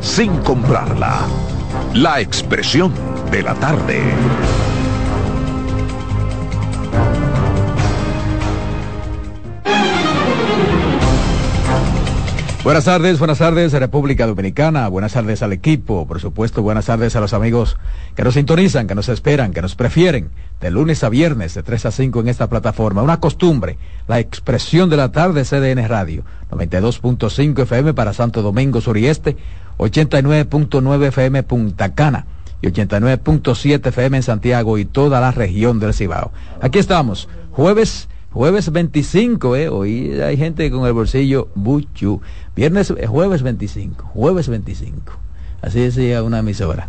sin comprarla. La expresión de la tarde. Buenas tardes, buenas tardes República Dominicana, buenas tardes al equipo, por supuesto, buenas tardes a los amigos que nos sintonizan, que nos esperan, que nos prefieren, de lunes a viernes, de 3 a 5 en esta plataforma. Una costumbre, la expresión de la tarde CDN Radio, 92.5 FM para Santo Domingo Sur y Este, 89.9 FM Punta Cana y 89.7 FM en Santiago y toda la región del Cibao. Aquí estamos, jueves Jueves 25, ¿eh? Hoy hay gente con el bolsillo buchu. Viernes, eh, jueves 25, jueves 25. Así decía una emisora.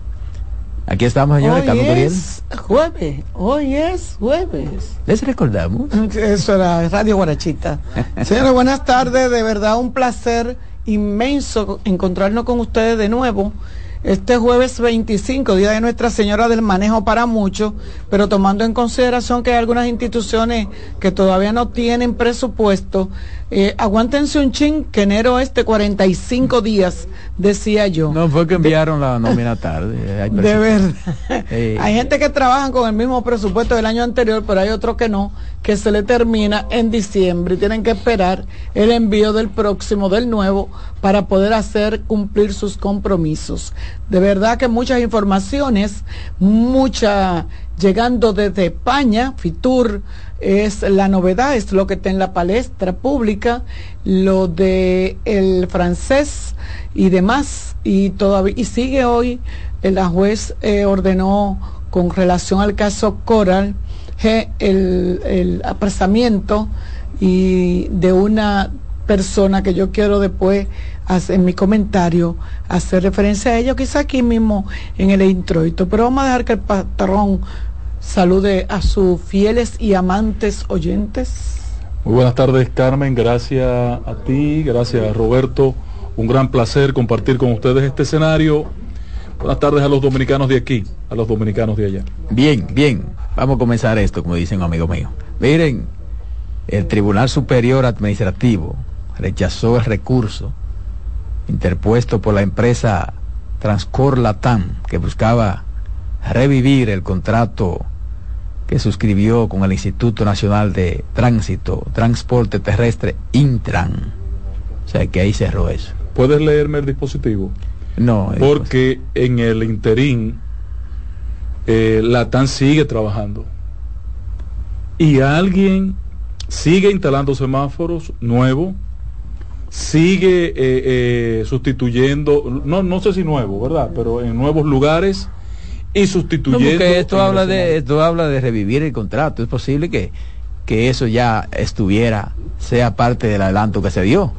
Aquí estamos, señores. Hoy es jueves, hoy es jueves. ¿Les recordamos? Eso era Radio Guarachita. Señores, buenas tardes. De verdad, un placer inmenso encontrarnos con ustedes de nuevo este jueves 25, Día de Nuestra Señora del Manejo para muchos, pero tomando en consideración que hay algunas instituciones que todavía no tienen presupuesto, eh, aguántense un chin, que enero este 45 días, decía yo. No fue que enviaron la nómina tarde. Eh, de verdad. Hay gente que trabaja con el mismo presupuesto del año anterior, pero hay otros que no, que se le termina en diciembre y tienen que esperar el envío del próximo, del nuevo, para poder hacer cumplir sus compromisos. De verdad que muchas informaciones, mucha llegando desde España, Fitur es la novedad, es lo que está en la palestra pública, lo de el francés y demás, y todavía, y sigue hoy, eh, la juez eh, ordenó con relación al caso Coral, el, el apresamiento y de una persona que yo quiero después en mi comentario hacer referencia a ello, quizá aquí mismo en el introito, pero vamos a dejar que el patrón salude a sus fieles y amantes oyentes. Muy buenas tardes Carmen, gracias a ti, gracias a Roberto, un gran placer compartir con ustedes este escenario. Buenas tardes a los dominicanos de aquí, a los dominicanos de allá. Bien, bien, vamos a comenzar esto, como dicen un amigo mío. Miren, el Tribunal Superior Administrativo rechazó el recurso interpuesto por la empresa Transcor Latam, que buscaba revivir el contrato que suscribió con el Instituto Nacional de Tránsito, Transporte Terrestre, Intran. O sea que ahí cerró eso. ¿Puedes leerme el dispositivo? No. Porque en el interín, eh, Latam sigue trabajando. Y alguien sigue instalando semáforos nuevos sigue eh, eh, sustituyendo, no, no sé si nuevo, ¿verdad? Pero en nuevos lugares y sustituyendo. esto habla de esto habla de revivir el contrato. Es posible que, que eso ya estuviera, sea parte del adelanto que se dio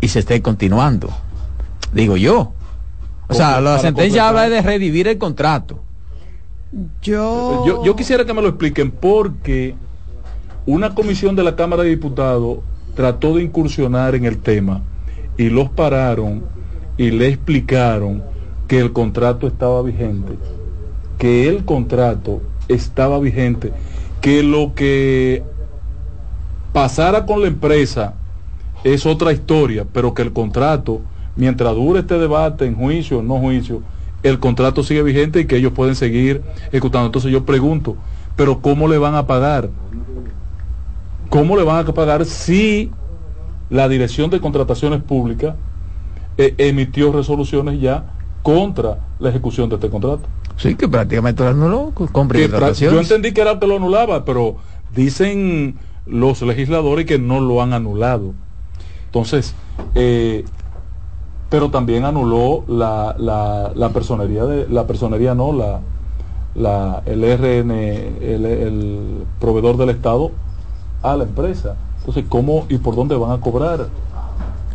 y se esté continuando. Digo yo. O sea, la sentencia habla de revivir el contrato. Yo... yo... Yo quisiera que me lo expliquen porque una comisión de la Cámara de Diputados trató de incursionar en el tema y los pararon y le explicaron que el contrato estaba vigente, que el contrato estaba vigente, que lo que pasara con la empresa es otra historia, pero que el contrato, mientras dure este debate en juicio o no juicio, el contrato sigue vigente y que ellos pueden seguir ejecutando. Entonces yo pregunto, pero ¿cómo le van a pagar? ¿Cómo le van a pagar si la Dirección de Contrataciones Públicas eh, emitió resoluciones ya contra la ejecución de este contrato? Sí, que prácticamente lo anuló con Yo entendí que era que lo anulaba, pero dicen los legisladores que no lo han anulado. Entonces, eh, pero también anuló la, la, la personería de la personería no la la el RN el, el proveedor del Estado a la empresa. Entonces, ¿cómo y por dónde van a cobrar?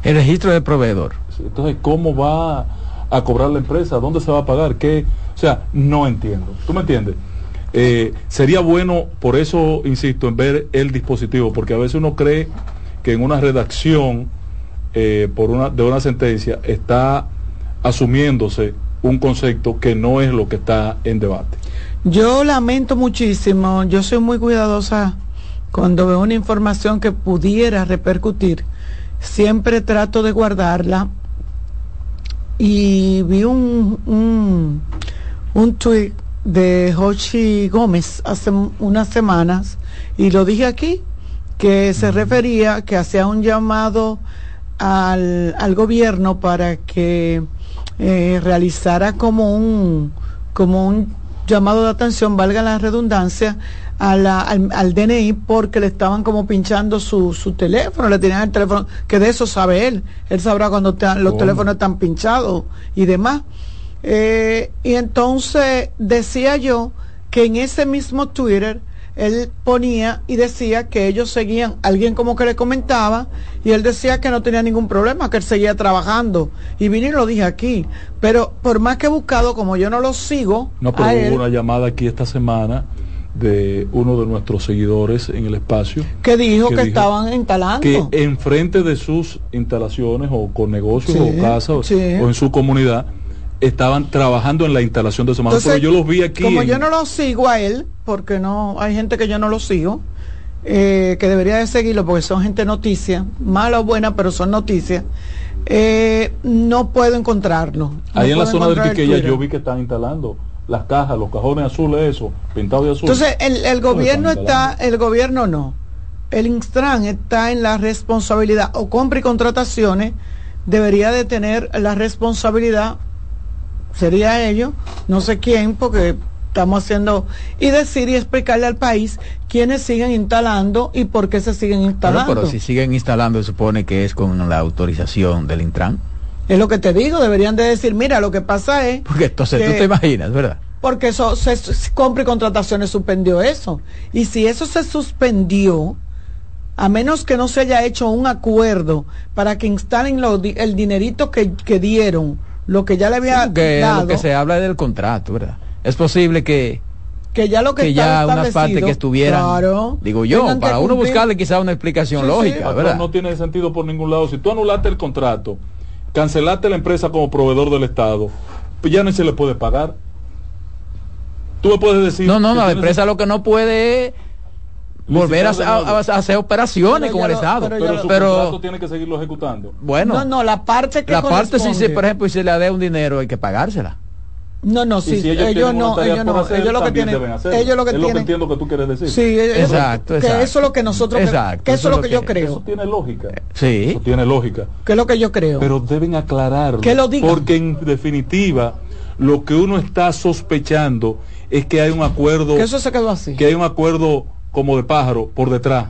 El registro del proveedor. Entonces, ¿cómo va a cobrar la empresa? ¿Dónde se va a pagar? ¿Qué? O sea, no entiendo. ¿Tú me entiendes? Eh, sería bueno, por eso insisto, en ver el dispositivo, porque a veces uno cree que en una redacción eh, por una, de una sentencia está asumiéndose un concepto que no es lo que está en debate. Yo lamento muchísimo, yo soy muy cuidadosa cuando veo una información que pudiera repercutir, siempre trato de guardarla y vi un, un, un tweet de Jochi Gómez hace unas semanas y lo dije aquí, que se refería que hacía un llamado al, al gobierno para que eh, realizara como un, como un llamado de atención, valga la redundancia, a la, al, DNI porque le estaban como pinchando su, su teléfono, le tenían el teléfono, que de eso sabe él, él sabrá cuando los teléfonos están pinchados y demás. Eh, y entonces decía yo que en ese mismo Twitter él ponía y decía que ellos seguían, alguien como que le comentaba, y él decía que no tenía ningún problema, que él seguía trabajando. Y vine y lo dije aquí. Pero por más que he buscado, como yo no lo sigo. No, pero hubo una llamada aquí esta semana de uno de nuestros seguidores en el espacio. Que dijo que, estaban instalando. Que enfrente de sus instalaciones o con negocios o casas o en su comunidad estaban trabajando en la instalación de semáforos. Pero yo los vi aquí. Como yo no lo sigo a él, porque no hay gente que yo no lo sigo, eh, que debería de seguirlo porque son gente noticia, mala o buena, pero son noticias. Eh, no puedo encontrarlo. Ahí en la zona de Quiqueya yo vi que están instalando las cajas, los cajones azules, eso, pintados de azul. Entonces el, el gobierno está, el gobierno no. El Instran está en la responsabilidad, o compra y contrataciones, debería de tener la responsabilidad sería ellos, no sé quién, porque estamos haciendo, y decir y explicarle al país quiénes siguen instalando y por qué se siguen instalando. pero si siguen instalando, se supone que es con la autorización del Intran. Es lo que te digo, deberían de decir, mira, lo que pasa es... Porque entonces tú te imaginas, ¿verdad? Porque eso, se, compra y contrataciones suspendió eso. Y si eso se suspendió, a menos que no se haya hecho un acuerdo para que instalen el dinerito que, que dieron, lo que ya le había que lo que se habla del contrato, ¿verdad? Es posible que que ya lo que, que ya una parte que estuvieran digo yo para uno buscarle quizá una explicación lógica ¿verdad? no tiene sentido por ningún lado si tú anulaste el contrato cancelaste la empresa como proveedor del estado pues ya no se le puede pagar tú me puedes decir no no, no la empresa lo que no puede es volver a, hacer operaciones con el Estado. Pero, tiene que seguirlo ejecutando. Bueno. No, no, la parte que La parte si, por ejemplo, si se le da un dinero hay que pagársela. No, no, sí, ellos, no, ellos no, ellos lo que tienen, ellos lo que es lo que entiendo que tú quieres decir. Sí, exacto, exacto. Que eso es lo que nosotros, exacto, que eso es lo que, yo creo. Eso tiene lógica. Sí. Eso tiene lógica. Que es lo que yo creo. Pero deben aclararlo. Que lo digan. Porque en definitiva, lo que uno está sospechando es que hay un acuerdo. Que eso se quedó así. Que hay un acuerdo como de pájaro por detrás.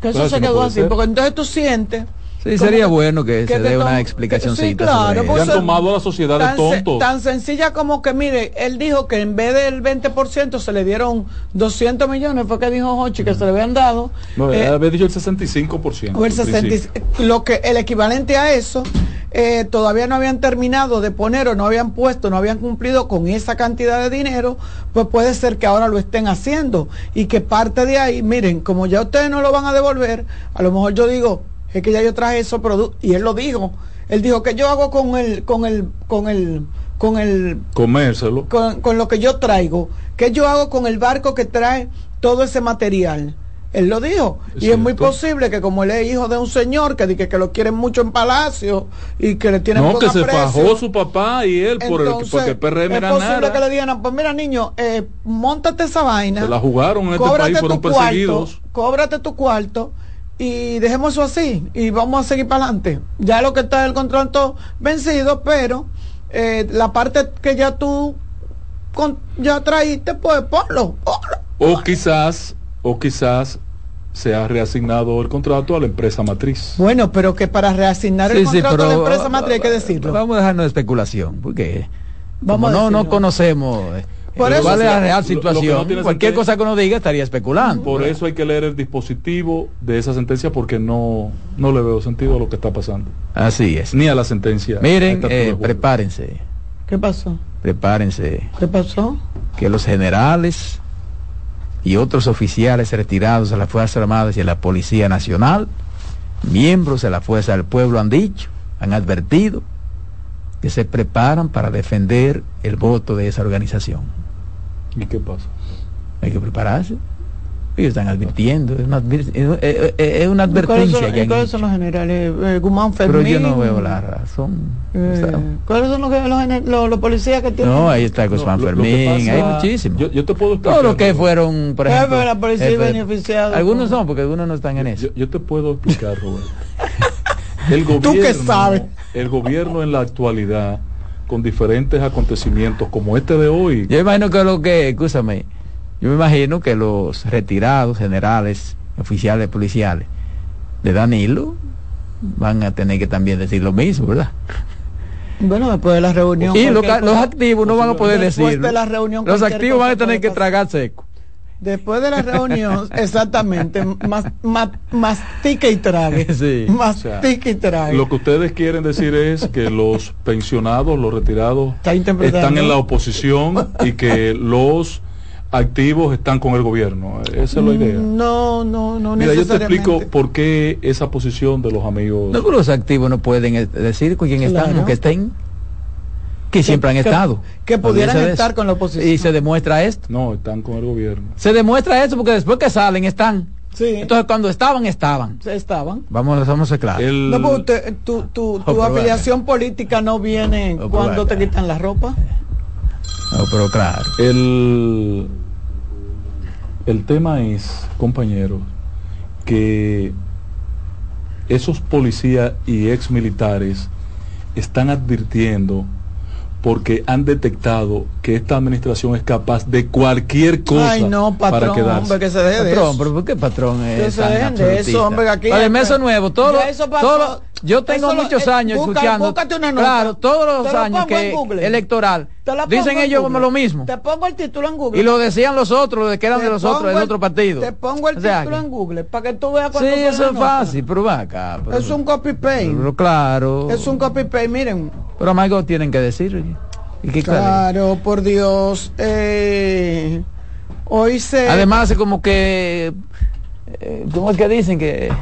Que eso se quedó así, porque entonces tú sientes Sí, sería bueno que, se dé una explicación. Sí, claro. han tomado a la sociedad tan, de tontos. Tan sencilla como que, mire, él dijo que en vez del 20% se le dieron 200 millones, fue que dijo Hochi que se le habían dado. No, eh, había dicho el 65%. O el 65, lo que, el equivalente a eso, eh, todavía no habían terminado de poner o no habían puesto, no habían cumplido con esa cantidad de dinero, pues puede ser que ahora lo estén haciendo y que parte de ahí, miren, como ya ustedes no lo van a devolver, a lo mejor yo digo, es que ya yo traje esos productos y él lo dijo. Él dijo que yo hago con el con el con el con el comérselo con, con lo que yo traigo, que yo hago con el barco que trae todo ese material. Él lo dijo. y es muy posible que como él es hijo de un señor que dice que lo quieren mucho en palacio y que le tienen No, que se fajó su papá y él por el, porque el PRM Es posible que le digan, pues mira niño, eh, montate esa vaina. Se la jugaron en este país, fueron perseguidos. cóbrate tu cuarto y dejemos eso así y vamos a seguir para adelante. Ya lo que está el contrato vencido, pero eh, la parte que ya tú con, ya traíste, pues ponlo, O quizás, o quizás se ha reasignado el contrato a la empresa matriz. Bueno, pero que para reasignar el contrato a la empresa matriz hay que decirlo. Vamos a dejarnos de especulación, porque vamos no, no conocemos. Eh, por eso ¿Cuál es la real situación? Cualquier cosa que uno diga estaría especulando. Por eso hay que leer el dispositivo de esa sentencia porque no, no le veo sentido a lo que está pasando. Así es. Ni a la sentencia. Miren, eh, prepárense. ¿Qué pasó? Prepárense. ¿Qué pasó? Que los generales y otros oficiales retirados a las Fuerzas Armadas y a la Policía Nacional, miembros de la Fuerza del Pueblo han dicho, han advertido que se preparan para defender el voto de esa organización. ¿Y qué pasa? Hay que prepararse. Ellos están advirtiendo, es una, es una advertencia. ¿Cuáles son, ¿cuáles son los generales? Eh, Guzmán Fermín. Pero yo no veo la razón. Eh, ¿Cuáles son los, los, los, policías que tienen? No, ahí está Guzmán Fermín, hay muchísimos. Yo, yo, te puedo explicar. Todos los que fueron, por ejemplo. La policía beneficiada. Algunos son, porque algunos no están en eso. Yo, te puedo explicar, Robert. el gobierno, ¿Tú qué sabes? El gobierno en la actualidad, con diferentes acontecimientos como este de hoy. Yo imagino que lo que, escúchame yo me imagino que los retirados generales, oficiales policiales de Danilo van a tener que también decir lo mismo, ¿verdad? Bueno, después de la reunión. Y los activos no van a poder decir. De la reunión, los activos van a tener que tragar seco. Después de la reunión, exactamente, más, más, mastique y trague. Sí. Mastique y trague. Lo que ustedes quieren decir es que los pensionados, los retirados, están en la oposición y que los activos están con el gobierno. Esa es la idea. No, no, no Mira, yo te explico por qué esa posición de los amigos. No, los activos no pueden eh, decir con quién están, que estén. Que siempre han estado. Que pudieran estar con la oposición. Y se demuestra esto. No, están con el gobierno. Se demuestra esto porque después que salen están. Sí. Entonces cuando estaban, estaban. Estaban. Vamos, vamos a ser claros. No, pues tu, tu, tu afiliación política no viene cuando te quitan la ropa. No, pero claro. El, el tema es, compañeros, que esos policías y ex militares están advirtiendo porque han detectado que esta administración es capaz de cualquier cosa Ay, no, patrón, para quedarse. Hombre, que se deje de patrón, pero ¿por qué patrón es que se dejen de eso, hombre, aquí Para eso nuevo, todo, todo, yo tengo muchos años escuchando. Una nota, claro, todos los años que electoral. Dicen ellos como lo mismo. Te pongo el título en Google. Y lo decían los otros, que eran de los otros, del otro partido. Te pongo el título en Google para que tú veas cuánto Sí, eso es fácil, pero va acá. es un copy paste. Claro. Es un copy paste, miren. Pero algo tienen que decir claro, por Dios. Eh, hoy se. Además, como que. Eh, ¿Cómo es que dicen que.?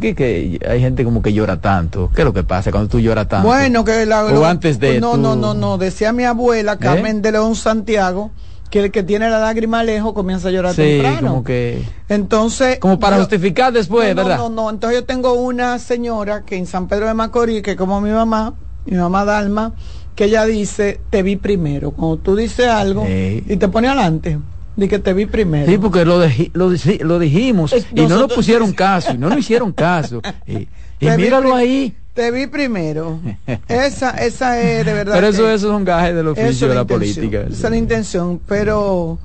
Que, hay gente como que llora tanto. ¿Qué es lo que pasa cuando tú lloras tanto? Bueno, que la, o antes de no, no, no, no, decía mi abuela ¿Eh? Carmen de León Santiago que el que tiene la lágrima lejos comienza a llorar sí, temprano. como que entonces como para justificar después, ¿verdad? No, no, entonces yo tengo una señora que en San Pedro de Macorís que como mi mamá, mi mamá Dalma, que ella dice, te vi primero. Cuando tú dices algo y te pone adelante, di que te vi primero. Sí, porque lo, lo, dijimos y no nos pusieron caso, y no nos hicieron caso. Y, míralo ahí. Te vi primero. Esa, esa es de verdad. Pero eso, eso es un gaje del oficio de la, política. Esa es la intención. Pero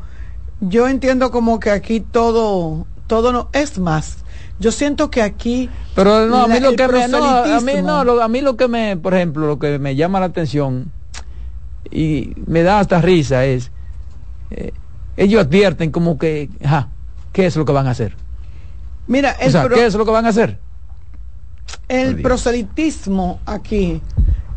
yo entiendo como que aquí todo, todo no, es más. Yo siento que aquí pero no, a mí lo que me, no, a mí no, lo, a mí lo que me, por ejemplo, lo que me llama la atención y me da hasta risa es, eh, ellos advierten como que, ajá, ¿qué es lo que van a hacer? Mira, el ¿qué es lo que van a hacer? El proselitismo aquí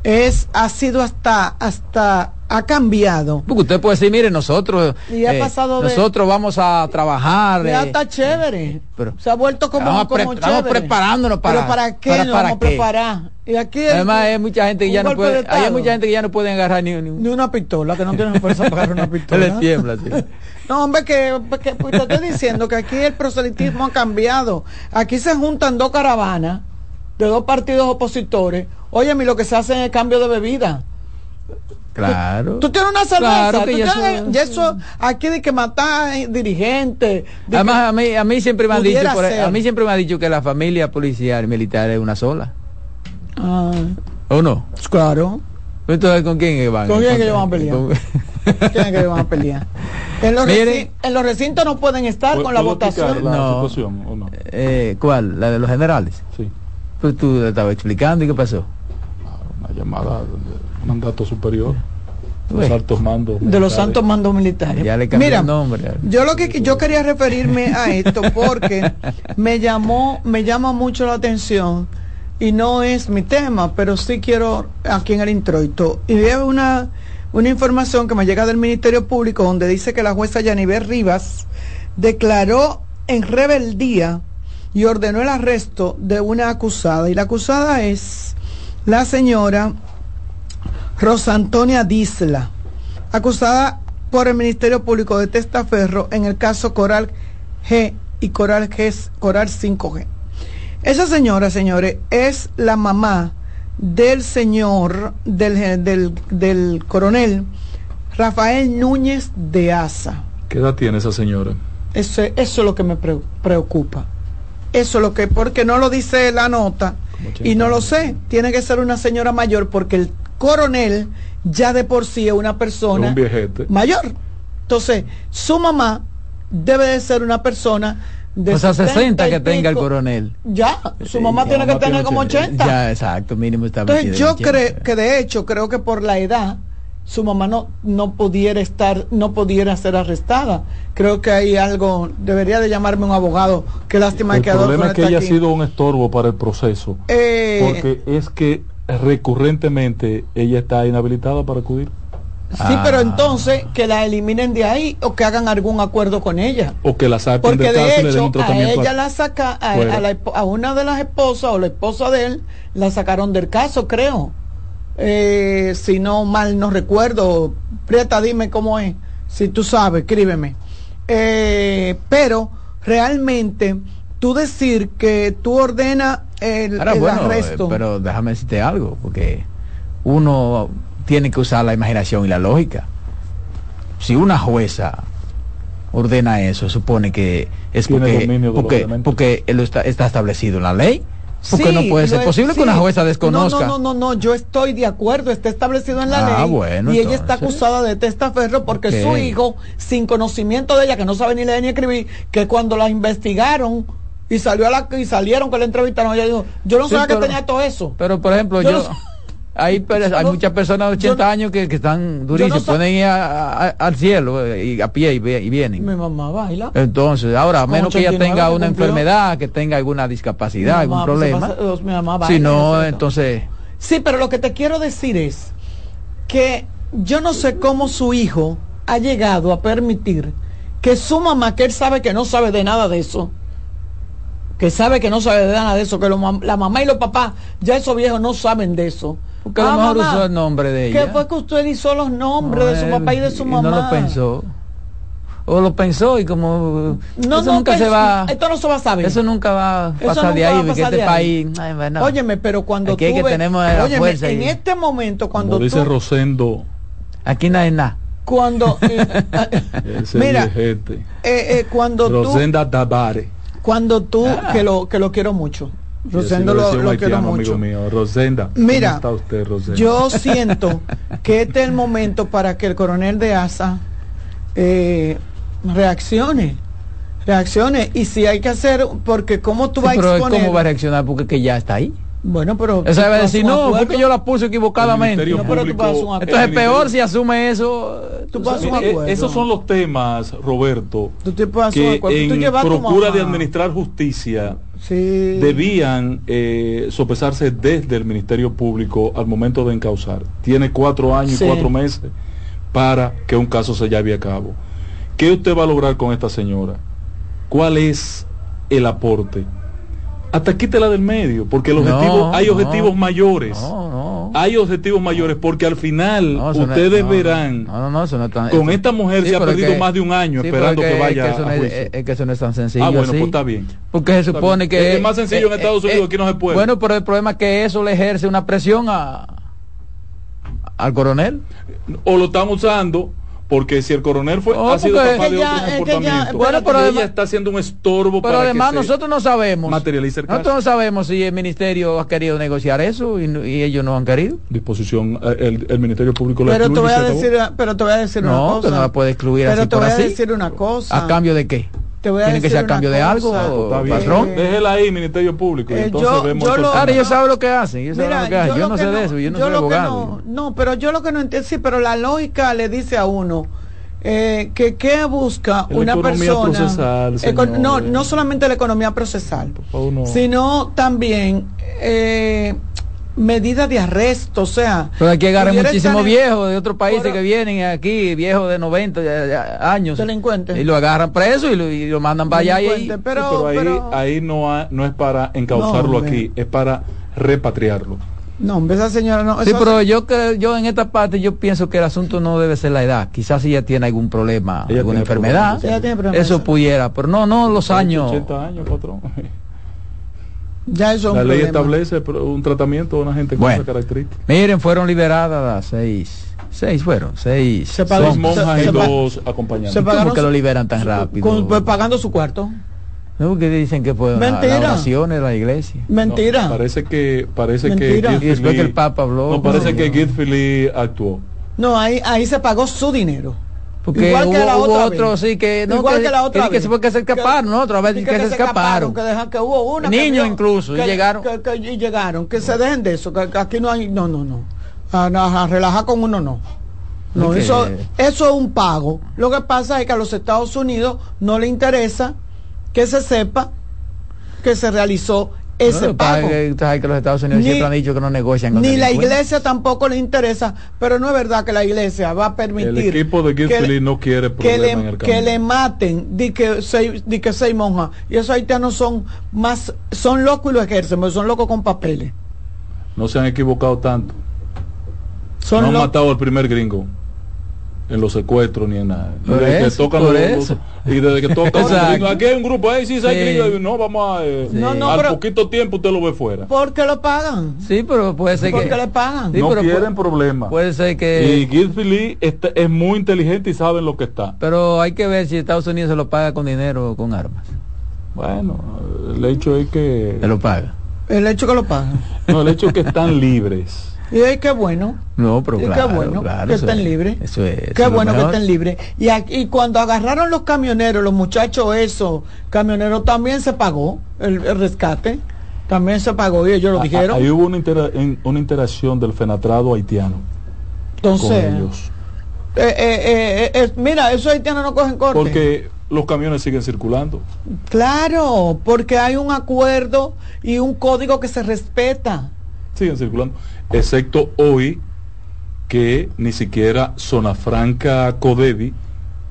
es ha sido hasta hasta ha cambiado. Porque usted puede decir, mire, nosotros eh, pasado nosotros vamos a trabajar. Ya eh, está chévere. Pero, se ha vuelto como, como Estamos preparándonos para. ¿Pero para qué para, vamos a preparar? Y aquí Además hay mucha gente que ya no puede, hay mucha gente que ya no puede agarrar ni, ni, una pistola, que no tienen fuerza para agarrar una pistola. Le tiembla, sí. No, hombre, que, que pues, te estoy diciendo que aquí el proselitismo ha cambiado. Aquí se juntan dos caravanas de dos partidos opositores. Oye, lo que se hace es el cambio de bebida. Claro. Tú, tienes una cerveza. y eso, aquí de que matar dirigentes. Además, a mí, a mí siempre me han dicho, a mí siempre me ha dicho que la familia policial y militar es una sola. Ah. ¿O no? Claro. Entonces, ¿con quién van? ¿Con quién que van a pelear? ¿Quién es que van a pelear? En los, en los recintos no pueden estar con la votación. La no. Situación, ¿o no? Eh, ¿Cuál? ¿La de los generales? Sí. Pues tú estabas explicando y qué pasó. Una llamada mandato superior de los altos mandos de los altos mandos militares. Ya le Mira, el nombre yo lo que yo quería referirme a esto porque me llamó me llama mucho la atención y no es mi tema pero sí quiero aquí en el introito y veo una una información que me llega del Ministerio Público donde dice que la jueza Yaniver Rivas declaró en rebeldía y ordenó el arresto de una acusada y la acusada es la señora Rosa Antonia Disla, acusada por el Ministerio Público de Testaferro en el caso Coral G y Coral, Coral 5G. Esa señora, señores, es la mamá del señor, del, del, coronel Rafael Núñez de Asa. ¿Qué edad tiene esa señora? Eso, eso es lo que me preocupa. Eso es lo que, porque no lo dice la nota y no lo sé. Tiene que ser una señora mayor porque el coronel ya de por sí es una persona mayor. Entonces, su mamá debe de ser una persona de o sea, 60 que tenga el coronel. Ya, su mamá tiene que tener como 80. Ya, exacto, mínimo Entonces yo creo que de hecho creo que por la edad su mamá no no pudiera estar no pudiera ser arrestada. Creo que hay algo debería de llamarme un abogado. Qué lástima el que El problema es que ella ha sido un estorbo para el proceso. Eh, porque es que recurrentemente ella está inhabilitada para acudir. Sí, pero ah. entonces que la eliminen de ahí o que hagan algún acuerdo con ella. O que la saquen Porque de hecho, a ella la saca, a, una de las esposas o la esposa de él, la sacaron del caso, creo. Eh, si no mal no recuerdo, Prieta, dime cómo es. Si tú sabes, escríbeme. Eh, pero realmente tú decir que tú ordenas el, arresto. pero déjame decirte algo, porque uno tiene que usar la imaginación y la lógica. Si una jueza ordena eso, supone que es porque, porque, porque está, está, establecido en la ley. Porque no puede ser posible que una jueza desconozca. No, no, no, no, yo estoy de acuerdo, está establecido en la ah, ley. y ella está acusada de testaferro porque su hijo, sin conocimiento de ella, que no sabe ni leer ni escribir, que cuando la investigaron y salió a la y salieron que la entrevistaron, ella dijo, yo no sabía que tenía todo eso. Pero por ejemplo, yo hay, hay muchas personas de 80 años que, están durísimos, pueden ir al cielo eh, y a pie y, vienen. Mi mamá baila. Entonces, ahora, a menos que ella tenga una enfermedad, que tenga alguna discapacidad, algún problema. si no, entonces... Sí, pero lo que te quiero decir es que yo no sé cómo su hijo ha llegado a permitir que su mamá, que él sabe que no sabe de nada de eso, que sabe que no sabe de nada de eso, que la mamá y los papás, ya esos viejos no saben de eso. Porque a lo mejor usó el nombre de ella. ¿Qué fue que usted hizo los nombres de su papá y de su mamá? no lo pensó. O lo pensó y como no, eso nunca se va esto no se va a saber. eso nunca va a pasar de ahí porque este país. Ay, óyeme pero cuando aquí que tenemos la fuerza en este momento cuando como dice Rosendo aquí no hay nada. cuando eh, mira eh, eh, cuando Rosenda Tabare cuando tú ah. que lo que lo quiero mucho Rosendo lo, quiero mucho. Rosenda, Mira, yo siento que este es el momento para que el coronel de ASA eh, reaccione. Reaccione. Y si hay que hacer, porque cómo tú vas a exponer... ¿Cómo va a reaccionar? Porque que ya está ahí. Bueno, pero. Esa va a decir, no, porque yo la puse equivocadamente. No, pero tú Entonces es peor si asume eso. Tú un acuerdo. Esos son los temas, Roberto, que en procura de administrar justicia debían eh, sopesarse desde el Ministerio Público al momento de encauzar. Tiene cuatro años y cuatro meses para que un caso se lleve a cabo. ¿Qué usted va a lograr con esta señora? ¿Cuál es el aporte? Hasta quítela del medio, porque el objetivo, hay objetivos mayores. Hay objetivos mayores, porque al final ustedes verán, con esta mujer se ha perdido más de un año esperando que, vaya es que, a juicio. Es, que eso no es tan sencillo. Ah, bueno, pues está bien. Porque se supone que... Es, más sencillo en eh, Estados Unidos, eh, aquí no se puede. Bueno, pero el problema es que eso le ejerce una presión a, al coronel. O lo están usando porque si el coronel fue, oh, ha sido capaz de otro comportamiento, bueno, pero además, ella está haciendo un estorbo pero además nosotros no sabemos. Materializa el Nosotros no sabemos si el ministerio ha querido negociar eso y, ellos no han querido. Disposición, eh, el, Ministerio Público pero te voy a decir, Pero te voy a decir una cosa. No, no la puede excluir pero así te voy a decir una cosa. ¿A cambio de qué? Te voy a ¿Tiene que ser a cambio de algo, patrón? Déjela ahí, Ministerio Público. y eh, entonces yo, vemos yo, lo, claro, ellos saben lo que hacen. Ellos mira, lo que hacen. Yo, no sé de eso. Yo no soy abogado. No, pero yo lo que no entiendo, sí, pero la lógica le dice a uno eh, que qué busca una persona no no solamente la economía procesal sino también eh, medidas de arresto o sea pero aquí agarran muchísimos viejos de otros países que vienen aquí viejos de 90 años delincuentes y lo agarran preso y lo, mandan para allá y, pero, ahí, ahí no, no es para encauzarlo aquí es para repatriarlo No, esa señora no. Sí, pero yo que yo en esta parte yo pienso que el asunto no debe ser la edad. Quizás ella tiene algún problema, alguna enfermedad. eso pudiera, pero no, no los años. 80 años, patrón. Ya eso La ley establece un tratamiento de una gente con esa característica. Miren, fueron liberadas las seis. Seis fueron, seis. Se seis monjas y dos acompañantes. ¿Cómo que lo liberan tan rápido? pues pagando su cuarto. No, que dicen que fue Mentira. oraciones de la iglesia. Mentira. parece que parece Mentira. que y después que el Papa habló. No, parece que Gid Philly actuó. No, ahí ahí se pagó su dinero. Porque igual que la otra otro, sí, que no, igual que, la otra que, se fue que se escaparon, ¿no? Otra vez que, que, se escaparon. Que, dejan, que hubo una. Niños incluso, y llegaron. Que, y llegaron, que se dejen de eso, que, aquí no hay, no, no, no. A, a, relajar con uno no. No, eso, eso es un pago. Lo que pasa es que a los Estados Unidos no le interesa que se sepa que se realizó ese pago. Que, los Estados Unidos ni, siempre han dicho que no negocian Ni la iglesia tampoco le interesa, pero no es verdad que la iglesia va a permitir. El equipo de que, no quiere que le, que le maten, di que seis, di que seis monjas. Y esos haitianos son más, son locos y lo ejercen, pero son locos con papeles. No se han equivocado tanto. Son no han matado al primer gringo en los secuestros ni en nada. Y desde, que tocan los, y desde que tocan aquí hay un grupo, ahí sí, sí. no, vamos a eh, no, al poquito tiempo usted lo ve fuera. Porque lo pagan. Sí, pero puede ser porque que le pagan. no quieren problemas. Puede ser que Y Gilfily es muy inteligente y sabe lo que está. Pero hay que ver si Estados Unidos se lo paga con dinero o con armas. Bueno, el hecho es que se lo paga. El hecho que lo pagan. No, el hecho es que están libres. Y qué bueno. No, pero claro, qué bueno que estén libres. Eso es. Qué bueno que estén libres. Y, aquí, cuando agarraron los camioneros, los muchachos esos, camioneros, también se pagó el, rescate. También se pagó y ellos lo dijeron. Ahí hubo una, una interacción del fenatrado haitiano. Entonces, eh, eh, eh, mira, esos haitianos no cogen corte. Porque los camiones siguen circulando. Claro, porque hay un acuerdo y un código que se respeta. Siguen circulando excepto hoy que ni siquiera Zona Franca Codevi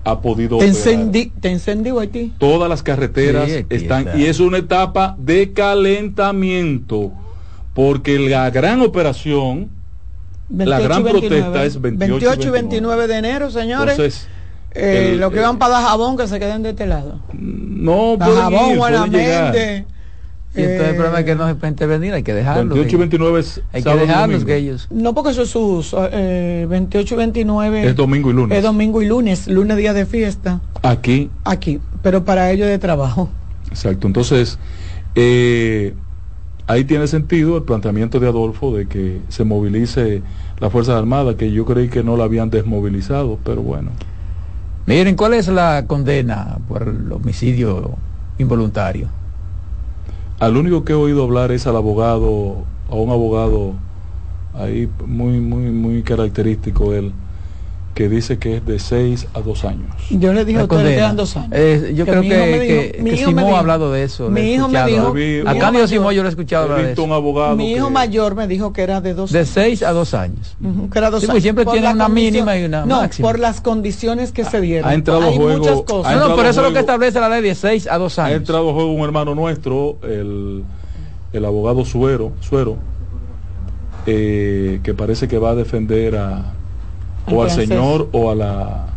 ha podido te encendí, te encendí ti. Todas las carreteras están y es una etapa de calentamiento porque la gran operación la gran protesta es 28, y 29 de enero señores. Entonces, eh, lo que van para jabón que se queden de este lado. No jabón buenamente y entonces el problema es que no se puede intervenir, hay que dejarlos. 28 y 29 es Hay que dejarlos que ellos. No, porque eso es sus eh, 28 y 29. Es domingo y lunes. Es domingo y lunes, lunes día de fiesta. Aquí. Aquí, pero para ellos de trabajo. Exacto, entonces eh, ahí tiene sentido el planteamiento de Adolfo de que se movilice la Fuerza Armada, que yo creí que no la habían desmovilizado, pero bueno. Miren, ¿cuál es la condena por el homicidio involuntario? Al único que he oído hablar es al abogado, a un abogado ahí muy, muy, muy característico él, que dice que es de 6 a 2 años. Yo le dije a ustedes que eran 2 años. Eh, yo creo que, que, Simón ha hablado de eso. Mi hijo me dijo. A cambio Simón yo lo he escuchado hablar de eso. Un abogado mi hijo mayor me dijo que era de 2 De 6 a 2 años. que era 2 sí, pues años. siempre tiene una mínima y una no, máxima. por las condiciones que se dieron. Ha entrado Hay juego, muchas cosas. No, no, pero eso es lo que establece la ley de 6 a 2 años. Ha entrado a juego un hermano nuestro, el el abogado Suero, Suero eh, que parece que va a defender a o al señor o a la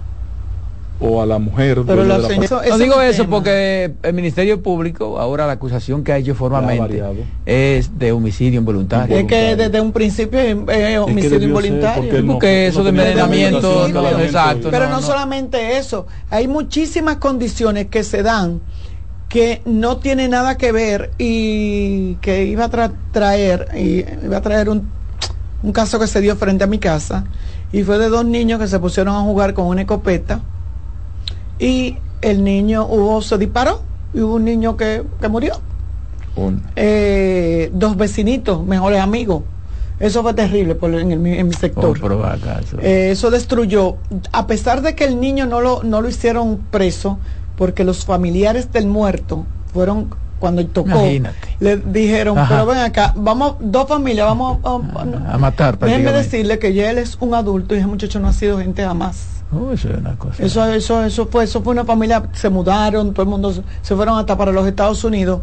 o a la mujer. Pero la no digo eso porque el Ministerio Público, ahora la acusación que ha hecho formalmente es de homicidio involuntario. Es que desde un principio es homicidio involuntario. porque, eso de envenenamiento, exacto. Pero no, solamente eso, hay muchísimas condiciones que se dan que no tiene nada que ver y que iba a traer y iba a traer un, un caso que se dio frente a mi casa y fue de dos niños que se pusieron a jugar con una escopeta. Y el niño hubo se disparó y hubo un niño que, que murió. Eh, dos vecinitos mejores amigos. Eso fue terrible en, el, en mi sector. Oh, eh, eso destruyó, a pesar de que el niño no lo, no lo hicieron preso, porque los familiares del muerto fueron cuando tocó le dijeron pero ven acá vamos dos familias vamos a, a matar déjenme decirle que ya él es un adulto y ese muchacho no ha sido gente jamás oh, eso, es una cosa. eso eso eso fue eso fue una familia se mudaron todo el mundo se fueron hasta para los Estados Unidos.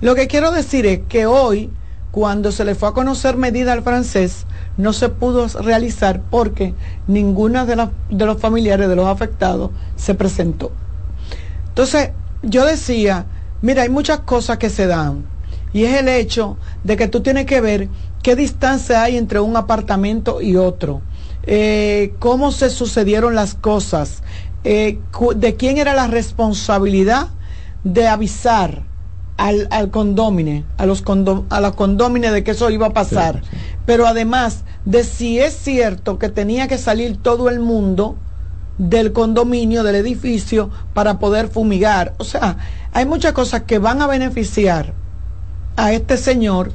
Lo que quiero decir es que hoy cuando se le fue a conocer medida al francés, no se pudo realizar porque ninguna de, de los familiares de los afectados se presentó. Entonces, yo decía, mira, hay muchas cosas que se dan. Y es el hecho de que tú tienes que ver qué distancia hay entre un apartamento y otro, eh, cómo se sucedieron las cosas, eh, de quién era la responsabilidad de avisar al, al condomine, a los a la condómine de que eso iba a pasar. Pero además de si es cierto que tenía que salir todo el mundo del condominio, del edificio, para poder fumigar. O sea, hay muchas cosas que van a beneficiar a este señor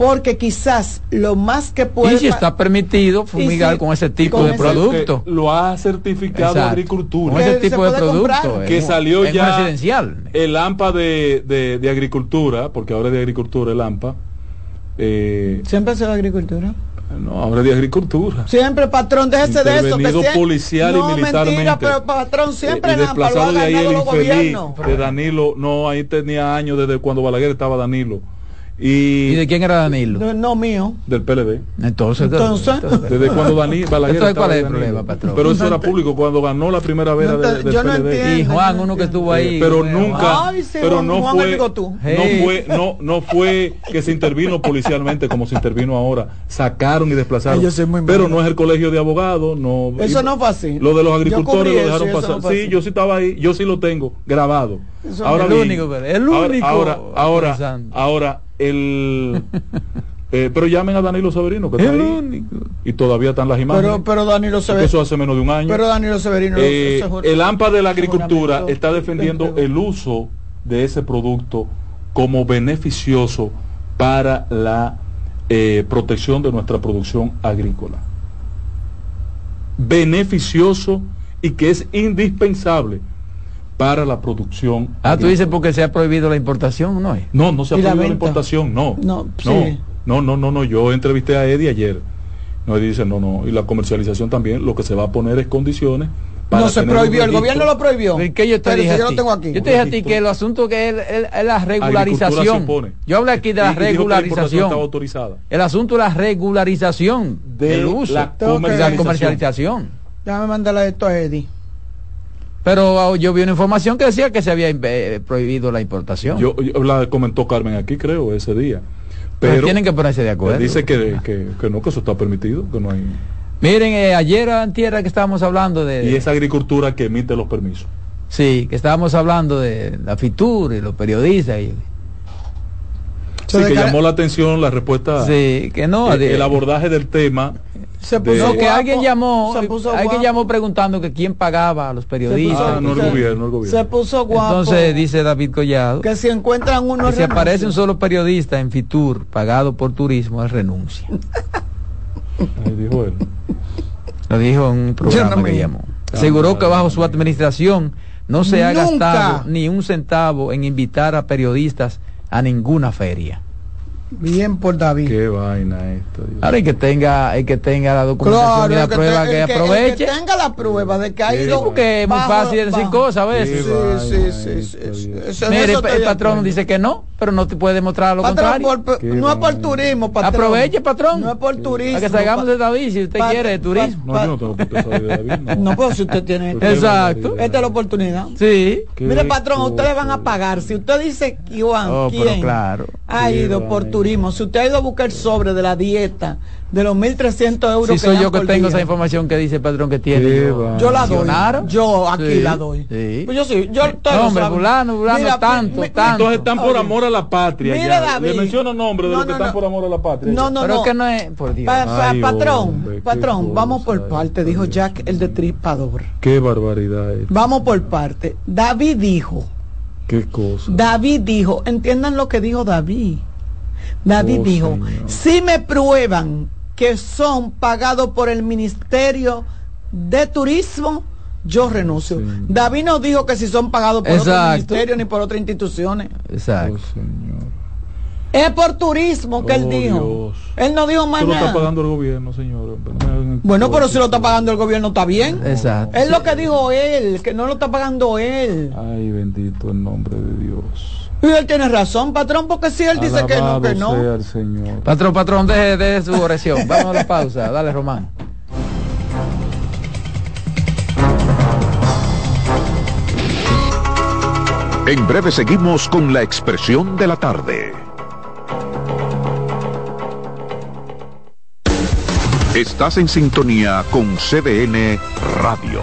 porque quizás lo más que puede... Y si está permitido fumigar con ese tipo de producto. Lo ha certificado Agricultura. Con ese tipo de producto. Que salió ya residencial. el AMPA de, de, Agricultura, porque ahora es de Agricultura el AMPA. Eh, Siempre ha sido Agricultura. No, ahora de agricultura. Siempre, patrón, déjese de eso. Que policial y militarmente. Mentira, pero patrón, siempre y, desplazado de ahí el infeliz de Danilo. No, ahí tenía años desde cuando Balaguer estaba Danilo y, de quién era Danilo? No, mío. Del PLD. Entonces, desde cuando Danilo Balaguer ¿cuál es el problema, patrón? Pero eso era público cuando ganó la primera vez del yo PLD. y Juan, uno que estuvo ahí. pero nunca, pero no fue, no fue, no, no fue que se intervino policialmente como se intervino ahora. Sacaron y desplazaron. pero no es el colegio de abogados, no. Eso no fue así. Lo de los agricultores lo dejaron pasar. sí, yo sí estaba ahí, yo sí lo tengo grabado. Ahora el único, el único. Ahora, ahora, ahora el eh, pero llamen a Danilo Severino, que está ahí. Y todavía están las imágenes. Pero, pero Danilo Severino. Eso hace menos de un año. Pero Danilo Severino. Eh, el AMPA de la agricultura está defendiendo el uso de ese producto como beneficioso para la eh, protección de nuestra producción agrícola. Beneficioso y que es indispensable para la producción. Ah, tú dices porque se ha prohibido la importación, ¿no? No, no se ha prohibido la, importación, no. No, no, no, no, no, yo entrevisté a Eddie ayer. No, Eddie dice, no, no, y la comercialización también, lo que se va a poner es condiciones no se prohibió, el gobierno lo prohibió. ¿Qué yo te dije? yo, tengo aquí. yo te dije a ti que el asunto que es, la regularización. Yo hablé aquí de la regularización. El asunto de la regularización del uso, la comercialización. la comercialización. Déjame mandarle esto a Eddie. Pero ah, yo vi una información que decía que se había eh, prohibido la importación. Yo, la comentó Carmen aquí, creo, ese día. Pero, tienen que ponerse de acuerdo. Dice que, no, que eso está permitido, que no hay... Miren, eh, ayer en tierra que estábamos hablando de... Y esa agricultura que emite los permisos. Sí, que estábamos hablando de la FITUR y los periodistas. Y... Sí, que llamó la atención la respuesta. Sí, que no. el abordaje del tema se puso que alguien llamó, alguien llamó preguntando que quién pagaba a los periodistas. Ah, no el gobierno, el gobierno. Se puso guapo. Entonces dice David Collado que si encuentran uno que si aparece un solo periodista en Fitur pagado por turismo, él renuncia. Ahí dijo él. Lo dijo en un programa que llamó. Aseguró que bajo su administración no se ha gastado ni un centavo en invitar a periodistas a ninguna feria. Bien por David. Qué vaina esto. Ahora hay que tenga, hay que tenga la documentación y la prueba que, aproveche. que tenga la prueba de que ha ido. Porque es muy fácil decir cosas a veces. Sí, sí, sí, sí, Mire, el, patrón dice que no, pero no te puede demostrar lo contrario. no es por turismo, patrón. Aproveche, patrón. No es por turismo. Para que salgamos de David, si usted quiere de turismo. No, yo no tengo que saber de David. No, pues si usted tiene. Exacto. Esta es la oportunidad. Sí. Mire, patrón, ustedes van a pagar. Si usted dice, Iván, oh, ¿quién ha ido por turismo? Si usted ha ido buscar sobre de la dieta de los 1.300 euros. Si soy yo que tengo esa información que dice el patrón que tiene. Yo, la doy. Yo aquí la doy. Pues yo sí. Yo no, hombre, fulano, fulano, tanto, tanto. Entonces están por amor a la patria. Mira, David. Le menciono nombres de los que están por amor a la patria. No, no, Pero no. que no es, por Dios. patrón, patrón, vamos por parte, dijo Jack el detripador. Qué barbaridad es. Vamos por parte. David dijo. Qué cosa. David dijo, entiendan lo que dijo David. David oh, dijo, si me prueban que son pagados por el Ministerio de Turismo, yo renuncio. David no dijo que si son pagados por otro ministerio ni por otras instituciones. Exacto. Oh, es por turismo que él oh, dijo. Él no dijo más nada. lo está pagando el gobierno, señor. Bueno, pero si lo está pagando el gobierno está bien. Exacto. Es lo que dijo él, que no lo está pagando él. Ay, bendito el nombre de Dios. Y él tiene razón, patrón, porque si él dice que no, que no. Patrón, patrón, deje, de su oración. Vamos a la pausa. Dale, Román. En breve seguimos con la expresión de la tarde. Estás en sintonía con CDN Radio.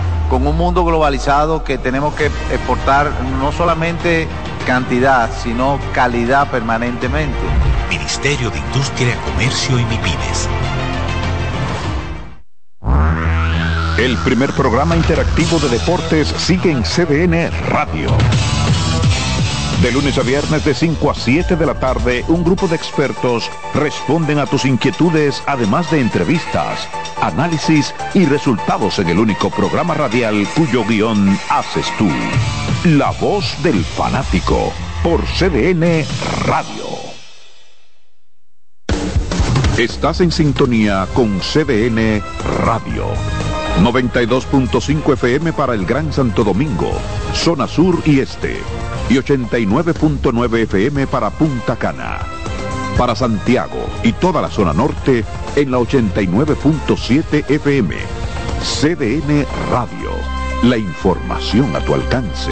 con un mundo globalizado que tenemos que exportar no solamente cantidad, sino calidad permanentemente. Ministerio de Industria, Comercio y MIPINES. El primer programa interactivo de deportes sigue en CDN Radio. De lunes a viernes de 5 a 7 de la tarde, un grupo de expertos responden a tus inquietudes, además de entrevistas, análisis y resultados en el único programa radial cuyo guion haces tú. La voz del fanático por CDN Radio. Estás en sintonía con CDN Radio. 92.5 FM para el Gran Santo Domingo, zona sur y este y 89.9 FM para Punta Cana. Para Santiago y toda la zona norte en la 89.7 FM. CDN Radio. La información a tu alcance.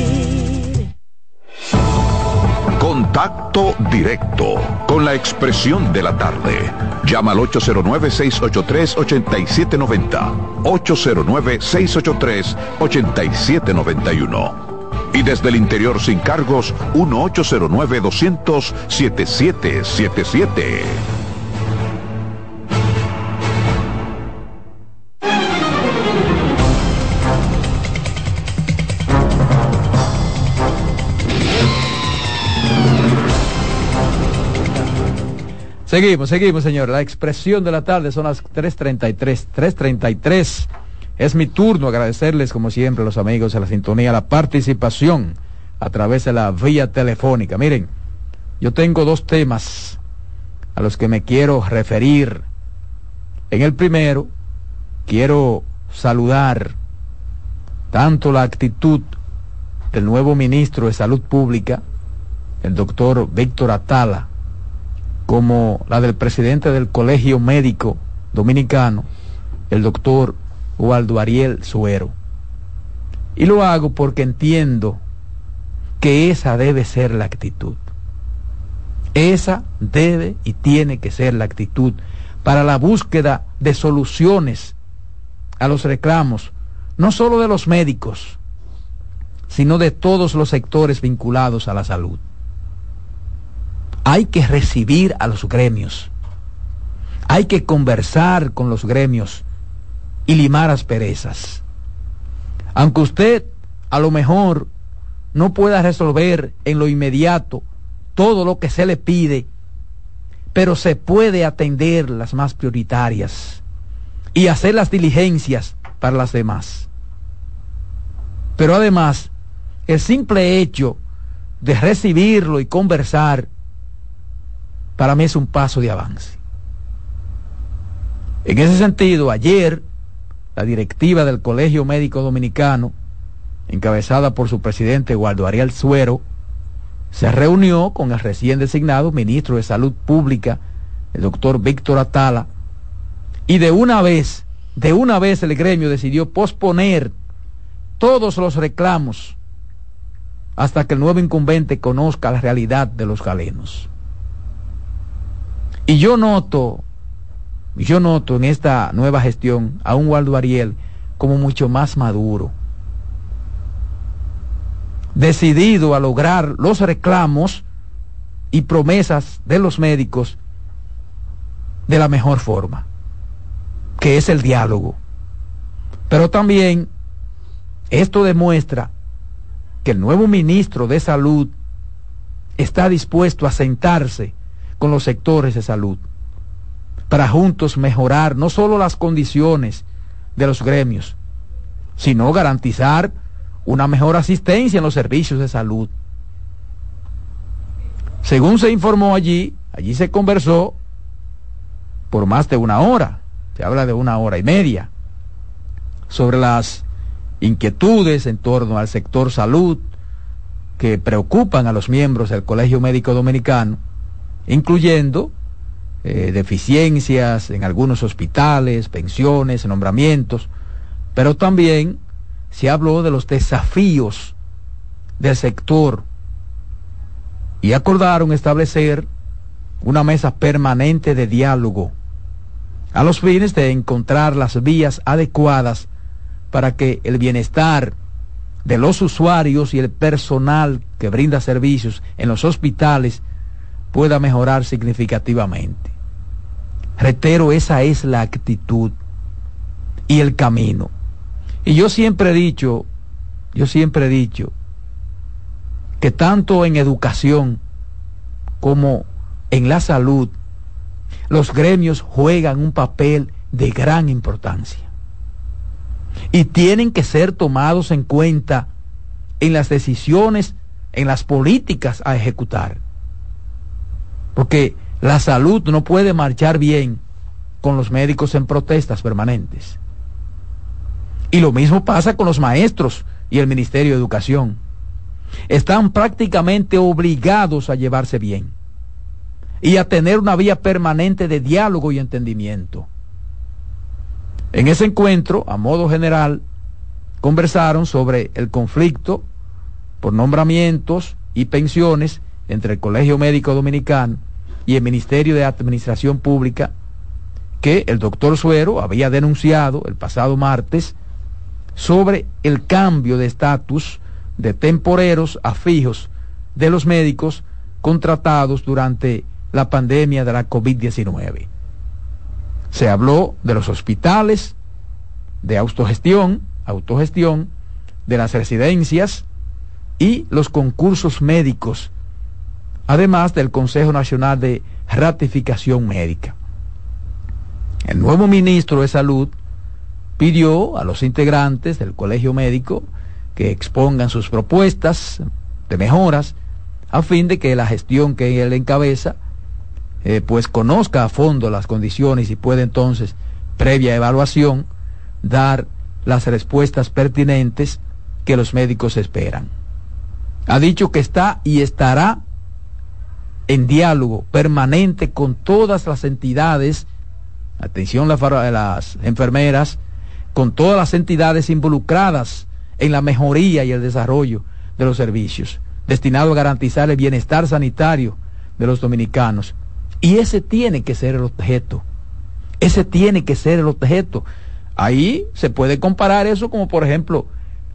Contacto directo con la expresión de la tarde. Llama al 809-683-8790. 809-683-8791. Y desde el interior sin cargos, 1-809-200-7777. Seguimos, seguimos, señor. La expresión de la tarde son las 3.33. 3.33. Es mi turno agradecerles, como siempre, a los amigos de la sintonía, la participación a través de la vía telefónica. Miren, yo tengo dos temas a los que me quiero referir. En el primero, quiero saludar tanto la actitud del nuevo ministro de Salud Pública, el doctor Víctor Atala, como la del presidente del Colegio Médico Dominicano, el doctor Waldo Ariel Suero. Y lo hago porque entiendo que esa debe ser la actitud. Esa debe y tiene que ser la actitud para la búsqueda de soluciones a los reclamos, no solo de los médicos, sino de todos los sectores vinculados a la salud hay que recibir a los gremios, hay que conversar con los gremios y limar asperezas. Aunque usted a lo mejor no pueda resolver en lo inmediato todo lo que se le pide, pero se puede atender las más prioritarias y hacer las diligencias para las demás. Pero además, el simple hecho de recibirlo y conversar para mí es un paso de avance. En ese sentido, ayer la directiva del Colegio Médico Dominicano, encabezada por su presidente Guardo Ariel Suero, se reunió con el recién designado ministro de Salud Pública, el doctor Víctor Atala, y de una vez, de una vez el gremio decidió posponer todos los reclamos hasta que el nuevo incumbente conozca la realidad de los galenos. Y yo noto, yo noto en esta nueva gestión a un Waldo Ariel como mucho más maduro, decidido a lograr los reclamos y promesas de los médicos de la mejor forma, que es el diálogo. Pero también esto demuestra que el nuevo ministro de Salud está dispuesto a sentarse con los sectores de salud para juntos mejorar no solo las condiciones de los gremios, sino garantizar una mejor asistencia en los servicios de salud. Según se informó allí, allí se conversó por más de una hora, se habla de una hora y media, sobre las inquietudes en torno al sector salud que preocupan a los miembros del Colegio Médico Dominicano, incluyendo eh, deficiencias en algunos hospitales, pensiones, nombramientos, pero también se habló de los desafíos del sector y acordaron establecer una mesa permanente de diálogo a los fines de encontrar las vías adecuadas para que el bienestar de los usuarios y el personal que brinda servicios en los hospitales pueda mejorar significativamente. Reitero, esa es la actitud y el camino. Y yo siempre he dicho, yo siempre he dicho, que tanto en educación como en la salud, los gremios juegan un papel de gran importancia y tienen que ser tomados en cuenta en las decisiones, en las políticas a ejecutar. Porque la salud no puede marchar bien con los médicos en protestas permanentes. Y lo mismo pasa con los maestros y el Ministerio de Educación. Están prácticamente obligados a llevarse bien y a tener una vía permanente de diálogo y entendimiento. En ese encuentro, a modo general, conversaron sobre el conflicto por nombramientos y pensiones entre el Colegio Médico Dominicano y el Ministerio de Administración Pública que el doctor Suero había denunciado el pasado martes sobre el cambio de estatus de temporeros a fijos de los médicos contratados durante la pandemia de la COVID-19. Se habló de los hospitales, de autogestión, autogestión, de las residencias y los concursos médicos, además del Consejo Nacional de Ratificación Médica. El nuevo ministro de Salud pidió a los integrantes del Colegio Médico que expongan sus propuestas de mejoras a fin de que la gestión que él encabeza eh, pues conozca a fondo las condiciones y puede entonces, previa evaluación, dar las respuestas pertinentes que los médicos esperan. Ha dicho que está y estará en diálogo permanente con todas las entidades, atención las, las enfermeras, con todas las entidades involucradas en la mejoría y el desarrollo de los servicios, destinado a garantizar el bienestar sanitario de los dominicanos y ese tiene que ser el objeto. Ese tiene que ser el objeto. Ahí se puede comparar eso como, por ejemplo,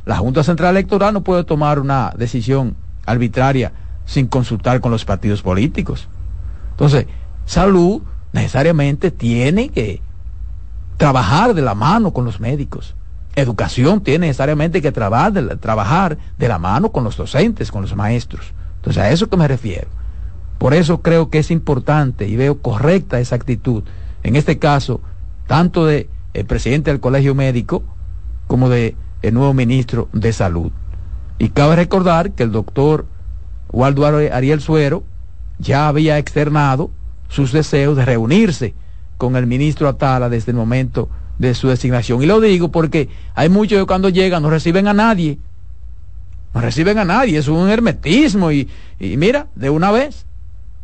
la Junta Central Electoral no puede tomar una decisión arbitraria sin consultar con los partidos políticos. Entonces, salud necesariamente tiene que trabajar de la mano con los médicos. Educación tiene necesariamente que trabajar de, trabajar de la mano con los docentes, con los maestros. Entonces, a eso que me refiero. Por eso creo que es importante y veo correcta esa actitud, en este caso, tanto de el presidente del Colegio Médico como de el nuevo ministro de Salud. Y cabe recordar que el doctor Waldo Ariel Suero ya había externado sus deseos de reunirse con el ministro Atala desde el momento de su designación. Y lo digo porque hay muchos que cuando llegan no reciben a nadie. No reciben a nadie, es un hermetismo y, y mira, de una vez,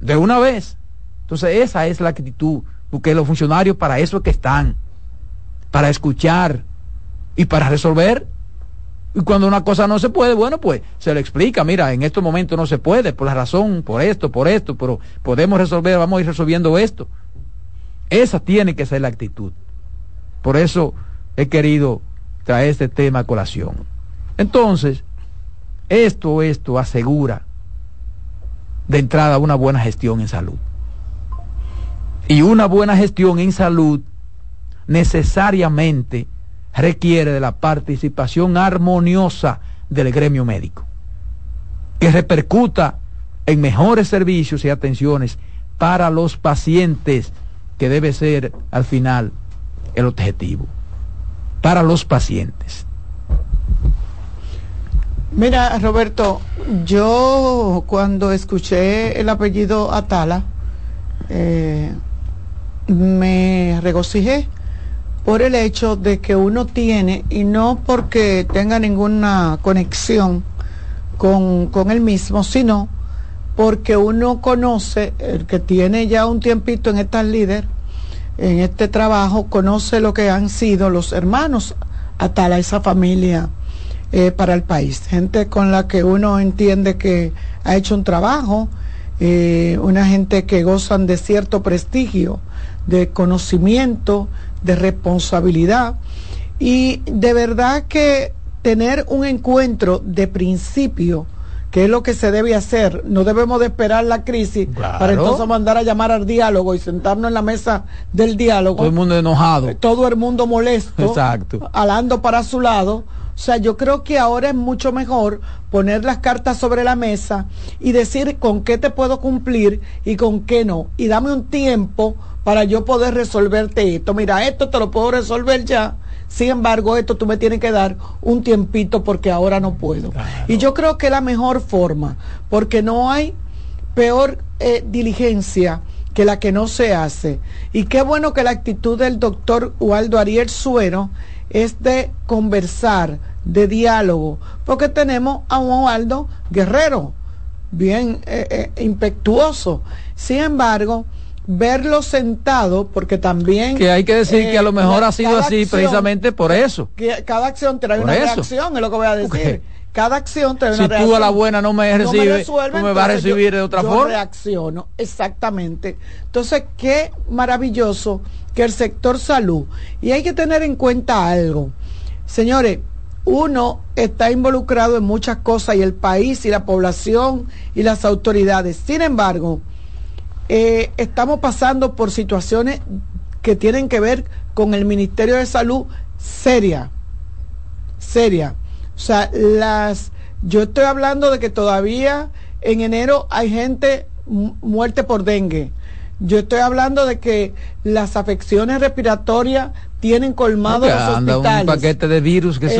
de una vez. Entonces esa es la actitud, porque los funcionarios para eso es que están, para escuchar y para resolver. Y cuando una cosa no se puede, bueno, pues se le explica, mira, en estos momentos no se puede, por la razón, por esto, por esto, pero podemos resolver, vamos a ir resolviendo esto. Esa tiene que ser la actitud. Por eso he querido traer este tema a colación. Entonces, esto, esto asegura de entrada una buena gestión en salud. Y una buena gestión en salud necesariamente requiere de la participación armoniosa del gremio médico, que repercuta en mejores servicios y atenciones para los pacientes, que debe ser al final el objetivo para los pacientes. Mira, Roberto, yo cuando escuché el apellido Atala, eh, me regocijé por el hecho de que uno tiene, y no porque tenga ninguna conexión con, con el mismo, sino porque uno conoce, el que tiene ya un tiempito en estas líder, en este trabajo conoce lo que han sido los hermanos Atala, esa familia eh, para el país. Gente con la que uno entiende que ha hecho un trabajo, eh, una gente que gozan de cierto prestigio, de conocimiento, de responsabilidad. Y de verdad que tener un encuentro de principio, que es lo que se debe hacer. No debemos de esperar la crisis para entonces mandar a llamar al diálogo y sentarnos en la mesa del diálogo. Todo el mundo enojado. Todo el mundo molesto. Exacto. Alando para su lado. O sea, yo creo que ahora es mucho mejor poner las cartas sobre la mesa y decir con qué te puedo cumplir y con qué no. Y dame un tiempo para yo poder resolverte esto. Mira, esto te lo puedo resolver ya sin embargo, esto tú me tienes que dar un tiempito porque ahora no puedo. Y yo creo que es la mejor forma, porque no hay peor eh, diligencia que la que no se hace. Y qué bueno que la actitud del doctor Waldo Ariel Suero es de conversar, de diálogo, porque tenemos a un Waldo Guerrero, bien eh, eh, impetuoso. Sin embargo, verlo sentado, porque también... Que hay que decir que a lo eh, mejor ha sido así precisamente por eso. Que cada acción trae una reacción, es lo que voy a decir. Cada acción trae una reacción. Si tú a la buena no me recibes, no me, tú vas a recibir de otra forma. reacciono, exactamente. Entonces, qué maravilloso que el sector salud. Y hay que tener en cuenta algo. Señores, uno está involucrado en muchas cosas y el país y la población y las autoridades. Sin embargo, eh, estamos pasando por situaciones que tienen que ver con el Ministerio de Salud seria, seria. O sea, las, yo estoy hablando de que todavía en enero hay gente muerte por dengue. Yo estoy hablando de que las afecciones respiratorias tienen colmado los hospitales. un paquete de virus que eh,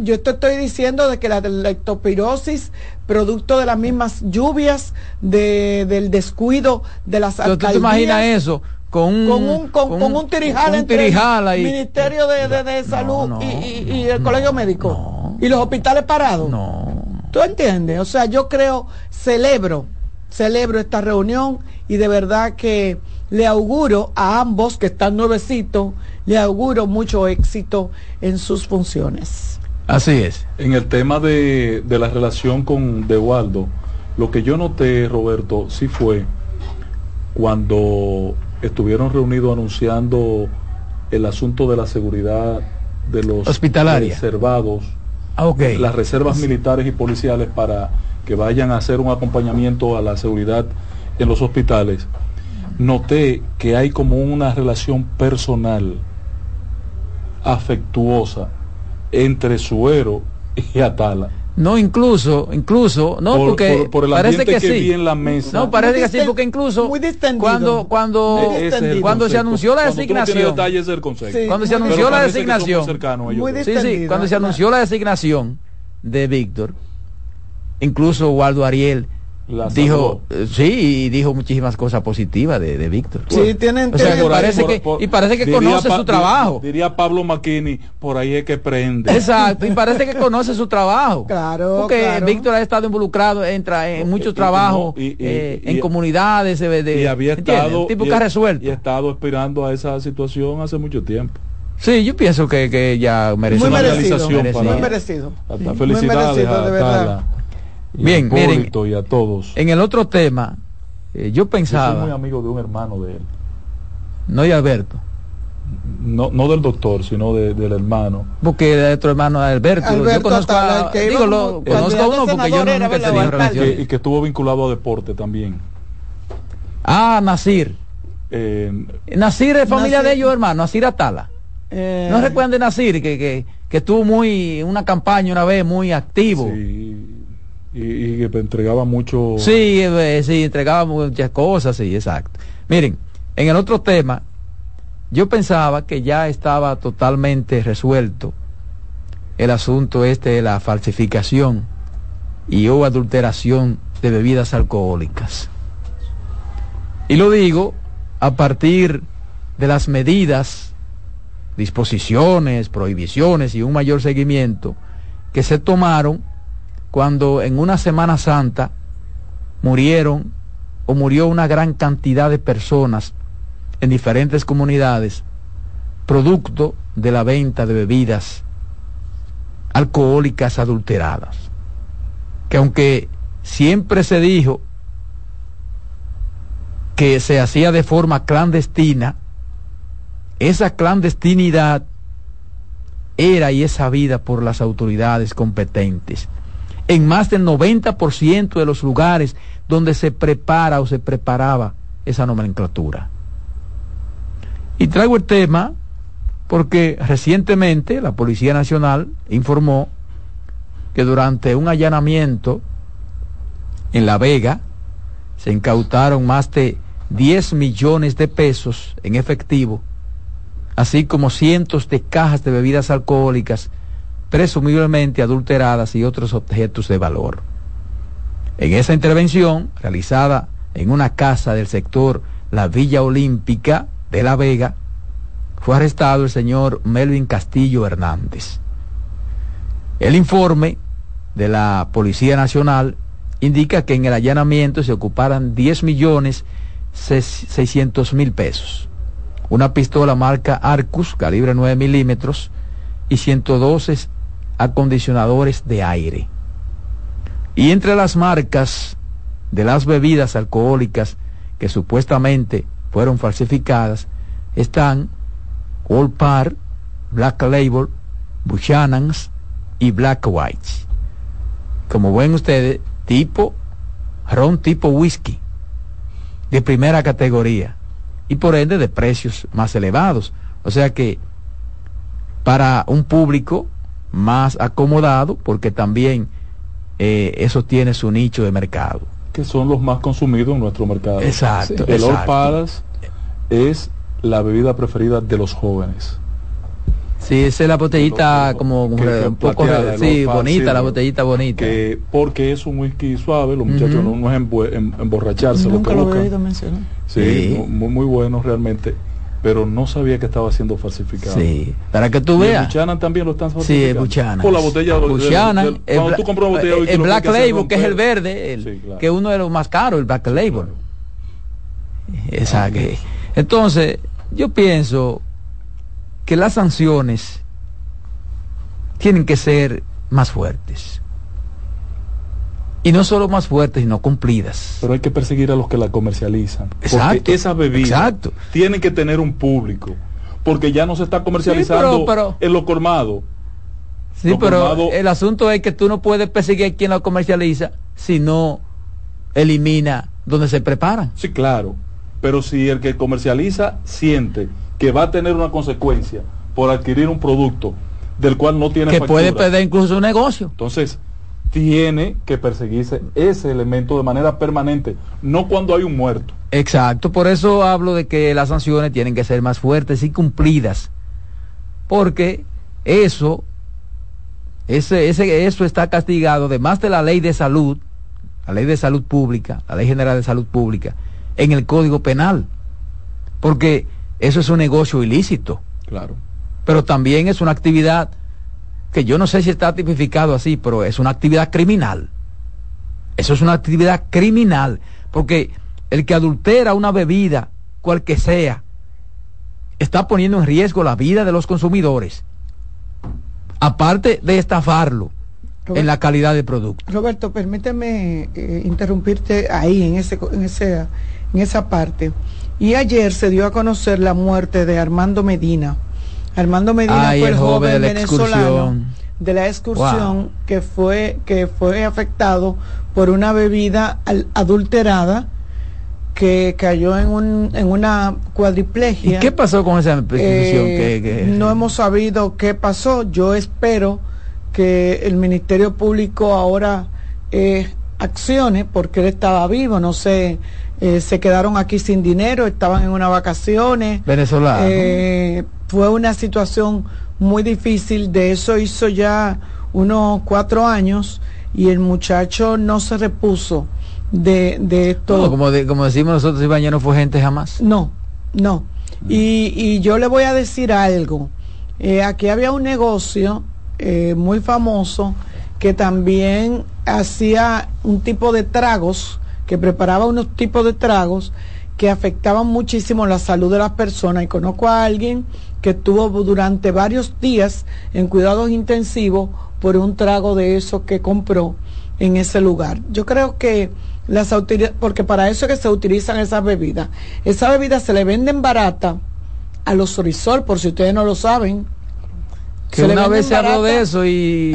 Yo te estoy diciendo de que la lectopirosis, producto de las mismas lluvias, de, del descuido de las alcaldías. ¿Tú te imaginas eso? Con un, con un, con, un, tirijal entre el Ministerio de, Salud y, el Colegio Médico. Y los hospitales parados. No. ¿Tú entiendes? O sea, yo creo, celebro, celebro esta reunión y de verdad que le auguro a ambos que están nuevecitos, le auguro mucho éxito en sus funciones. Así es. En el tema de, la relación con De Waldo, lo que yo noté, Roberto, sí fue cuando estuvieron reunidos anunciando el asunto de la seguridad de los reservados, ah, las reservas militares y policiales para que vayan a hacer un acompañamiento a la seguridad en los hospitales, noté que hay como una relación personal, afectuosa, entre Suero y Atala. No, incluso, incluso, no, porque parece que, sí. en la mesa. No, parece que sí, porque incluso cuando cuando cuando se anunció la designación, cuando se anunció la designación, sí, sí, cuando se anunció la designación de Víctor, incluso Waldo Ariel dijo eh, sí y dijo muchísimas cosas positivas de, de Víctor. Sí tienen o sea, parece que, y parece que conoce su trabajo. diría Pablo McKinney por ahí es que prende. Exacto y parece que conoce su trabajo. Claro porque Víctor ha estado involucrado entra en muchos trabajos eh, en comunidades de, y había estado tipo que ha resuelto. y ha estado esperando a esa situación hace mucho tiempo. Sí, yo pienso que, que ya merece muy merecido, merecido. muy merecido. felicidades a, Bien, miren, y a todos. En el otro tema, eh, yo pensaba. Yo soy muy amigo de un hermano de él. No de Alberto. No, no del doctor, sino de, del hermano. Porque de otro hermano Alberto. Alberto yo conozco a, digo, lo, conozco a uno porque yo no nunca he tenido relación. Y que estuvo vinculado a deporte también. Ah, Nasir. Eh, Nasir es familia Nasir. de ellos, hermano. Nasir Atala. Eh, ¿No recuerdan de Nasir que, que, que estuvo muy, una campaña una vez muy activo? Sí y, que entregaba mucho. Sí, eh, sí, entregaba muchas cosas, sí, exacto. Miren, en el otro tema, yo pensaba que ya estaba totalmente resuelto el asunto este de la falsificación y o adulteración de bebidas alcohólicas. Y lo digo a partir de las medidas, disposiciones, prohibiciones y un mayor seguimiento que se tomaron cuando en una Semana Santa murieron o murió una gran cantidad de personas en diferentes comunidades producto de la venta de bebidas alcohólicas adulteradas. Que aunque siempre se dijo que se hacía de forma clandestina, esa clandestinidad era y es sabida por las autoridades competentes en más del 90% de los lugares donde se prepara o se preparaba esa nomenclatura. Y traigo el tema porque recientemente la Policía Nacional informó que durante un allanamiento en La Vega se incautaron más de 10 millones de pesos en efectivo, así como cientos de cajas de bebidas alcohólicas presumiblemente adulteradas y otros objetos de valor. En esa intervención, realizada en una casa del sector La Villa Olímpica de La Vega, fue arrestado el señor Melvin Castillo Hernández. El informe de la Policía Nacional indica que en el allanamiento se ocuparan 10 millones 600 mil pesos, una pistola marca Arcus, calibre 9 milímetros, y 112 acondicionadores de aire. Y entre las marcas de las bebidas alcohólicas que supuestamente fueron falsificadas están Old Par, Black Label, Buchanan's y Black White. Como ven ustedes, tipo ron tipo whisky de primera categoría y por ende de precios más elevados. O sea que para un público más acomodado porque también eh, eso tiene su nicho de mercado. Que son los más consumidos en nuestro mercado. Exacto. El Old es la bebida preferida de los jóvenes. Sí, esa es la botellita como un poco sí, bonita, la botellita bonita. porque es un whisky suave, los muchachos no, es emborracharse. Nunca lo, he oído mencionar. Sí, Muy, muy bueno realmente pero no sabía que estaba siendo falsificado. Sí, para que tú veas. Buchanan también lo están falsificando. Sí, Buchanan. Por la botella Buchanan, de, cuando tú compras una botella el, el Black Label, que es el verde, el, que es uno de los más caros, el Black Label. Exacto. Entonces, yo pienso que las sanciones tienen que ser más fuertes. Y no solo más fuertes, sino cumplidas. Pero hay que perseguir a los que la comercializan. Exacto. Porque esas bebidas tienen que tener un público. Porque ya no se está comercializando en lo colmado. Sí, pero el asunto es que tú no puedes perseguir a quien la comercializa si no elimina donde se preparan. Sí, claro. Pero si el que comercializa siente que va a tener una consecuencia por adquirir un producto del cual no tiene que puede perder incluso un negocio. Entonces, tiene que perseguirse ese elemento de manera permanente, no cuando hay un muerto. Exacto, por eso hablo de que las sanciones tienen que ser más fuertes y cumplidas, porque eso, ese, ese, eso está castigado, además de la ley de salud, la ley de salud pública, la ley general de salud pública, en el código penal. Porque eso es un negocio ilícito. Claro. Pero también es una actividad que yo no sé si está tipificado así, pero es una actividad criminal. Eso es una actividad criminal. Porque el que adultera una bebida, cual que sea, está poniendo en riesgo la vida de los consumidores. Aparte de estafarlo en la calidad de producto. Roberto, permíteme eh, interrumpirte ahí, en, ese, en, ese, en esa parte. Y ayer se dio a conocer la muerte de Armando Medina. Armando Medina fue el joven, venezolano de la excursión que fue que fue afectado por una bebida adulterada que cayó en, un, en una cuadriplegia. ¿Y qué pasó con esa excursión? Eh, no hemos sabido qué pasó. Yo espero que el Ministerio Público ahora eh, accione porque él estaba vivo, no sé, eh, se quedaron aquí sin dinero, estaban en unas vacaciones. Venezolano. Eh, fue una situación muy difícil, de eso hizo ya unos cuatro años y el muchacho no se repuso de, de esto. como, como decimos nosotros, Ibañez no fue gente jamás. No, no. Y, y yo le voy a decir algo. aquí había un negocio eh, muy famoso que también hacía un tipo de tragos, que preparaba unos tipos de tragos que afectaban muchísimo la salud de las personas. Y conozco a alguien que estuvo durante varios días en cuidados intensivos por un trago de eso que compró en ese lugar. Yo creo que las autoridades, porque para eso es que se utilizan esas bebidas. Esas bebidas se le venden barata a los Sorisol, por si ustedes no lo saben que una vez se habló de eso y,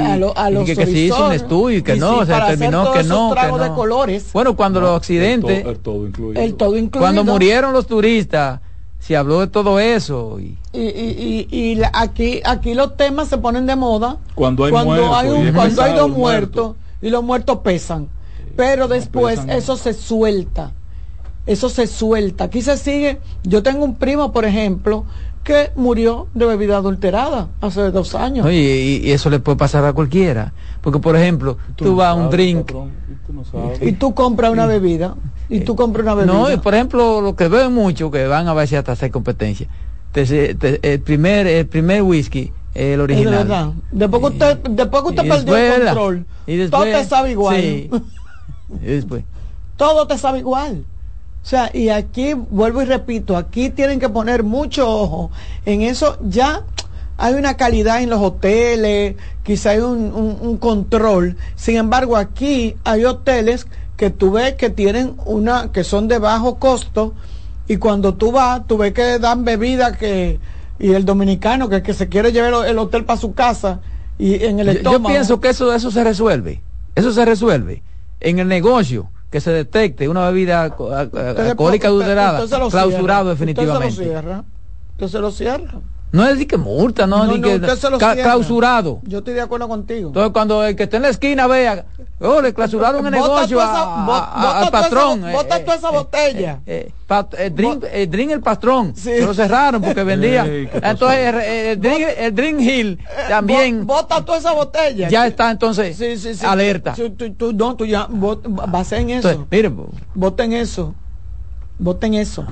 que, se hizo un estudio y que no, se determinó que no, que no. De colores. Bueno, cuando los accidentes, el, todo, incluido. el todo incluido. Cuando murieron los turistas, se habló de todo eso. Y, y, y, aquí, aquí los temas se ponen de moda cuando hay, cuando hay, cuando hay dos muertos y los muertos pesan. Pero después eso se suelta. Eso se suelta. Aquí se sigue. Yo tengo un primo, por ejemplo, que murió de bebida adulterada hace dos años. y, eso le puede pasar a cualquiera. Porque, por ejemplo, tú, vas a un drink y tú compras una bebida. Y tú compras una bebida. No, y por ejemplo, lo que veo mucho, que van a veces hasta hacer competencia. el, primer, el primer whisky el original. Después que usted, después que usted perdió el control, todo te sabe igual. y después. Todo te sabe igual. O sea, y aquí, vuelvo y repito, aquí tienen que poner mucho ojo en eso. Ya hay una calidad en los hoteles, quizá hay un, control. Sin embargo, aquí hay hoteles que tú ves que tienen una, que son de bajo costo, y cuando tú vas, tú ves que dan bebida que, y el dominicano que, que se quiere llevar el hotel para su casa, y en el estómago. Yo pienso que eso, eso se resuelve. Eso se resuelve en el negocio que se detecte una bebida alcohólica adulterada, clausurado definitivamente. Entonces lo cierra. Entonces lo cierra. No es decir que multa, no, no, que clausurado. Yo estoy de acuerdo contigo. Entonces cuando el que esté en la esquina vea, oh, le clausuraron el negocio al patrón. Bota toda esa botella. Eh, eh, drink, eh, drink, el patrón. Se lo cerraron porque vendía. entonces el, drink, el Drink Hill también. Bota toda esa botella. Ya está entonces alerta. Tú, no, tú ya vas en eso. Entonces, mire, voten eso voten eso.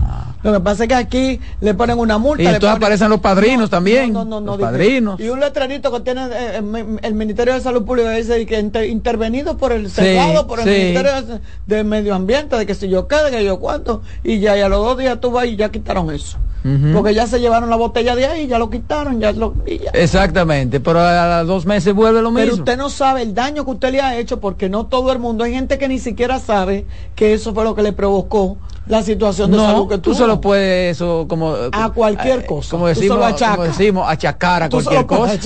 Lo que pasa es que aquí le ponen una multa. Y entonces aparecen los padrinos también. No, no, no, los padrinos. Y un letrerito que tiene eh, eh, el, Ministerio de Salud Pública dice que intervenido por el Senado, por el Ministerio de, Medio Ambiente, de que si yo quede, que yo cuánto. Y ya, y a los dos días tú vas y ya quitaron eso. Porque ya se llevaron la botella de ahí, ya lo quitaron, ya lo. Exactamente, pero a, los dos meses vuelve lo mismo. Pero usted no sabe el daño que usted le ha hecho porque no todo el mundo, hay gente que ni siquiera sabe que eso fue lo que le provocó la situación de salud que tú tuvo. solo puedes eso como a cualquier eh, cosa. como decimos, como decimos achacar a cualquier cosa.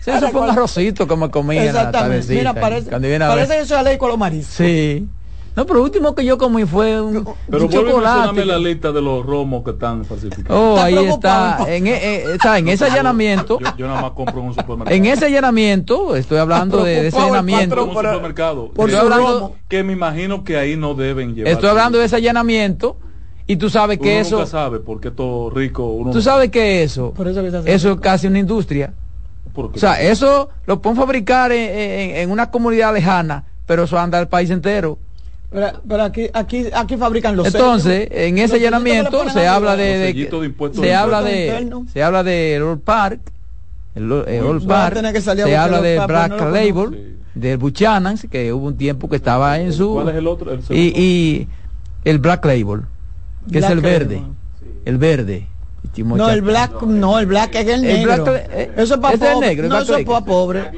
sí, eso fue un arrocito como comía exactamente. Mira parece, parece que eso es la ley con los mariscos. Sí no, pero lo último que yo comí fue un, pero chocolate. la lista de los romos que están falsificados. Oh, ahí está. En, eh, eh, está. en, ese allanamiento. Yo, nada más compro en un supermercado. En ese allanamiento, estoy hablando de, ese allanamiento. un supermercado. estoy hablando, que me imagino que ahí no deben llevar. Estoy hablando de ese allanamiento. Y tú sabes que eso. Nunca sabe porque todo rico. Uno tú sabes que eso. eso, es casi una industria. O sea, eso lo pueden fabricar en, en, en una comunidad lejana, pero eso anda al país entero Pero, aquí, aquí, aquí fabrican los Entonces, en ese llenamiento se habla de, se habla de se habla de Old Park, el, Old Park, se habla de Black Label, del Buchanan, que hubo un tiempo que estaba en su ¿Cuál es el otro? y, y, el Black Label, que es el verde, el verde. No, el black, no, el black es el negro. Eh, eso es para pobre. no, eso es para pobre.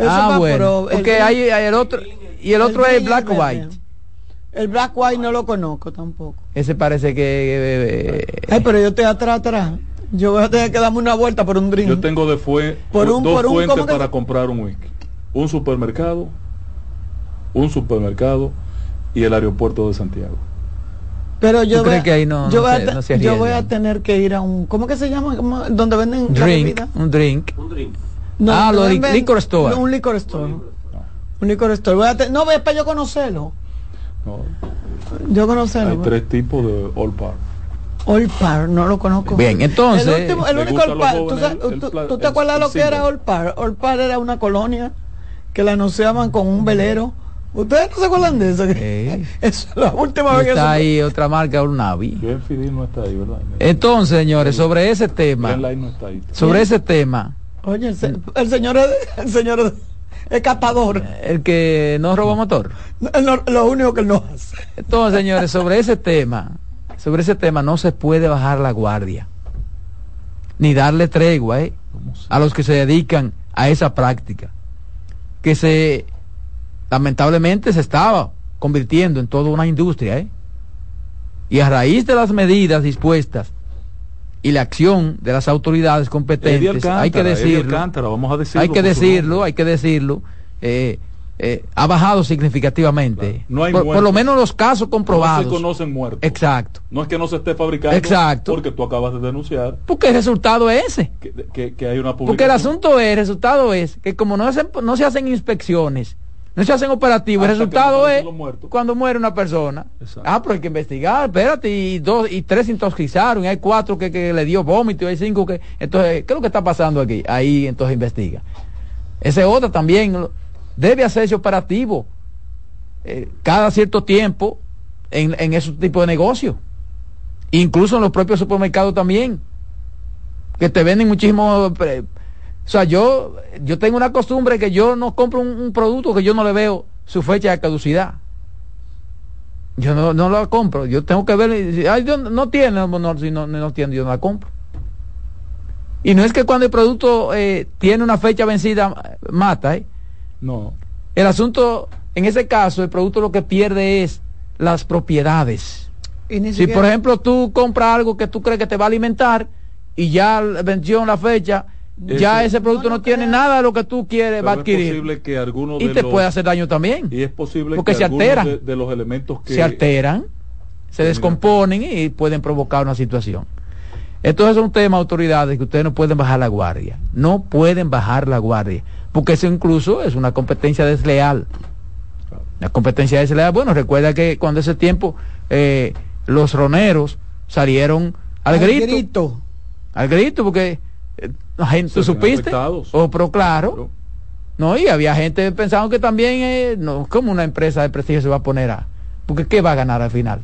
ah, bueno. Porque hay, hay el otro y el otro es Black White. El Black White no lo conozco tampoco. Ese parece que... Eh, eh, Ay, pero yo estoy atrás, atrás. Yo voy a tener que darme una vuelta por un drink. Yo tengo de fue, por un, dos fuentes para comprar un whisky. Un supermercado, un supermercado y el aeropuerto de Santiago. Pero yo, voy, que ahí no, yo, voy, a, yo voy a tener que ir a un... ¿Cómo que se llama? Donde venden drink, Un drink. Un drink. ah, lo licor store. un licor store. Un licor store. Voy a no, para yo conocerlo. No. Yo conocerlo. Hay tres tipos de All Par. All Par, no lo conozco. Bien, entonces. El, último, el único All Par. ¿Tú, te acuerdas lo que era All Par? All Par era una colonia que la anunciaban con un velero. ¿Ustedes no se acuerdan de eso? es la última vez que Está ahí otra marca, no está ahí, ¿verdad? Entonces, señores, sobre ese tema. Sobre ese tema. Oye, el, señor, el señor es catador. El que no roba motor. lo único que no hace. Entonces, señores, sobre ese tema, sobre ese tema no se puede bajar la guardia. Ni darle tregua ¿eh? a los que se dedican a esa práctica. Que se, lamentablemente, se estaba convirtiendo en toda una industria. ¿eh? Y a raíz de las medidas dispuestas y la acción de las autoridades competentes, hay que decirlo, vamos a decirlo hay que decirlo, hay que decirlo, eh, eh, ha bajado significativamente. No hay por, lo menos los casos comprobados. No se conocen muertos. Exacto. No es que no se esté fabricando. Exacto. Porque tú acabas de denunciar. Porque el resultado es ese. Que, hay una Porque el asunto es, el resultado es que como no, no se hacen inspecciones, no se hacen operativos. el resultado es cuando muere una persona. Ah, pero hay que investigar, espérate, y dos y tres intoxicaron, y hay cuatro que, le dio vómito, y hay cinco que. Entonces, ¿qué es lo que está pasando aquí? Ahí entonces investiga. Ese otro también debe hacerse operativo eh, cada cierto tiempo en, en ese tipo de negocio. Incluso en los propios supermercados también. Que te venden muchísimo eh, o sea, yo, yo tengo una costumbre que yo no compro un, producto que yo no le veo su fecha de caducidad. Yo no, no la compro. Yo tengo que ver, ay, no tiene, no, si no, no tiene, yo no la compro. Y no es que cuando el producto eh, tiene una fecha vencida, mata, ¿eh? No. El asunto, en ese caso, el producto lo que pierde es las propiedades. Si, por ejemplo, tú compras algo que tú crees que te va a alimentar y ya venció la fecha, ya ese producto no, tiene nada de lo que tú quieres va a adquirir. Es posible que algunos y te puede hacer daño también. Y es posible porque que se alteran. De, los elementos que se alteran, se descomponen y pueden provocar una situación. Entonces es un tema, autoridades, que ustedes no pueden bajar la guardia. No pueden bajar la guardia. Porque eso incluso es una competencia desleal. La competencia desleal, bueno, recuerda que cuando ese tiempo eh, los roneros salieron al, grito. Al grito, porque ¿Tú supiste? O oh, pero claro. No, y había gente pensando que también, eh, no, como una empresa de prestigio se va a poner a... Porque ¿qué va a ganar al final?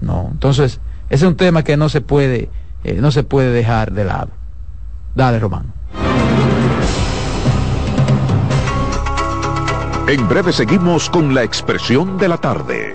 No, entonces, ese es un tema que no se puede, eh, no se puede dejar de lado. Dale, Román. En breve seguimos con la expresión de la tarde.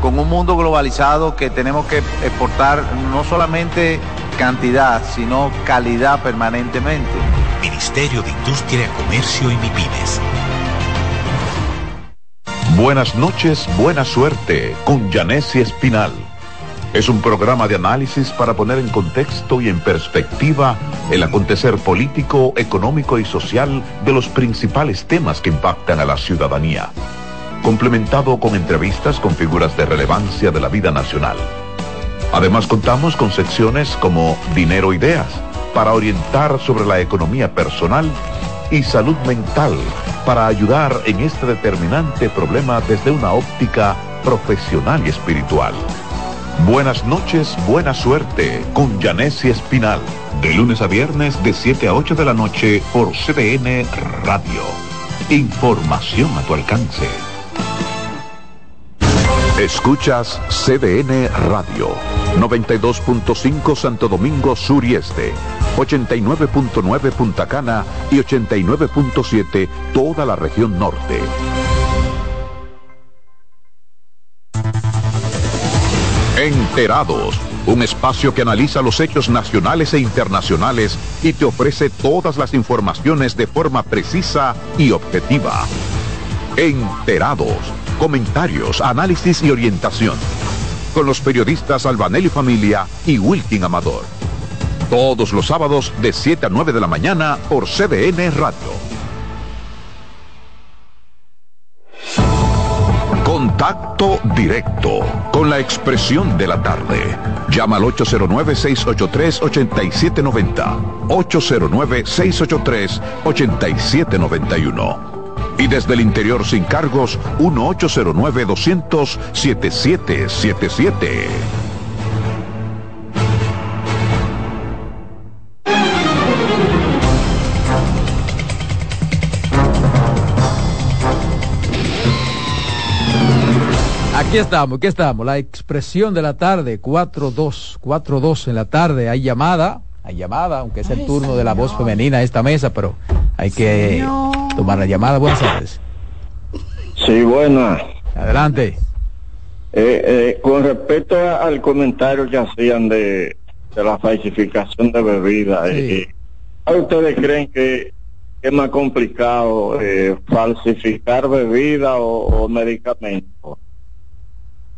con un mundo globalizado que tenemos que exportar no solamente cantidad, sino calidad permanentemente. Ministerio de Industria, Comercio y MIPINES. Buenas noches, buena suerte con Janessi Espinal es un programa de análisis para poner en contexto y en perspectiva el acontecer político, económico y social de los principales temas que impactan a la ciudadanía, complementado con entrevistas con figuras de relevancia de la vida nacional. Además contamos con secciones como Dinero Ideas, para orientar sobre la economía personal y salud mental, para ayudar en este determinante problema desde una óptica profesional y espiritual. Buenas noches, buena suerte con Janessi Espinal. De lunes a viernes de 7 a 8 de la noche por CDN Radio. Información a tu alcance. Escuchas CDN Radio. 92.5 Santo Domingo Sur y Este. 89.9 Punta Cana y 89.7 toda la región norte. Enterados, un espacio que analiza los hechos nacionales e internacionales y te ofrece todas las informaciones de forma precisa y objetiva. Enterados, comentarios, análisis y orientación. Con los periodistas Albanelli Familia y Wilkin Amador. Todos los sábados de 7 a 9 de la mañana por CDN Radio. Contacto directo con la expresión de la tarde. Llama al 809-683-8790. 809-683-8791. Y desde el interior sin cargos, 1-809-200-7777. Aquí estamos, aquí estamos. La expresión de la tarde, 4-2, 4-2 en la tarde. Hay llamada, llamada, aunque es el turno de la voz femenina a esta mesa, pero hay que tomar la llamada. Buenas tardes. Sí, buenas. Adelante. Eh, eh, con respecto al comentario que hacían de, la falsificación de bebidas, eh, ¿ustedes creen que es más complicado falsificar bebida o medicamentos?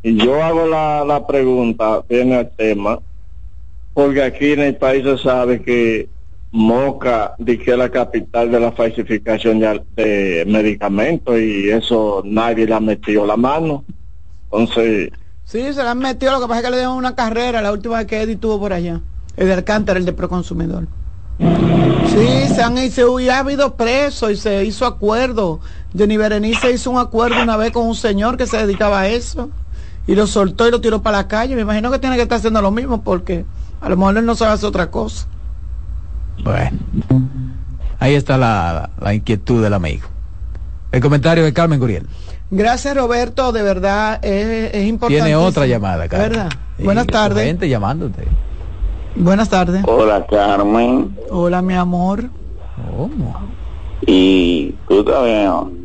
Y yo hago la, la pregunta, viene al tema, porque aquí en el país se sabe que Moca que es la capital de la falsificación de, medicamentos y eso nadie le ha metido la mano. Entonces... Sí, se le han metido, lo que pasa es que le dieron una carrera la última vez que Eddie tuvo por allá. El de Alcántara, el de Proconsumidor. Sí, se han hecho, y ha habido preso y se hizo acuerdo. Jenny Berenice hizo un acuerdo una vez con un señor que se dedicaba a eso y lo soltó y lo tiró para la calle. Me imagino que tiene que estar haciendo lo mismo porque a lo mejor él no sabe hacer otra cosa. Bueno, ahí está la, inquietud del amigo. El comentario de Carmen Guriel. Gracias Roberto, de verdad es, importante. Tiene otra llamada, Carmen. ¿Verdad? Buenas tardes. Gente llamándote. Buenas tardes. Hola Carmen. Hola mi amor. ¿Cómo? Y tú también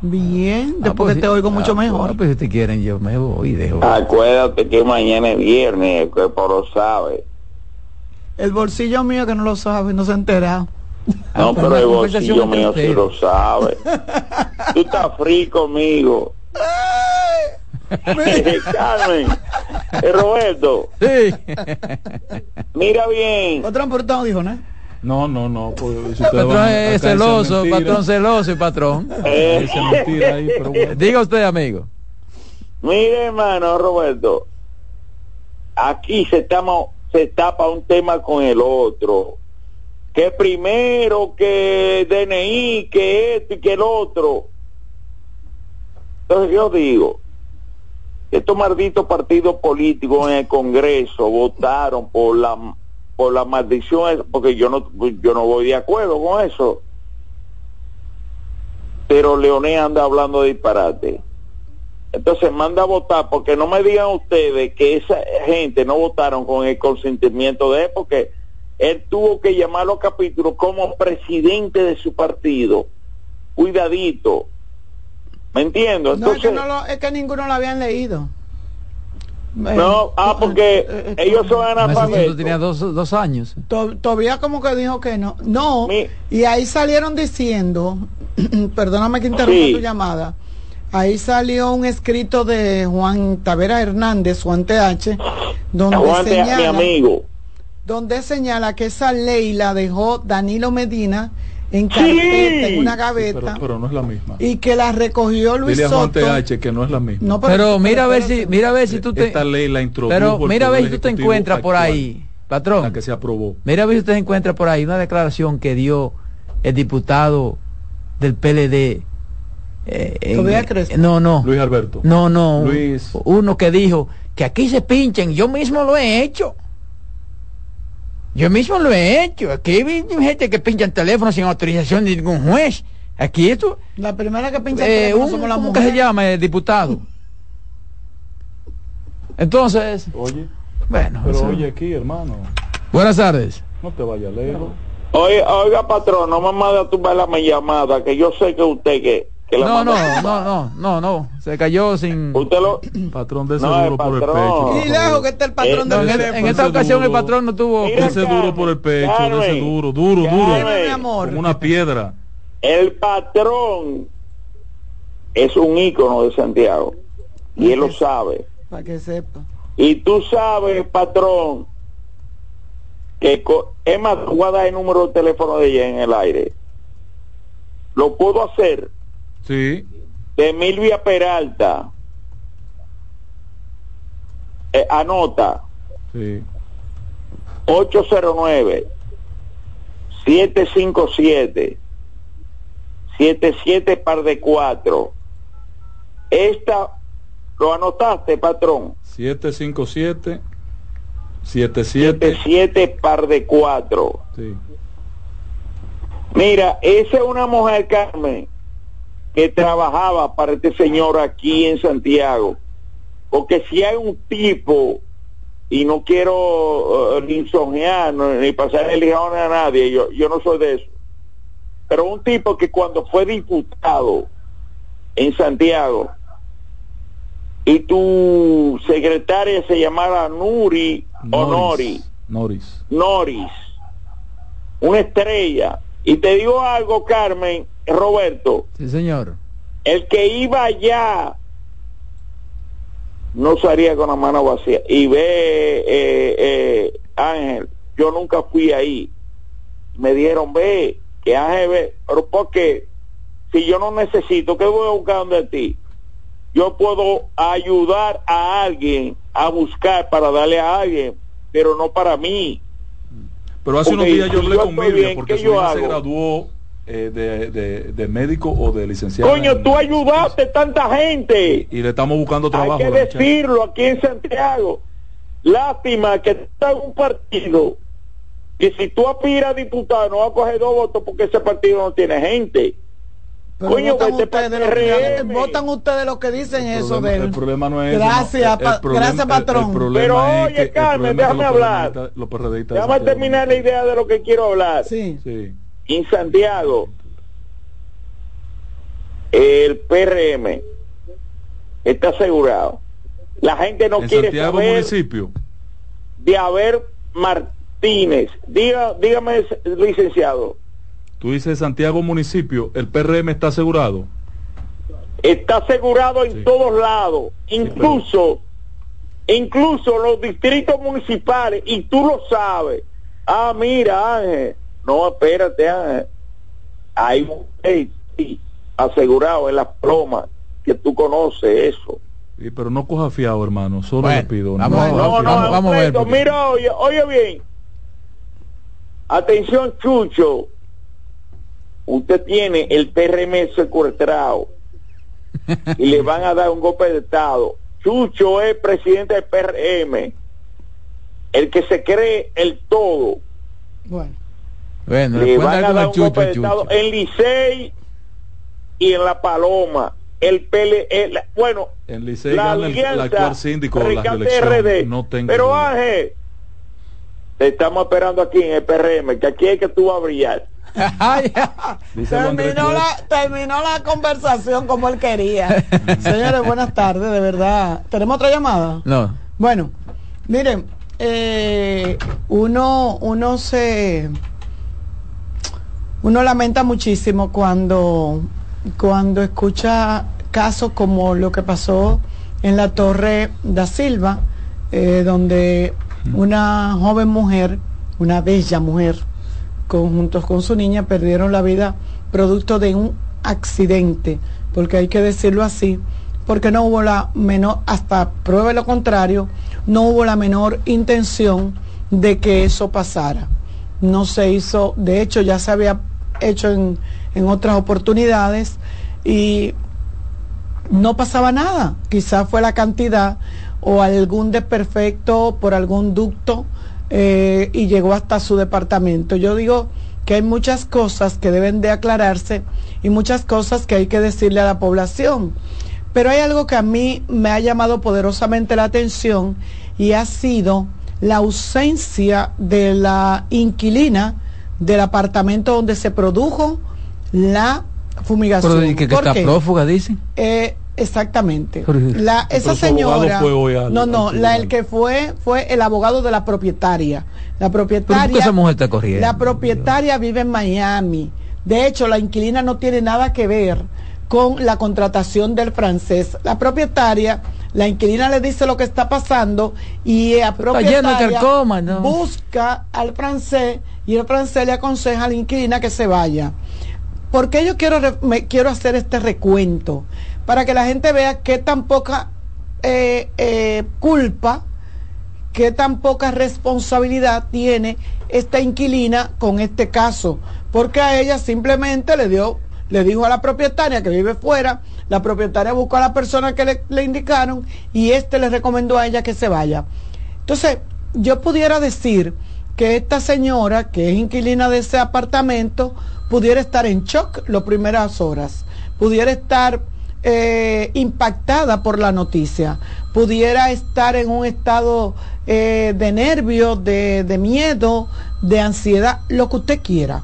Bien, ah, después pues te oigo mucho ah, mejor. pues si te quieren, yo me voy. Dejo. Acuérdate que mañana es viernes, que por lo sabe. El bolsillo mío que no lo sabe, no se ha enterado. No, ah, pero el bolsillo mío sí lo sabe. Tú estás frío conmigo. Carmen, eh, Roberto. Sí. Mira bien. Otro transportado dijo, ¿no? No, no, no. Pues, patrón es celoso, patrón celoso y patrón. Eh. Diga usted, amigo. Mire, hermano Roberto, aquí se, tapa, se tapa un tema con el otro. Que primero, que DNI, que esto y que el otro. Entonces yo digo, estos malditos partidos políticos en el Congreso votaron por la por la maldición, porque yo no, yo no voy de acuerdo con eso. Pero Leonel anda hablando de disparate. entonces manda a votar, porque no me digan ustedes que esa gente no votaron con el consentimiento de él, porque él tuvo que llamar a los capítulos como presidente de su partido. Cuidadito. ¿Me entiendo? Entonces, no, es que ninguno lo habían leído. No, ah, porque eh, eh, ellos son analfabetos. tenía dos, dos años. todavía como que dijo que no. No, y ahí salieron diciendo, perdóname que interrumpa tu llamada, ahí salió un escrito de Juan Tavera Hernández, Juan TH, donde señala, amigo. donde señala que esa ley la dejó Danilo Medina en carpeta, en una gaveta. pero, no es la misma. Y que la recogió Luis Dile Soto. TH que no es la misma. pero, mira a ver si, mira a ver si tú te. Esta ley la introdujo. Pero mira a ver si tú te encuentras por ahí, patrón. La que se aprobó. Mira a ver si usted encuentra por ahí una declaración que dio el diputado del PLD. Eh, no, no. Luis Alberto. No, no. Luis. Uno que dijo que aquí se pinchen, yo mismo lo he hecho. Yo mismo lo he hecho. Aquí hay gente que pincha el teléfono sin autorización de ningún juez. Aquí esto. La primera que pincha el eh, teléfono somos la mujer. ¿Cómo se llama el diputado? Entonces. Oye. Bueno. Pero oye aquí, hermano. Buenas tardes. No te vayas lejos. Oiga, oiga, patrón, no me mande a tumbar la llamada, que yo sé que usted que no, no, no, no, no, no, se cayó sin usted lo patrón de ese duro por el pecho. Y lejos que está el patrón eh, de en, esta ocasión el patrón no tuvo ese duro por el pecho, ese duro, duro, duro, como una piedra. El patrón es un ícono de Santiago y él lo sabe. Para que sepa. Y tú sabes, patrón, que es más, voy a dar el número de teléfono de ella en el aire. Lo puedo hacer Sí. De Milvia Peralta. Eh, anota. Sí. 809 757 77 par de 4. Esta lo anotaste, patrón. 757 77 77 par de 4. Sí. Mira, esa es una mujer, Carmen, que trabajaba para este señor aquí en Santiago. Porque si hay un tipo, y no quiero uh, ni soñar ni pasar el lijón a nadie, yo, yo no soy de eso, pero un tipo que cuando fue diputado en Santiago, y tu secretaria se llamaba Nuri o Nori. Noris. Noris. Una estrella. Y te digo algo, Carmen, Roberto. Sí, señor. El que iba allá no salía con la mano vacía. Y ve, eh, eh, Ángel, yo nunca fui ahí. Me dieron, ve, que Ángel ve, pero porque si yo no necesito, ¿qué voy a buscar donde ti? Yo puedo ayudar a alguien a buscar para darle a alguien, pero no para mí. Pero hace unos días yo hablé con Miriam porque su hija se graduó eh, de, de, médico o de licenciado. Coño, tú ayudaste a tanta gente. Y, le estamos buscando trabajo. Hay que decirlo aquí en Santiago. Lástima que está en un partido que si tú aspiras a diputado no va a coger dos votos porque ese partido no tiene gente. Coño, votan, ustedes, votan ustedes los que dicen eso de El problema no es Gracias, gracias patrón. Pero oye, Carmen, déjame hablar. Déjame terminar la idea de lo que quiero hablar. Sí. sí en Santiago el PRM está asegurado. La gente no quiere Santiago saber municipio de haber Martínez. Diga, dígame, licenciado. Tú dices Santiago municipio, el PRM está asegurado. Está asegurado en todos lados, incluso, incluso los distritos municipales, y tú lo sabes. Ah, mira, Ángel, no, espérate, ah, hay un asegurado en la ploma que tú conoces eso. Sí, pero no coja fiado, hermano, solo le pido. Vamos, no, no, vamos, a ver. Mira, oye, oye bien. Atención, Chucho. Usted tiene el PRM secuestrado y le van a dar un golpe de Estado. Chucho es presidente del PRM, el que se cree el todo. Bueno. Bueno, le van a dar un golpe de Estado en Licey y en La Paloma. el PL, bueno, en la alianza, el, actual síndico de la reelección, no tengo pero Ángel, te estamos esperando aquí en el PRM, que aquí es que tú vas a brillar. Terminó, la, terminó la conversación como él quería. Señores, buenas tardes, de verdad. ¿Tenemos otra llamada? No. Bueno, miren, eh, uno, uno se uno lamenta muchísimo cuando, cuando escucha casos como lo que pasó en la Torre da Silva, eh, donde una joven mujer, una bella mujer, juntos con su niña, perdieron la vida producto de un accidente, porque hay que decirlo así, porque no hubo la menor, hasta pruebe lo contrario, no hubo la menor intención de que eso pasara. No se hizo, de hecho ya se había hecho en, en otras oportunidades y no pasaba nada. Quizás fue la cantidad o algún desperfecto por algún ducto eh, y llegó hasta su departamento. Yo digo que hay muchas cosas que deben de aclararse y muchas cosas que hay que decirle a la población. Pero hay algo que a mí me ha llamado poderosamente la atención y ha sido la ausencia de la inquilina del apartamento donde se produjo la fumigación. que, está prófuga, dice? Eh, exactamente. La, esa señora. no, no, la el que fue fue el abogado de la propietaria. La propietaria. esa mujer está corriendo? La propietaria vive en Miami. De hecho, la inquilina no tiene nada que ver con la contratación del francés. La propietaria, la inquilina le dice lo que está pasando y la propietaria busca al francés y el francés le aconseja a la inquilina que se vaya. ¿Por qué yo quiero, me, quiero hacer este recuento? Para que la gente vea qué tan poca eh, eh, culpa, qué tan poca responsabilidad tiene esta inquilina con este caso. Porque a ella simplemente le dio le dijo a la propietaria que vive fuera, la propietaria buscó a la persona que le, indicaron y este le recomendó a ella que se vaya. Entonces, yo pudiera decir que esta señora, que es inquilina de ese apartamento, pudiera estar en shock las primeras horas, pudiera estar eh, impactada por la noticia, pudiera estar en un estado eh, de nervio, de, de, miedo, de ansiedad, lo que usted quiera.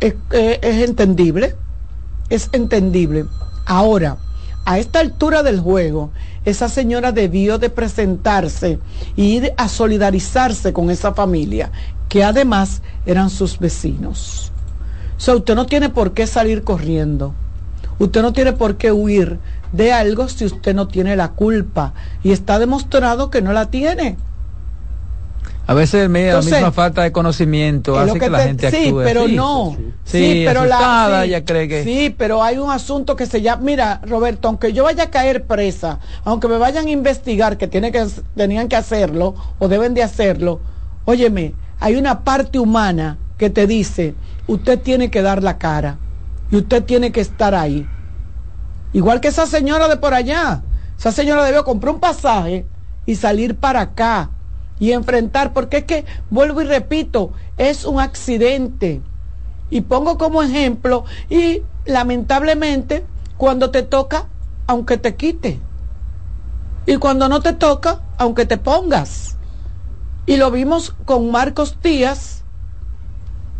es eh, entendible es entendible. Ahora, a esta altura del juego, esa señora debió de presentarse y ir a solidarizarse con esa familia, que además eran sus vecinos. O sea, usted no tiene por qué salir corriendo. Usted no tiene por qué huir de algo si usted no tiene la culpa. Y está demostrado que no la tiene. A veces me, la misma falta de conocimiento hace que, la gente sí, pero no. Sí, pero la sí, cree que Sí, pero hay un asunto que se llama, mira, Roberto, aunque yo vaya a caer presa, aunque me vayan a investigar que tiene que tenían que hacerlo o deben de hacerlo, óyeme, hay una parte humana que te dice, usted tiene que dar la cara y usted tiene que estar ahí. Igual que esa señora de por allá. Esa señora debió comprar un pasaje y salir para acá y enfrentar, porque es que, vuelvo y repito, es un accidente. Y pongo como ejemplo, y lamentablemente, cuando te toca, aunque te quite. Y cuando no te toca, aunque te pongas. Y lo vimos con Marcos Díaz,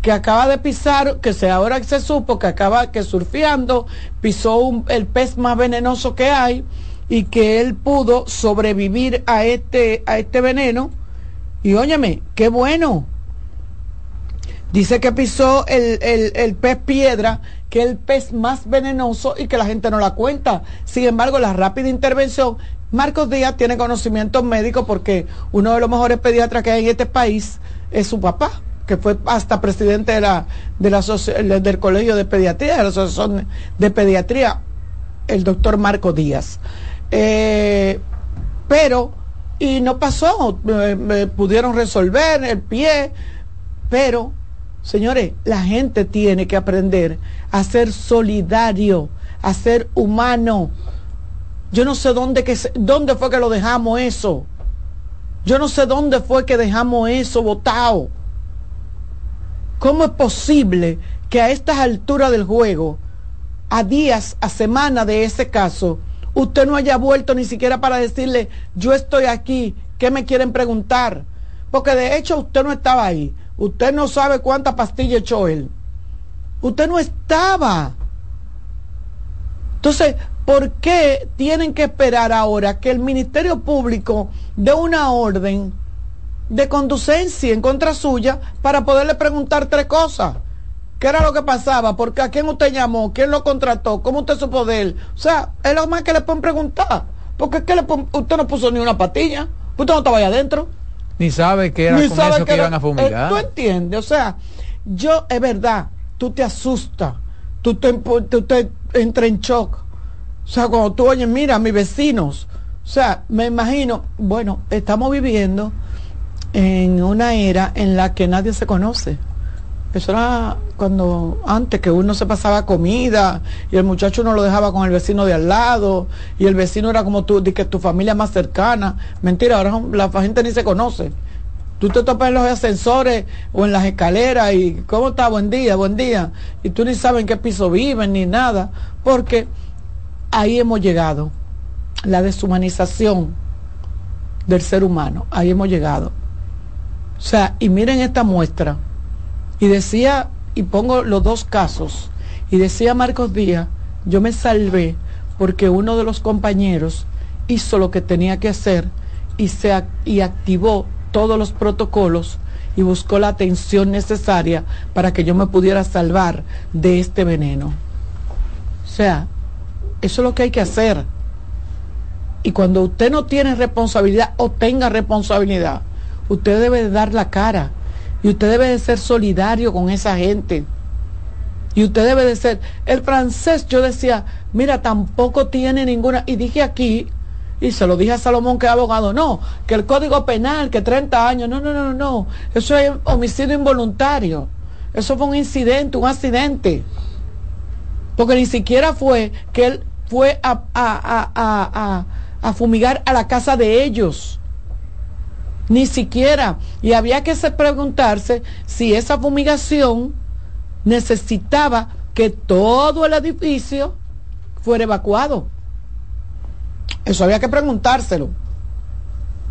que acaba de pisar, que se ahora se supo que acaba que surfeando pisó el pez más venenoso que hay y que él pudo sobrevivir a este a este veneno y óyeme, qué bueno. Dice que pisó el, pez piedra, que es el pez más venenoso y que la gente no la cuenta. Sin embargo, la rápida intervención, Marcos Díaz tiene conocimientos médicos porque uno de los mejores pediatras que hay en este país es su papá, que fue hasta presidente de la, de la del Colegio de Pediatría, de la Asociación de Pediatría, el doctor Marcos Díaz. Eh, pero y no pasó, me, pudieron resolver el pie, pero señores, la gente tiene que aprender a ser solidario, a ser humano. Yo no sé dónde, dónde fue que lo dejamos eso. Yo no sé dónde fue que dejamos eso votado. ¿Cómo es posible que a estas alturas del juego a días, a semanas de ese caso, usted no haya vuelto ni siquiera para decirle, yo estoy aquí, ¿qué me quieren preguntar? Porque de hecho usted no estaba ahí. Usted no sabe cuánta pastilla echó él. Usted no estaba. Entonces, ¿por qué tienen que esperar ahora que el Ministerio Público dé una orden de conducencia en contra suya para poderle preguntar tres cosas? ¿Qué era lo que pasaba? ¿Por qué? ¿A quién usted llamó? ¿Quién lo contrató? ¿Cómo usted supo de él? O sea, es lo más que le pueden preguntar. Porque es que usted no puso ni una patilla. Usted no estaba ahí adentro. Ni sabe que era con eso que, iban a fumigar. Eh, tú entiendes, o sea, yo, es verdad, tú te asustas, tú te, tú te entras en shock. O sea, cuando tú oyes, mira, mis vecinos, o sea, me imagino, bueno, estamos viviendo en una era en la que nadie se conoce. Eso era cuando antes que uno se pasaba comida y el muchacho no lo dejaba con el vecino de al lado y el vecino era como tú, que tu familia más cercana. Mentira, ahora la gente ni se conoce. Tú te topas en los ascensores o en las escaleras y ¿cómo está? Buen día, buen día. Y tú ni sabes en qué piso viven ni nada, porque ahí hemos llegado. La deshumanización del ser humano, ahí hemos llegado. O sea, y miren esta muestra y decía, y pongo los dos casos, y decía Marcos Díaz, yo me salvé porque uno de los compañeros hizo lo que tenía que hacer y, se, activó todos los protocolos y buscó la atención necesaria para que yo me pudiera salvar de este veneno. O sea, eso es lo que hay que hacer. Y cuando usted no tiene responsabilidad o tenga responsabilidad, usted debe dar la cara y usted debe de ser solidario con esa gente. Y usted debe de ser. El francés, yo decía, mira, tampoco tiene ninguna. Y dije aquí, y se lo dije a Salomón que es abogado, no, que el código penal, que 30 años, no, no, no, no. Eso es homicidio involuntario. Eso fue un incidente, un accidente. Porque ni siquiera fue que él fue a, a, a, a fumigar a la casa de ellos ni siquiera. Y había que preguntarse si esa fumigación necesitaba que todo el edificio fuera evacuado. Eso había que preguntárselo.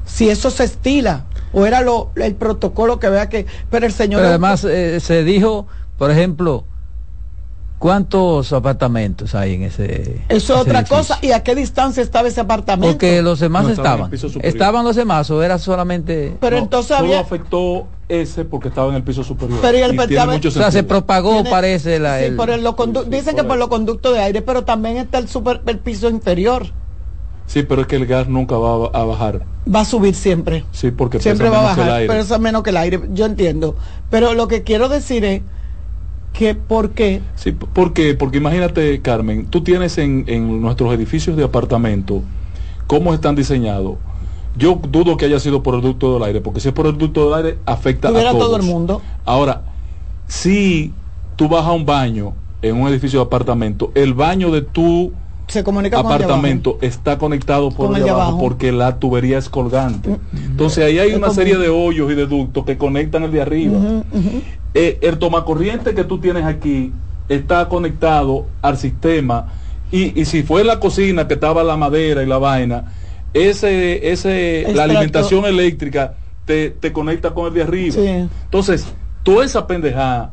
Si eso se estila o era lo, el protocolo que vea que... Pero el señor... además eh, se dijo, por ejemplo, ¿Cuántos apartamentos hay en ese? Es otra cosa. ¿Y a qué distancia estaba ese apartamento? Porque los demás estaban. Estaban los demás o era solamente. Pero entonces había. afectó ese porque estaba en el piso superior. Pero y el o sea, se propagó, parece la. Sí, por el, dicen que por los conductos de aire, pero también está el super, el piso inferior. Sí, pero es que el gas nunca va a bajar. Va a subir siempre. Sí, porque siempre va a bajar, pero eso es menos que el aire. Yo entiendo. Pero lo que quiero decir es que ¿Por qué? Sí, ¿por Porque imagínate, Carmen, tú tienes en, nuestros edificios de apartamento, cómo están diseñados. Yo dudo que haya sido por el ducto del aire, porque si es por el ducto del aire, afecta a todos. todo el mundo. Ahora, si tú vas a un baño en un edificio de apartamento, el baño de tu se comunica apartamento está conectado por el abajo, porque la tubería es colgante. Mm. Entonces ahí hay una serie de hoyos y de ductos que conectan el de arriba. Eh, el tomacorriente que tú tienes aquí está conectado al sistema y, si fue la cocina que estaba la madera y la vaina, ese, ese, la alimentación eléctrica te, te, conecta con el de arriba. Entonces, toda esa pendejada,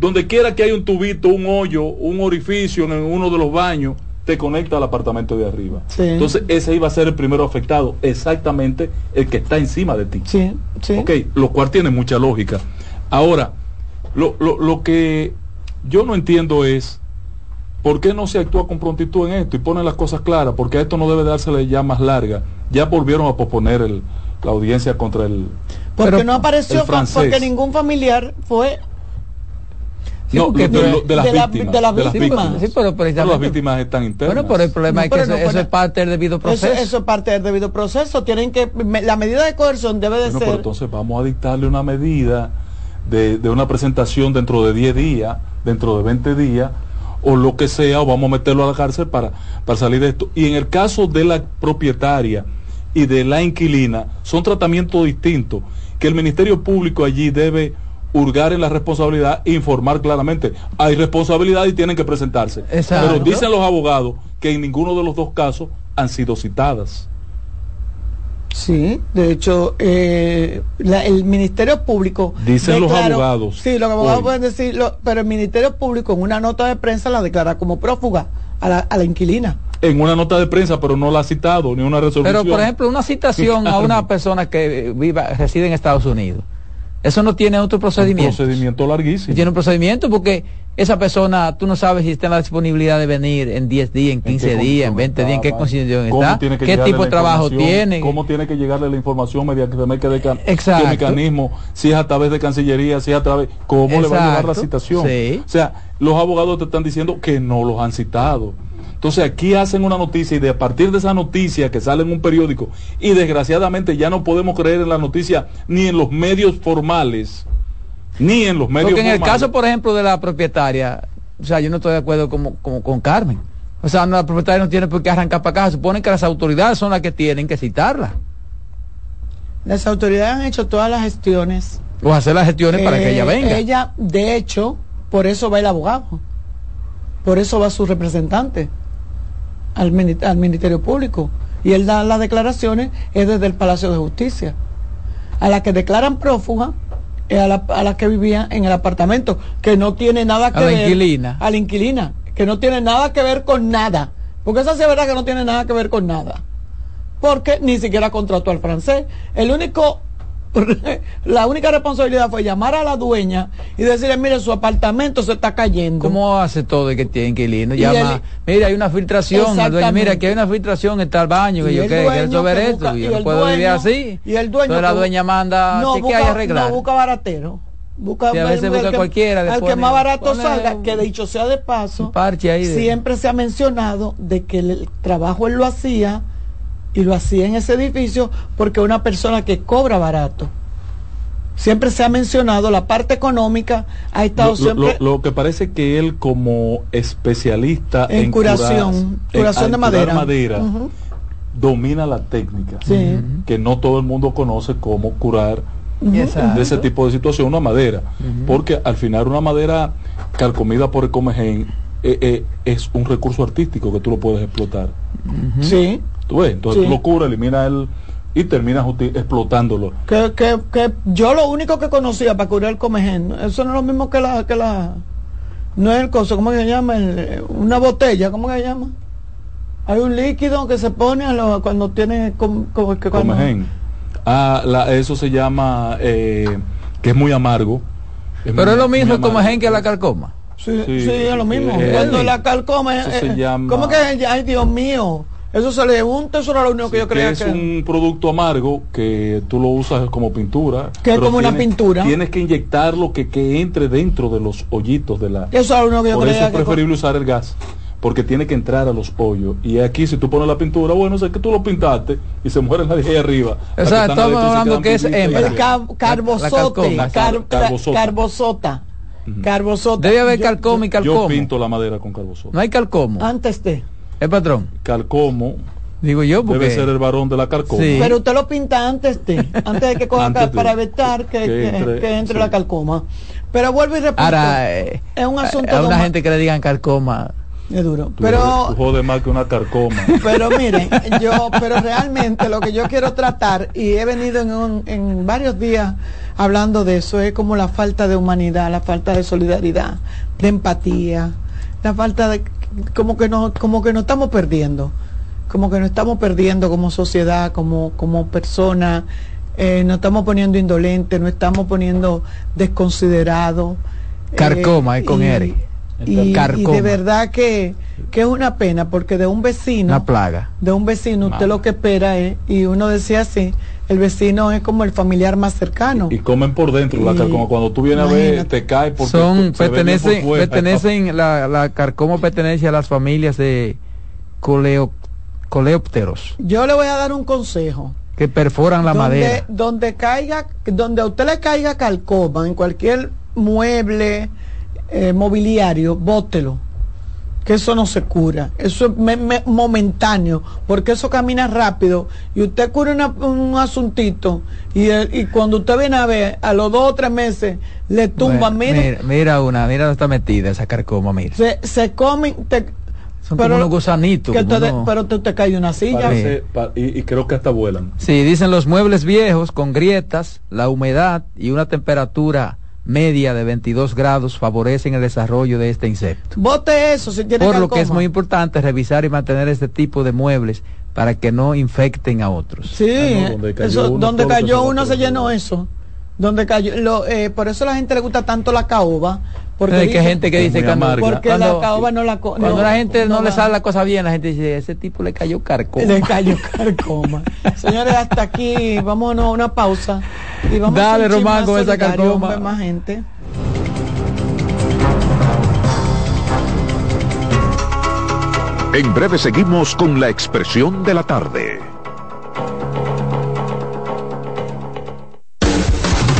donde quiera que haya un tubito, un hoyo, un orificio en uno de los baños, te conecta al apartamento de arriba. Entonces, ese iba a ser el primero afectado, exactamente el que está encima de ti. Sí, Ok, lo cual tiene mucha lógica. Ahora, lo, lo, lo que yo no entiendo es por qué no se actúa con prontitud en esto y pone las cosas claras, porque a esto no debe dársele ya más larga. Ya volvieron a posponer el, la audiencia contra el... Porque no apareció, porque ningún familiar fue no, de, de, las víctimas. de, las víctimas. Sí, pero, las víctimas están internas. Bueno, pero el problema es que eso, es parte del debido proceso. Eso, es parte del debido proceso. Tienen que, la medida de coerción debe de ser. Pero entonces vamos a dictarle una medida de, una presentación dentro de 10 días, dentro de 20 días, o lo que sea, o vamos a meterlo a la cárcel para, para salir de esto. Y en el caso de la propietaria y de la inquilina, son tratamientos distintos, que el Ministerio Público allí debe hurgar en la responsabilidad e informar claramente. Hay responsabilidad y tienen que presentarse. Pero dicen los abogados que en ninguno de los dos casos han sido citadas. Sí, de hecho, eh, el Ministerio Público... Dicen los abogados. Sí, los abogados pueden decirlo, pero el Ministerio Público en una nota de prensa la declara como prófuga a la, a la inquilina en una nota de prensa, pero no la ha citado ni una resolución. Pero, por ejemplo, una citación a una persona que viva, reside en Estados Unidos. Eso no tiene otro procedimiento. Un procedimiento larguísimo. Tiene un procedimiento porque esa persona, tú no sabes si está en la disponibilidad de venir en 10 días, en 15 días, en 20 días, en qué condición está, qué tipo de trabajo tiene. Cómo tiene que llegarle la información mediante qué mecanismo, si es a través de Cancillería, si es a través, cómo le va a llegar la citación. O sea, los abogados te están diciendo que no los han citado entonces aquí hacen una noticia y de a partir de esa noticia que sale en un periódico y desgraciadamente ya no podemos creer en la noticia ni en los medios formales, ni en los medios Porque en el caso, por ejemplo, de la propietaria, o sea, yo no estoy de acuerdo como, con Carmen. O sea, la propietaria no tiene por qué arrancar para acá. Supone que las autoridades son las que tienen que citarla. Las autoridades han hecho todas las gestiones. O hacer las gestiones para que ella venga. Ella, de hecho, por eso va el abogado. Por eso va su representante al, Ministerio Público. Y él da las declaraciones es desde el Palacio de Justicia. A las que declaran prófuga es a las la que vivían en el apartamento, que no tiene nada que a ver. La inquilina. A la inquilina. Que no tiene nada que ver con nada. Porque esa sí es verdad que no tiene nada que ver con nada. Porque ni siquiera contrató al francés. El único la única responsabilidad fue llamar a la dueña y decirle, mire, su apartamento se está cayendo. ¿Cómo hace todo el que tiene inquilino? Llama, mira, hay una filtración, mira, aquí hay una filtración, está el baño, que yo qué, quiero ver esto, y yo no puedo vivir así. Y el dueño. la dueña manda, no, busca, hay arreglar? No, busca baratero. Busca, a veces busca cualquiera. Al que más barato salga, que dicho sea de paso, siempre se ha mencionado de que el trabajo él lo hacía y lo hacía en ese edificio porque una persona que cobra barato. Siempre se ha mencionado la parte económica, ha estado siempre... Lo, que parece que él como especialista en, curación, curación de madera, madera domina la técnica, que no todo el mundo conoce cómo curar de ese tipo de situación una madera, porque al final una madera calcomida por el comején eh, eh, es un recurso artístico que tú lo puedes explotar. Sí. ¿Tú ves? Entonces tú lo curas, elimina el y terminas explotándolo. Que, que, que yo lo único que conocía para curar el comején, eso no es lo mismo que la, que la no es el coso, ¿cómo se llama? una botella, ¿cómo se llama? Hay un líquido que se pone cuando tiene como que comején. Ah, eso se llama eh, que es muy amargo. Pero es lo mismo el comején que la calcoma. Sí, sí, es lo mismo. cuando la calcoma, eso se llama... ¿cómo que? Ay, Dios mío. Eso se le unta, eso era lo único que yo creía que... Es un producto amargo que tú lo usas como pintura. Que es como una pintura. Tienes que inyectarlo que, que entre dentro de los hoyitos de la... Eso es lo único que yo Por eso es preferible usar el gas porque tiene que entrar a los hoyos. Y aquí si tú pones la pintura, bueno, sé que tú lo pintaste y se muere nadie ahí arriba. O sea, estamos hablando que es El carbosote, carbosota. Carbosota. Debe haber calcomo y calcomo. Yo pinto la madera con carbosota. No hay calcomo. Antes de. El patrón. Calcomo. Digo yo porque... Debe ser el varón de la calcoma. Pero usted lo pinta antes de, antes de que coja para evitar que, que, entre la calcoma. Pero vuelvo y repito. Ahora, es un asunto. A una gente que le digan calcoma. Es duro. pero. jode más que una calcoma. Pero miren, yo, pero realmente lo que yo quiero tratar, y he venido en, en varios días hablando de eso, es como la falta de humanidad, la falta de solidaridad, de empatía, la falta de como que no, como que nos estamos perdiendo, como que nos estamos perdiendo como sociedad, como, como persona, eh, nos estamos poniendo indolentes, nos estamos poniendo desconsiderados. Carcoma, eh, con Eric. Y, de verdad que, que, es una pena, porque de un vecino, una plaga. De un vecino, usted lo que espera es, y uno decía así, el vecino es como el familiar más cercano. Y, comen por dentro, la carcoma. Cuando tú vienes a ver, te cae porque Son, pertenecen, pertenecen la, la carcoma pertenece a las familias de coleo, coleópteros. Yo le voy a dar un consejo. Que perforan la madera. Donde caiga, donde a usted le caiga calcoma, en cualquier mueble, eh, mobiliario, bótelo que eso no se cura, eso es momentáneo, porque eso camina rápido y usted cura un asuntito y, y cuando usted viene a ver, a los dos o tres meses, le tumba, mira, mira, una, mira dónde está metida esa carcoma, mira. Se, se comen, son pero, como unos gusanitos. Pero te, te cae una silla. y, creo que hasta vuelan. Sí, dicen los muebles viejos con grietas, la humedad y una temperatura media de 22 grados favorecen el desarrollo de este insecto. Bote eso si tiene Por lo que es muy importante revisar y mantener este tipo de muebles para que no infecten a otros. Sí, ah, donde cayó uno, donde cayó uno se llenó eso donde cayó. Lo, eh, por eso a la gente le gusta tanto la caoba porque hay gente que dice cuando, porque la caoba no la cuando la gente no, le sale la cosa bien la gente dice ese tipo le cayó carcoma le cayó carcoma. Señores hasta aquí vámonos a una pausa y vamos dale a Román con esa carcoma. más gente. En breve seguimos con la expresión de la tarde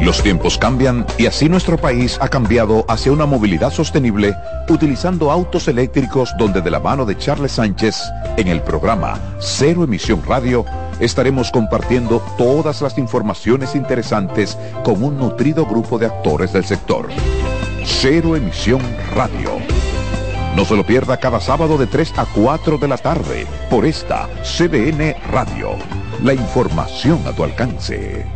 Los tiempos cambian y así nuestro país ha cambiado hacia una movilidad sostenible utilizando autos eléctricos donde de la mano de Charles Sánchez en el programa Cero Emisión Radio estaremos compartiendo todas las informaciones interesantes con un nutrido grupo de actores del sector. Cero Emisión Radio. No se lo pierda cada sábado de 3 a 4 de la tarde por esta CDN Radio. La información a tu alcance.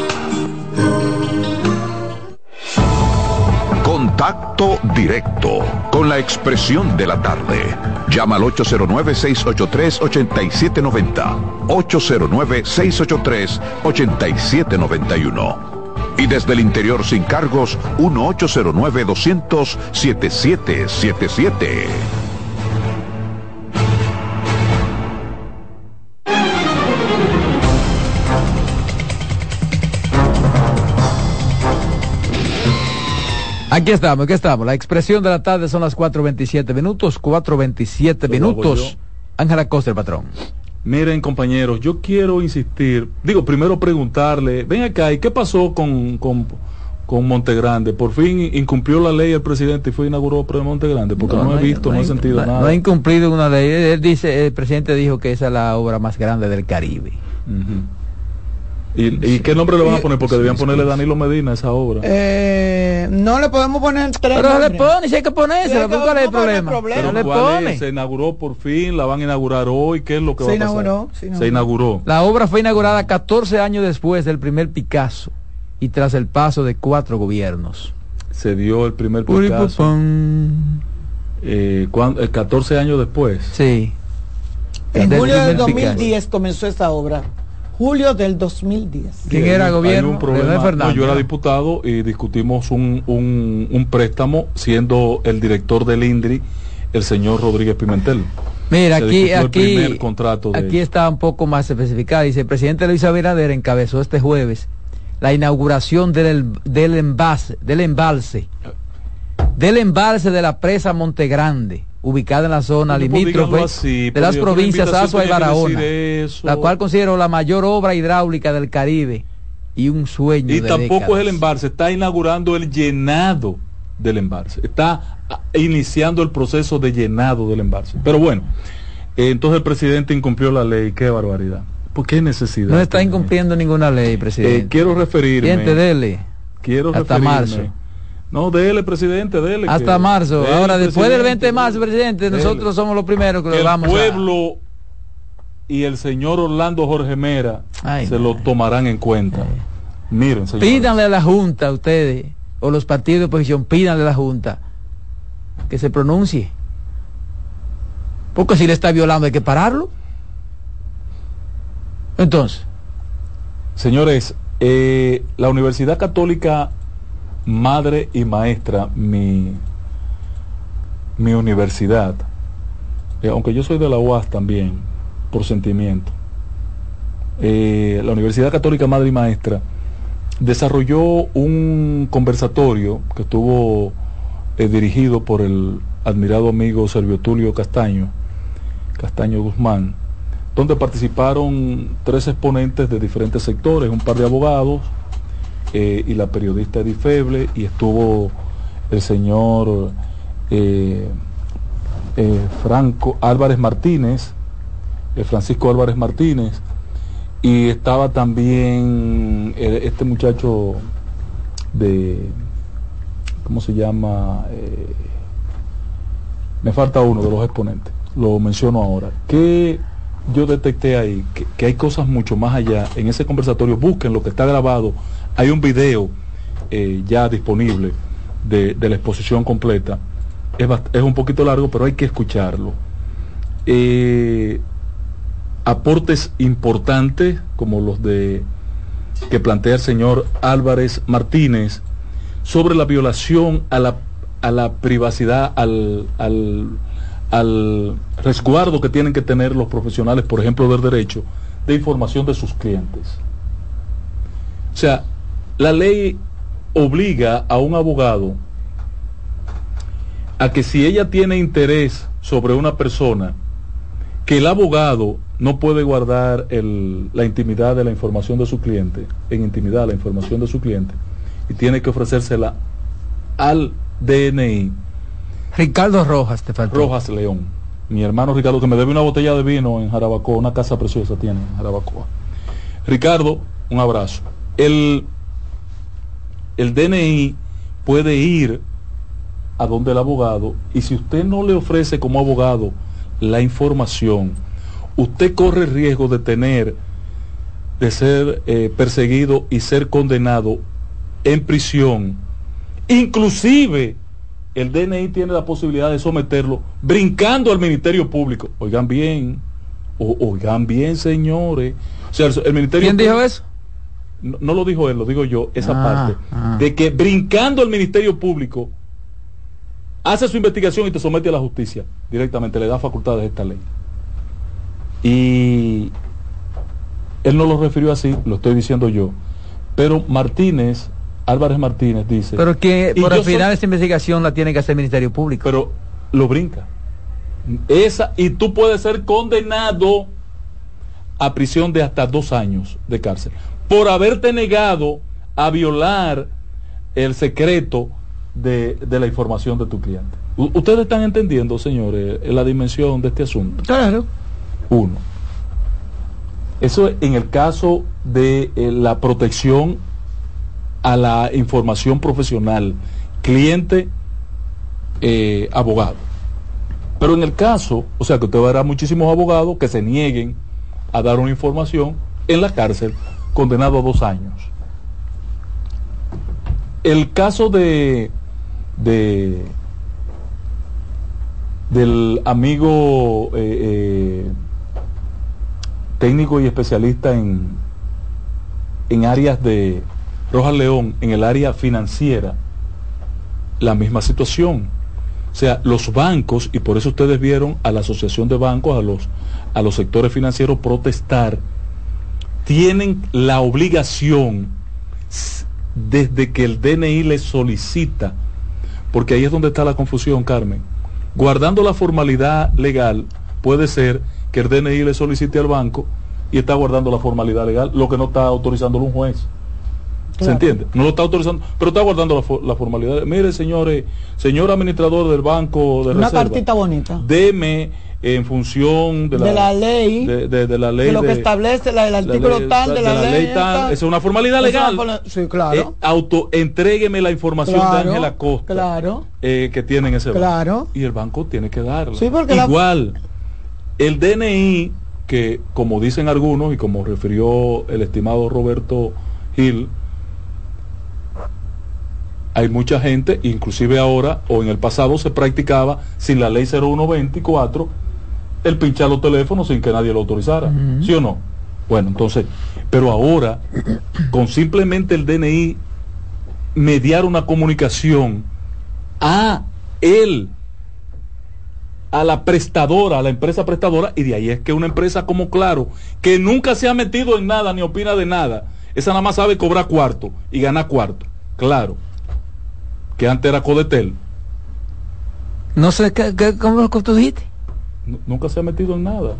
Contacto directo con la expresión de la tarde. Llama al 809-683-8790. 809-683-8791. Y desde el interior sin cargos, 1-809-200-7777. Aquí estamos, aquí estamos. La expresión de la tarde son las 4.27 minutos, 4.27 minutos. Ángela Costa, el patrón. Miren, compañeros, yo quiero insistir, digo, primero preguntarle, ven acá, ¿y qué pasó con, con, con Montegrande? Por fin incumplió la ley el presidente y fue inaugurado por Montegrande, porque no, he visto, no, he sentido nada. No ha incumplido una ley. Él dice, el presidente dijo que esa es la obra más grande del Caribe. ¿Y, qué nombre le van a poner? Porque debían ponerle Danilo Medina a esa obra. Eh, no le podemos poner tres Pero le pone, si hay que ponerse, ¿cuál es el problema? Pero le pone. Se inauguró por fin, la van a inaugurar hoy, ¿qué es lo que va a pasar? Se inauguró. La obra fue inaugurada 14 años después del primer Picasso y tras el paso de cuatro gobiernos. Se dio el primer Picasso. Eh, 14 eh, años después. Sí. En julio del 2010 comenzó esta obra julio del 2010. ¿Quién era gobierno? yo era diputado y discutimos un, un, préstamo siendo el director del INDRI el señor Rodríguez Pimentel. Mira, aquí, aquí, aquí está un poco más especificado. Dice, el presidente Luis Abinader encabezó este jueves la inauguración del, del, envase, del embalse, del embalse de la presa Montegrande ubicada en la zona limítrofe de las provincias Azua y Barahona, la cual considero la mayor obra hidráulica del Caribe y un sueño. Y tampoco es el embalse, está inaugurando el llenado del embalse, está iniciando el proceso de llenado del embalse. Pero bueno, entonces el presidente incumplió la ley, qué barbaridad. ¿Por qué necesidad? No está incumpliendo ninguna ley, presidente. Eh, quiero referirme. dele. Quiero hasta marzo no, dele, presidente, dele. Hasta marzo. Ahora, después del 20 de marzo, presidente, nosotros somos los primeros que lo vamos El pueblo y el señor Orlando Jorge Mera se lo tomarán en cuenta. Miren, señor. Pídanle a la Junta, ustedes, o los partidos de oposición, pídanle a la Junta que se pronuncie. Porque si le está violando hay que pararlo. Entonces. Señores, eh, la Universidad Católica Madre y Maestra, mi, mi universidad, eh, aunque yo soy de la UAS también, por sentimiento, eh, la Universidad Católica Madre y Maestra desarrolló un conversatorio que estuvo dirigido por el admirado amigo Servio Tulio Castaño, Castaño Guzmán, donde participaron tres exponentes de diferentes sectores, un par de abogados eh, y la periodista Edith Feble, y estuvo el señor eh, eh, Franco Álvarez Martínez, Francisco Álvarez Martínez, y estaba también este muchacho de, ¿cómo se llama? me falta uno de los exponentes, lo menciono ahora. ¿Qué yo detecté ahí que, hay cosas mucho más allá. En ese conversatorio, busquen lo que está grabado. Hay un video eh, ya disponible de, la exposición completa. Es, un poquito largo, pero hay que escucharlo. Eh, aportes importantes como los de que plantea el señor Álvarez Martínez sobre la violación a la, a la privacidad, al, al al resguardo que tienen que tener los profesionales, por ejemplo, del derecho, de información de sus clientes. O sea, la ley obliga a un abogado a que si ella tiene interés sobre una persona, que el abogado no puede guardar la intimidad de la información de su cliente, en intimidad la información de su cliente, y tiene que ofrecérsela al DNI Ricardo Rojas, te faltó. Rojas León. Mi hermano Ricardo, que me debe una botella de vino en Jarabacoa, una casa preciosa tiene en Jarabacoa. Ricardo, un abrazo. El, el DNI puede ir a donde el abogado y si usted no le ofrece como abogado la información, usted corre el riesgo de tener, de ser eh, perseguido y ser condenado en prisión, inclusive el DNI tiene la posibilidad de someterlo brincando al Ministerio Público. Oigan bien, oigan bien, señores. ¿Quién dijo eso? No, lo dijo él, lo digo yo, esa ah, parte. Ah. De que brincando al Ministerio Público hace su investigación y te somete a la justicia directamente, le da facultades a esta ley. Y él no lo refirió así, lo estoy diciendo yo. Pero Martínez Álvarez Martínez dice. Pero que por al final esa investigación la tiene que hacer el Ministerio Público. Pero lo brinca. Esa, y tú puedes ser condenado a prisión de hasta dos años de cárcel por haberte negado a violar el secreto de, la información de tu cliente. Ustedes están entendiendo, señores, la dimensión de este asunto. Claro. Uno. Eso en el caso de eh, la protección a la información profesional, cliente, eh, abogado. Pero en el caso, o sea que usted verá muchísimos abogados que se nieguen a dar una información en la cárcel, condenado a dos años. El caso de, de del amigo eh, eh, técnico y especialista en, en áreas de, Rojas León en el área financiera, la misma situación. O sea, los bancos, y por eso ustedes vieron a la Asociación de Bancos, a los, a los sectores financieros protestar, tienen la obligación, desde que el DNI les solicita, porque ahí es donde está la confusión, Carmen, guardando la formalidad legal, puede ser que el DNI le solicite al banco y está guardando la formalidad legal, lo que no está autorizando un juez. ¿Se entiende? No lo está autorizando, pero está guardando la, formalidad. Mire, señores, señor administrador del banco de Una cartita bonita. Deme en función de la, ley de, la ley de lo que establece el artículo tal de, la, ley, tal, es una formalidad legal. sí claro. Eh, auto entrégueme la información de Ángela Costa claro. eh, que tiene en ese claro. Y el banco tiene que darlo sí, porque igual el DNI que como dicen algunos y como refirió el estimado Roberto Gil hay mucha gente, inclusive ahora o en el pasado se practicaba sin la ley 0124, el pinchar los teléfonos sin que nadie lo autorizara, ¿sí o no? Bueno, entonces, pero ahora, con simplemente el DNI mediar una comunicación a él, a la prestadora, a la empresa prestadora, y de ahí es que una empresa como Claro, que nunca se ha metido en nada ni opina de nada, esa nada más sabe cobrar cuarto y ganar cuarto, claro, que antes era Codetel. No sé, ¿cómo tú dijiste? Nunca se ha metido en nada.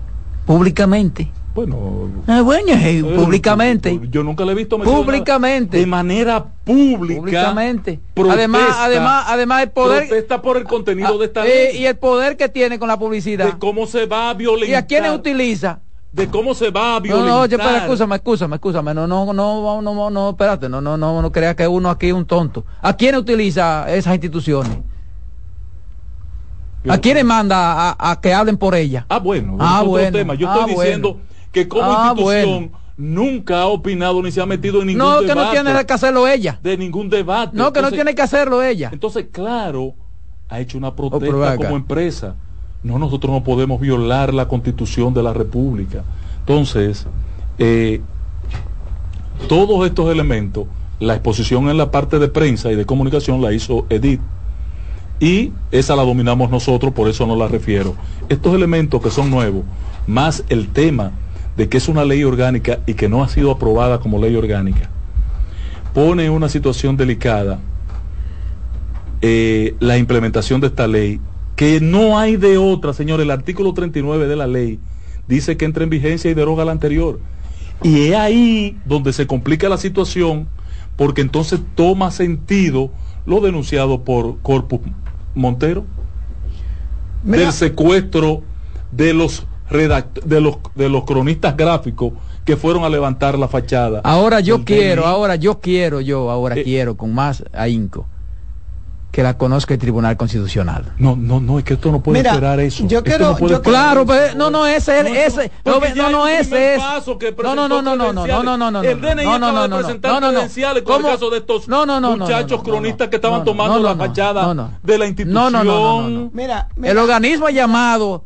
Públicamente. Bueno, ah, bueno eh, públicamente. Yo nunca le he visto públicamente. De manera pública. Públicamente. además, además, además el poder protesta por el contenido de esta ah, ley. y el poder que tiene con la publicidad. De cómo se va a violentar. ¿Y a quiénes utiliza? De cómo se va a violentar. No, no, oye, pero escúchame, escúchame, escúchame. No, no, no, no, no, espérate, no, no, no, no creas que uno aquí es un tonto. ¿A quiénes utiliza esas instituciones? ¿A quiénes manda a, que hablen por ella? Ah, bueno, ah, bueno. tema. Yo estoy ah, diciendo que como ah, institución nunca ha opinado ni se ha metido en ningún debate. No, que no tiene que hacerlo ella. De ningún debate. No, que no tiene que hacerlo ella. Entonces, claro, ha hecho una oh, protesta como empresa. No, nosotros no podemos violar la constitución de la República. Entonces, eh, todos estos elementos, la exposición en la parte de prensa y de comunicación la hizo Edith y esa la dominamos nosotros, por eso no la refiero. Estos elementos que son nuevos, más el tema de que es una ley orgánica y que no ha sido aprobada como ley orgánica, pone en una situación delicada eh, la implementación de esta ley, que no hay de otra, señor, el artículo 39 de la ley dice que entra en vigencia y deroga la anterior. Y es ahí donde se complica la situación, porque entonces toma sentido lo denunciado por Corpus Montero, del secuestro de los de los, de los cronistas gráficos que fueron a levantar la fachada. Ahora yo quiero, ahora yo quiero, yo ahora eh, quiero con más ahínco que la conozca el Tribunal Constitucional. No, no, no, es que esto no puede esperar eso. Yo quiero, yo claro, pues, no, no, ese, ese, no, no, no, ese es. No, no, no, no, no, no, no, no, no, no, el DNI no, no, no, no, no, no, credenciales con el caso de estos no, no, no, muchachos cronistas que estaban tomando la fachada de la institución. No, no, no, Mira, el organismo llamado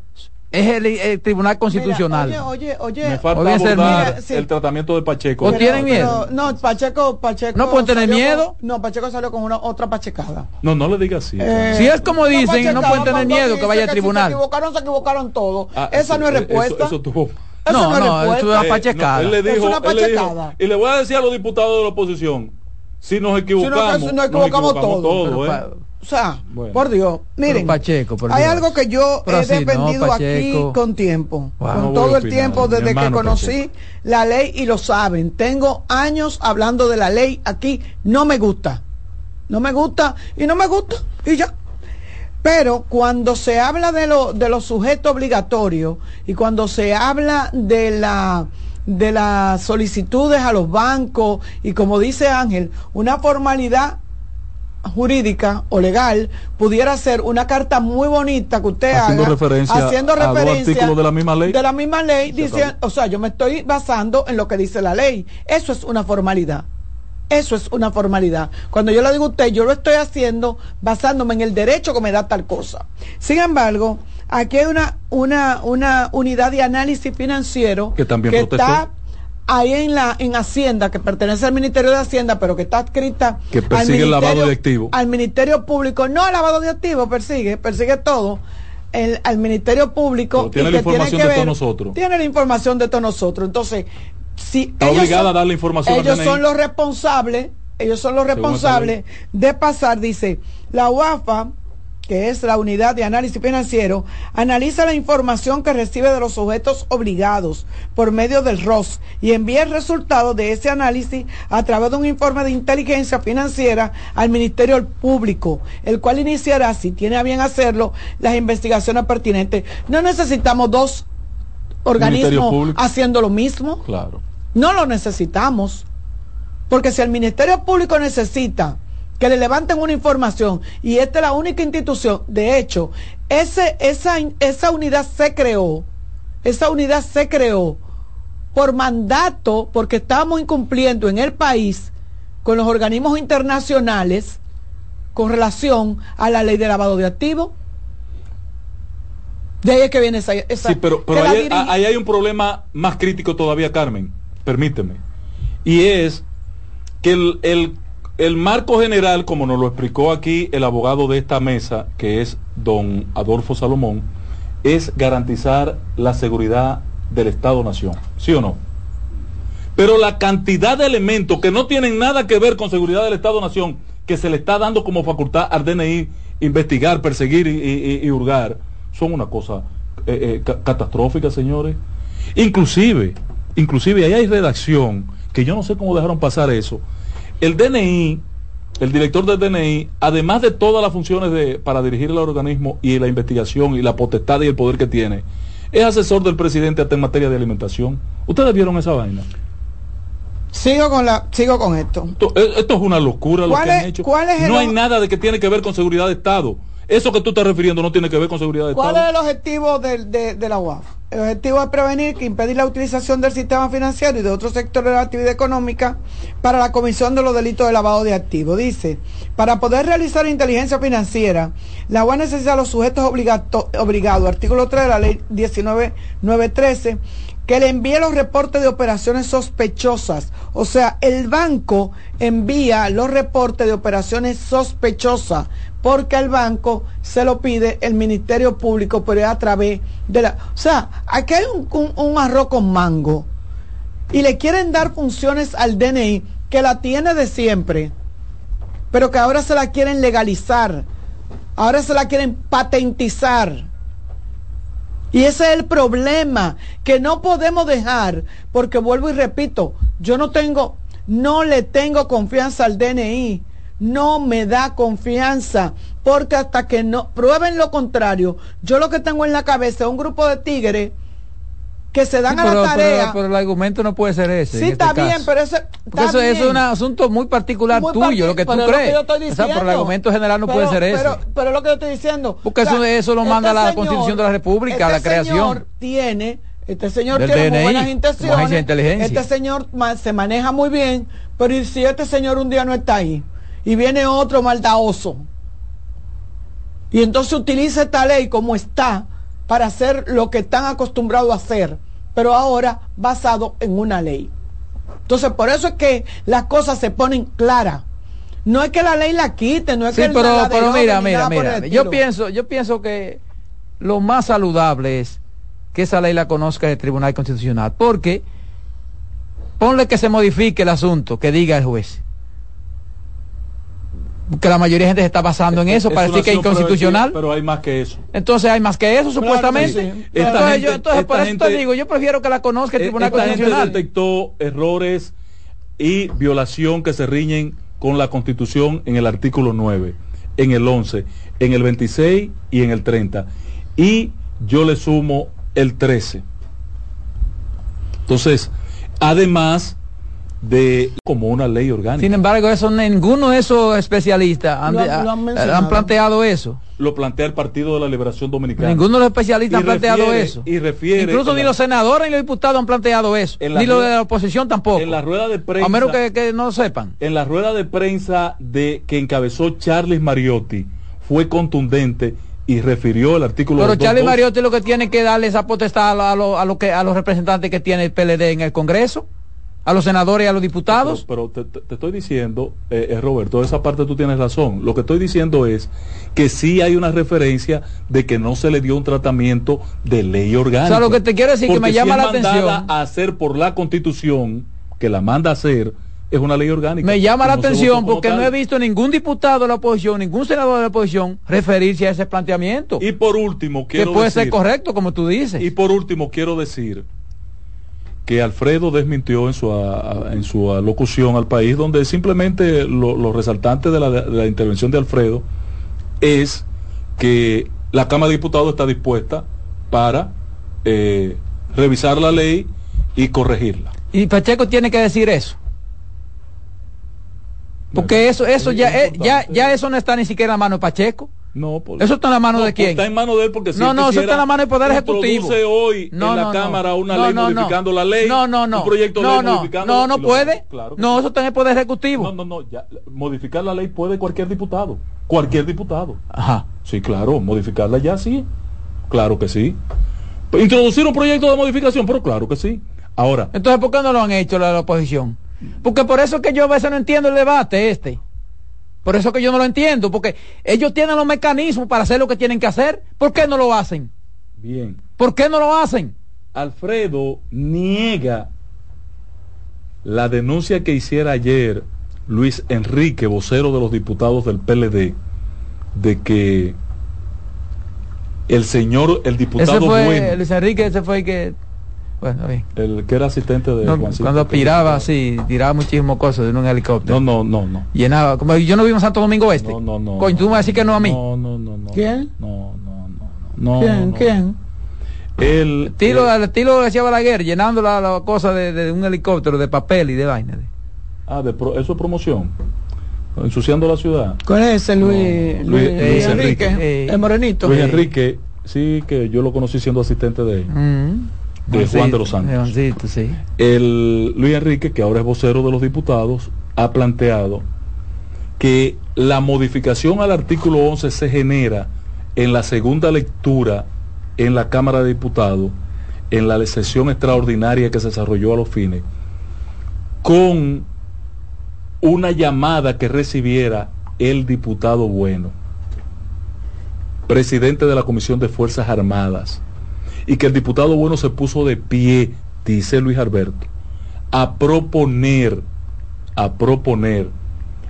es el, Tribunal Constitucional. oye, oye, oye. Me falta abordar el tratamiento de Pacheco. ¿O tienen miedo? no, Pacheco, Pacheco. ¿No pueden tener miedo? no, Pacheco salió con una otra pachecada. No, no le digas así. Eh, si es como dicen, no pueden tener miedo que vaya al tribunal. se equivocaron, se equivocaron todos. Ah, Esa no es respuesta. Eso, tuvo... no, no, eso es una pachecada. él le dijo, es una pachecada. y le voy a decir a los diputados de la oposición, si nos equivocamos, si nos, equivocamos, todos. ¿eh? O sea, por Dios, miren, hay algo que yo he defendido aquí con tiempo, con todo el tiempo desde que conocí la ley y lo saben. Tengo años hablando de la ley aquí, no me gusta, no me gusta y no me gusta y ya. Pero cuando se habla de, lo, de los sujetos obligatorios y cuando se habla de la de las solicitudes a los bancos y como dice Ángel, una formalidad jurídica o legal pudiera ser una carta muy bonita que usted haciendo haga referencia haciendo referencia de la misma ley. de la misma ley diciendo, o sea yo me estoy basando en lo que dice la ley. Eso es una formalidad. Eso es una formalidad. Cuando yo le digo a usted, yo lo estoy haciendo basándome en el derecho que me da tal cosa. Sin embargo, aquí hay una, una, una unidad de análisis financiero que, también está ahí en la en Hacienda, que pertenece al Ministerio de Hacienda, pero que está adscrita que persigue al el lavado de activos. Al Ministerio Público, no al lavado de activos, persigue, persigue todo. El, al Ministerio Público. tiene la información de todos nosotros. Tiene la información de todos nosotros. Entonces, si está obligada a dar la información. Ellos son los responsables, ellos son los responsables de pasar, dice, la UAFA que es la unidad de análisis financiero, analiza la información que recibe de los sujetos obligados por medio del ROS y envía el resultado de ese análisis a través de un informe de inteligencia financiera al Ministerio Público, el cual iniciará, si tiene a bien hacerlo, las investigaciones pertinentes. No necesitamos dos organismos haciendo lo mismo. Claro. No lo necesitamos. Porque si el Ministerio Público necesita que le levanten una información y esta es la única institución. De hecho, ese, esa, esa unidad se creó, esa unidad se creó por mandato, porque estábamos incumpliendo en el país con los organismos internacionales con relación a la ley de lavado de activos. De ahí es que viene esa... sí, pero, ahí, hay un problema más crítico todavía, Carmen, permíteme. Y es que el, el marco general, como nos lo explicó aquí el abogado de esta mesa, que es don Adolfo Salomón, es garantizar la seguridad del Estado-Nación, ¿sí o no? Pero la cantidad de elementos que no tienen nada que ver con seguridad del Estado-Nación, que se le está dando como facultad al DNI investigar, perseguir y, hurgar, son una cosa eh, eh, catastrófica, señores. Inclusive, inclusive ahí hay redacción, que yo no sé cómo dejaron pasar eso. El DNI, el director del DNI, además de todas las funciones de, para dirigir el organismo y la investigación y la potestad y el poder que tiene, es asesor del presidente hasta en materia de alimentación. ¿Ustedes vieron esa vaina? Sigo con la, sigo con esto. Eh, esto, es una locura lo que han hecho. no hay nada de que tiene que ver con seguridad de Estado. Eso que tú estás refiriendo no tiene que ver con seguridad de Estado. ¿Cuál es el objetivo de, la UAF? El objetivo es prevenir que impedir la utilización del sistema financiero y de otros sectores de la actividad económica para la comisión de los delitos de lavado de activos. Dice, para poder realizar inteligencia financiera, la UAF necesita los sujetos obligados, artículo 3 de la ley 19913 que le envíe los reportes de operaciones sospechosas. O sea, el banco envía los reportes de operaciones sospechosas porque al banco se lo pide el Ministerio Público, pero es a través de la... O sea, aquí hay un, un arroz con mango y le quieren dar funciones al DNI que la tiene de siempre, pero que ahora se la quieren legalizar, ahora se la quieren patentizar. Y ese es el problema que no podemos dejar, porque vuelvo y repito, yo no tengo, no le tengo confianza al DNI, no me da confianza, porque hasta que no prueben lo contrario, yo lo que tengo en la cabeza es un grupo de tigres que se dan a la tarea. Pero, el argumento no puede ser ese. Sí, este está bien, pero eso, eso, es un asunto muy particular tuyo, lo que tú crees. o sea, pero el argumento general no puede ser ese. Pero, lo que yo estoy diciendo. Porque eso, eso lo manda este la Constitución de la República, la este creación. Señor tiene, este señor tiene muy buenas intenciones. Este señor se maneja muy bien, pero si este señor un día no está ahí y viene otro maldadoso y entonces utiliza esta ley como está para hacer lo que están acostumbrados a hacer pero ahora basado en una ley. Entonces, por eso es que las cosas se ponen claras. No es que la ley la quite, no es que pero, la pero mira, mira, mira. Yo pienso, yo pienso que lo más saludable es que esa ley la conozca el Tribunal Constitucional, porque ponle que se modifique el asunto, que diga el juez que la mayoría de gente se está basando en eso para decir que es inconstitucional. Pero hay más que eso. Entonces hay más que eso, supuestamente. Entonces, yo, entonces por eso te digo, yo prefiero que la conozca el e- Tribunal Constitucional. detectó errores y violación que se riñen con la Constitución en el artículo 9, en el 11, en el 26 y en el 30. Y yo le sumo el 13. Entonces, además de como una ley orgánica. Sin embargo, eso ninguno de esos especialistas han, planteado eso. Lo plantea el Partido de la Liberación Dominicana. Ninguno de los especialistas ha planteado eso. Y refiere Incluso ni los senadores ni los diputados han planteado eso. Ni los de la oposición tampoco. En la rueda de prensa. A menos que, que no sepan. En la rueda de prensa de que encabezó Charles Mariotti fue contundente y refirió el artículo pero Charlie Mariotti lo que tiene que darle esa potestad a, a, lo, que, a los representantes que tiene el PLD en el Congreso a los senadores y a los diputados. Pero, te, estoy diciendo, eh, eh, Roberto, esa parte tú tienes razón. Lo que estoy diciendo es que sí hay una referencia de que no se le dio un tratamiento de ley orgánica. O sea, lo que te quiero decir que me llama la atención. a hacer por la constitución, que la manda a hacer, es una ley orgánica. Me llama la atención porque no he visto ningún diputado de la oposición, ningún senador de la oposición referirse a ese planteamiento. Y por último, quiero que puede ser correcto, como tú dices. Y por último, quiero decir que Alfredo desmintió en su, en su alocución al país, donde simplemente lo, resaltante de la, intervención de Alfredo es que la Cámara de Diputados está dispuesta para eh, revisar la ley y corregirla. Y Pacheco tiene que decir eso. Porque eso, eso ya, ya, ya eso no está ni siquiera en la mano de Pacheco. No, eso está en la mano de quién. Está en mano de él porque si No, no, eso está en la mano del Poder Ejecutivo. hoy en la Cámara una ley modificando la ley. No, no, no. Un proyecto de ley modificando No, no puede. no, eso está en el Poder Ejecutivo. No, no, no. Ya, modificar la ley puede cualquier diputado. Cualquier diputado. Ajá. Sí, claro. Modificarla ya sí. Claro que sí. Introducir un proyecto de modificación, pero claro que sí. Ahora. Entonces, ¿por qué no lo han hecho la, la oposición? Porque por eso que yo a veces no entiendo el debate este. Por eso que yo no lo entiendo, porque ellos tienen los mecanismos para hacer lo que tienen que hacer. ¿Por qué no lo hacen? Bien. ¿Por qué no lo hacen? Alfredo niega la denuncia que hiciera ayer Luis Enrique, vocero de los diputados del PLD, de que el señor, el diputado ese fue, Luis Enrique, ese fue el que bueno, bien. El que era asistente de Cuando aspiraba así, tiraba muchísimas cosas en un helicóptero. No, no, no, no. Llenaba, como yo no vivo en Santo Domingo Este. No, no, no. Coño, tú me vas a decir que no a mí. No, no, no, no. ¿Quién? No, no, no, no. ¿Quién? ¿Quién? El estilo, el, estilo que hacía Balaguer, llenando la, la cosa de, de, un helicóptero de papel y de vaina. Ah, de pro, eso es promoción. Ensuciando la ciudad. ¿Cuál es ese Luis, no, Luis, Luis, Luis, Enrique? Enrique. el morenito. Luis Enrique, sí, que yo lo conocí siendo asistente de él. Mm de Juan de los Santos. Sí. El Luis Enrique, que ahora es vocero de los diputados, ha planteado que la modificación al artículo 11 se genera en la segunda lectura en la Cámara de Diputados, en la sesión extraordinaria que se desarrolló a los fines, con una llamada que recibiera el diputado Bueno, presidente de la Comisión de Fuerzas Armadas, y que el diputado Bueno se puso de pie, dice Luis Alberto, a proponer, a proponer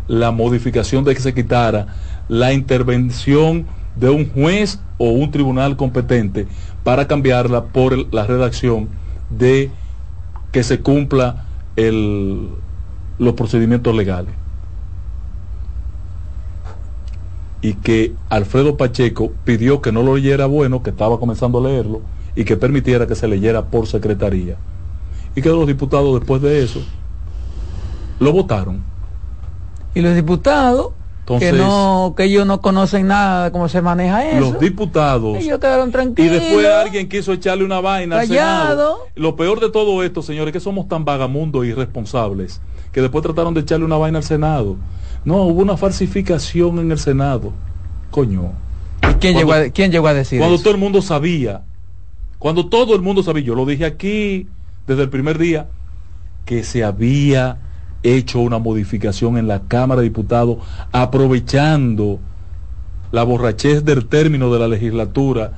la modificación de que se quitara la intervención de un juez o un tribunal competente para cambiarla por la redacción de que se cumpla el, los procedimientos legales. Y que Alfredo Pacheco pidió que no lo leyera bueno, que estaba comenzando a leerlo, y que permitiera que se leyera por secretaría. Y que los diputados después de eso lo votaron. Y los diputados que no que ellos no conocen nada de cómo se maneja eso. Los diputados. Ellos quedaron tranquilos. Y después alguien quiso echarle una vaina al Senado. Lo peor de todo esto, señores, es que somos tan vagamundos e irresponsables que después trataron de echarle una vaina al Senado. No, hubo una falsificación en el Senado. Coño. ¿Y quién, llegó, a, quién llegó a decir Cuando todo el mundo sabía cuando todo el mundo sabía, yo lo dije aquí desde el primer día, que se había hecho una modificación en la Cámara de Diputados aprovechando la borrachez del término de la legislatura,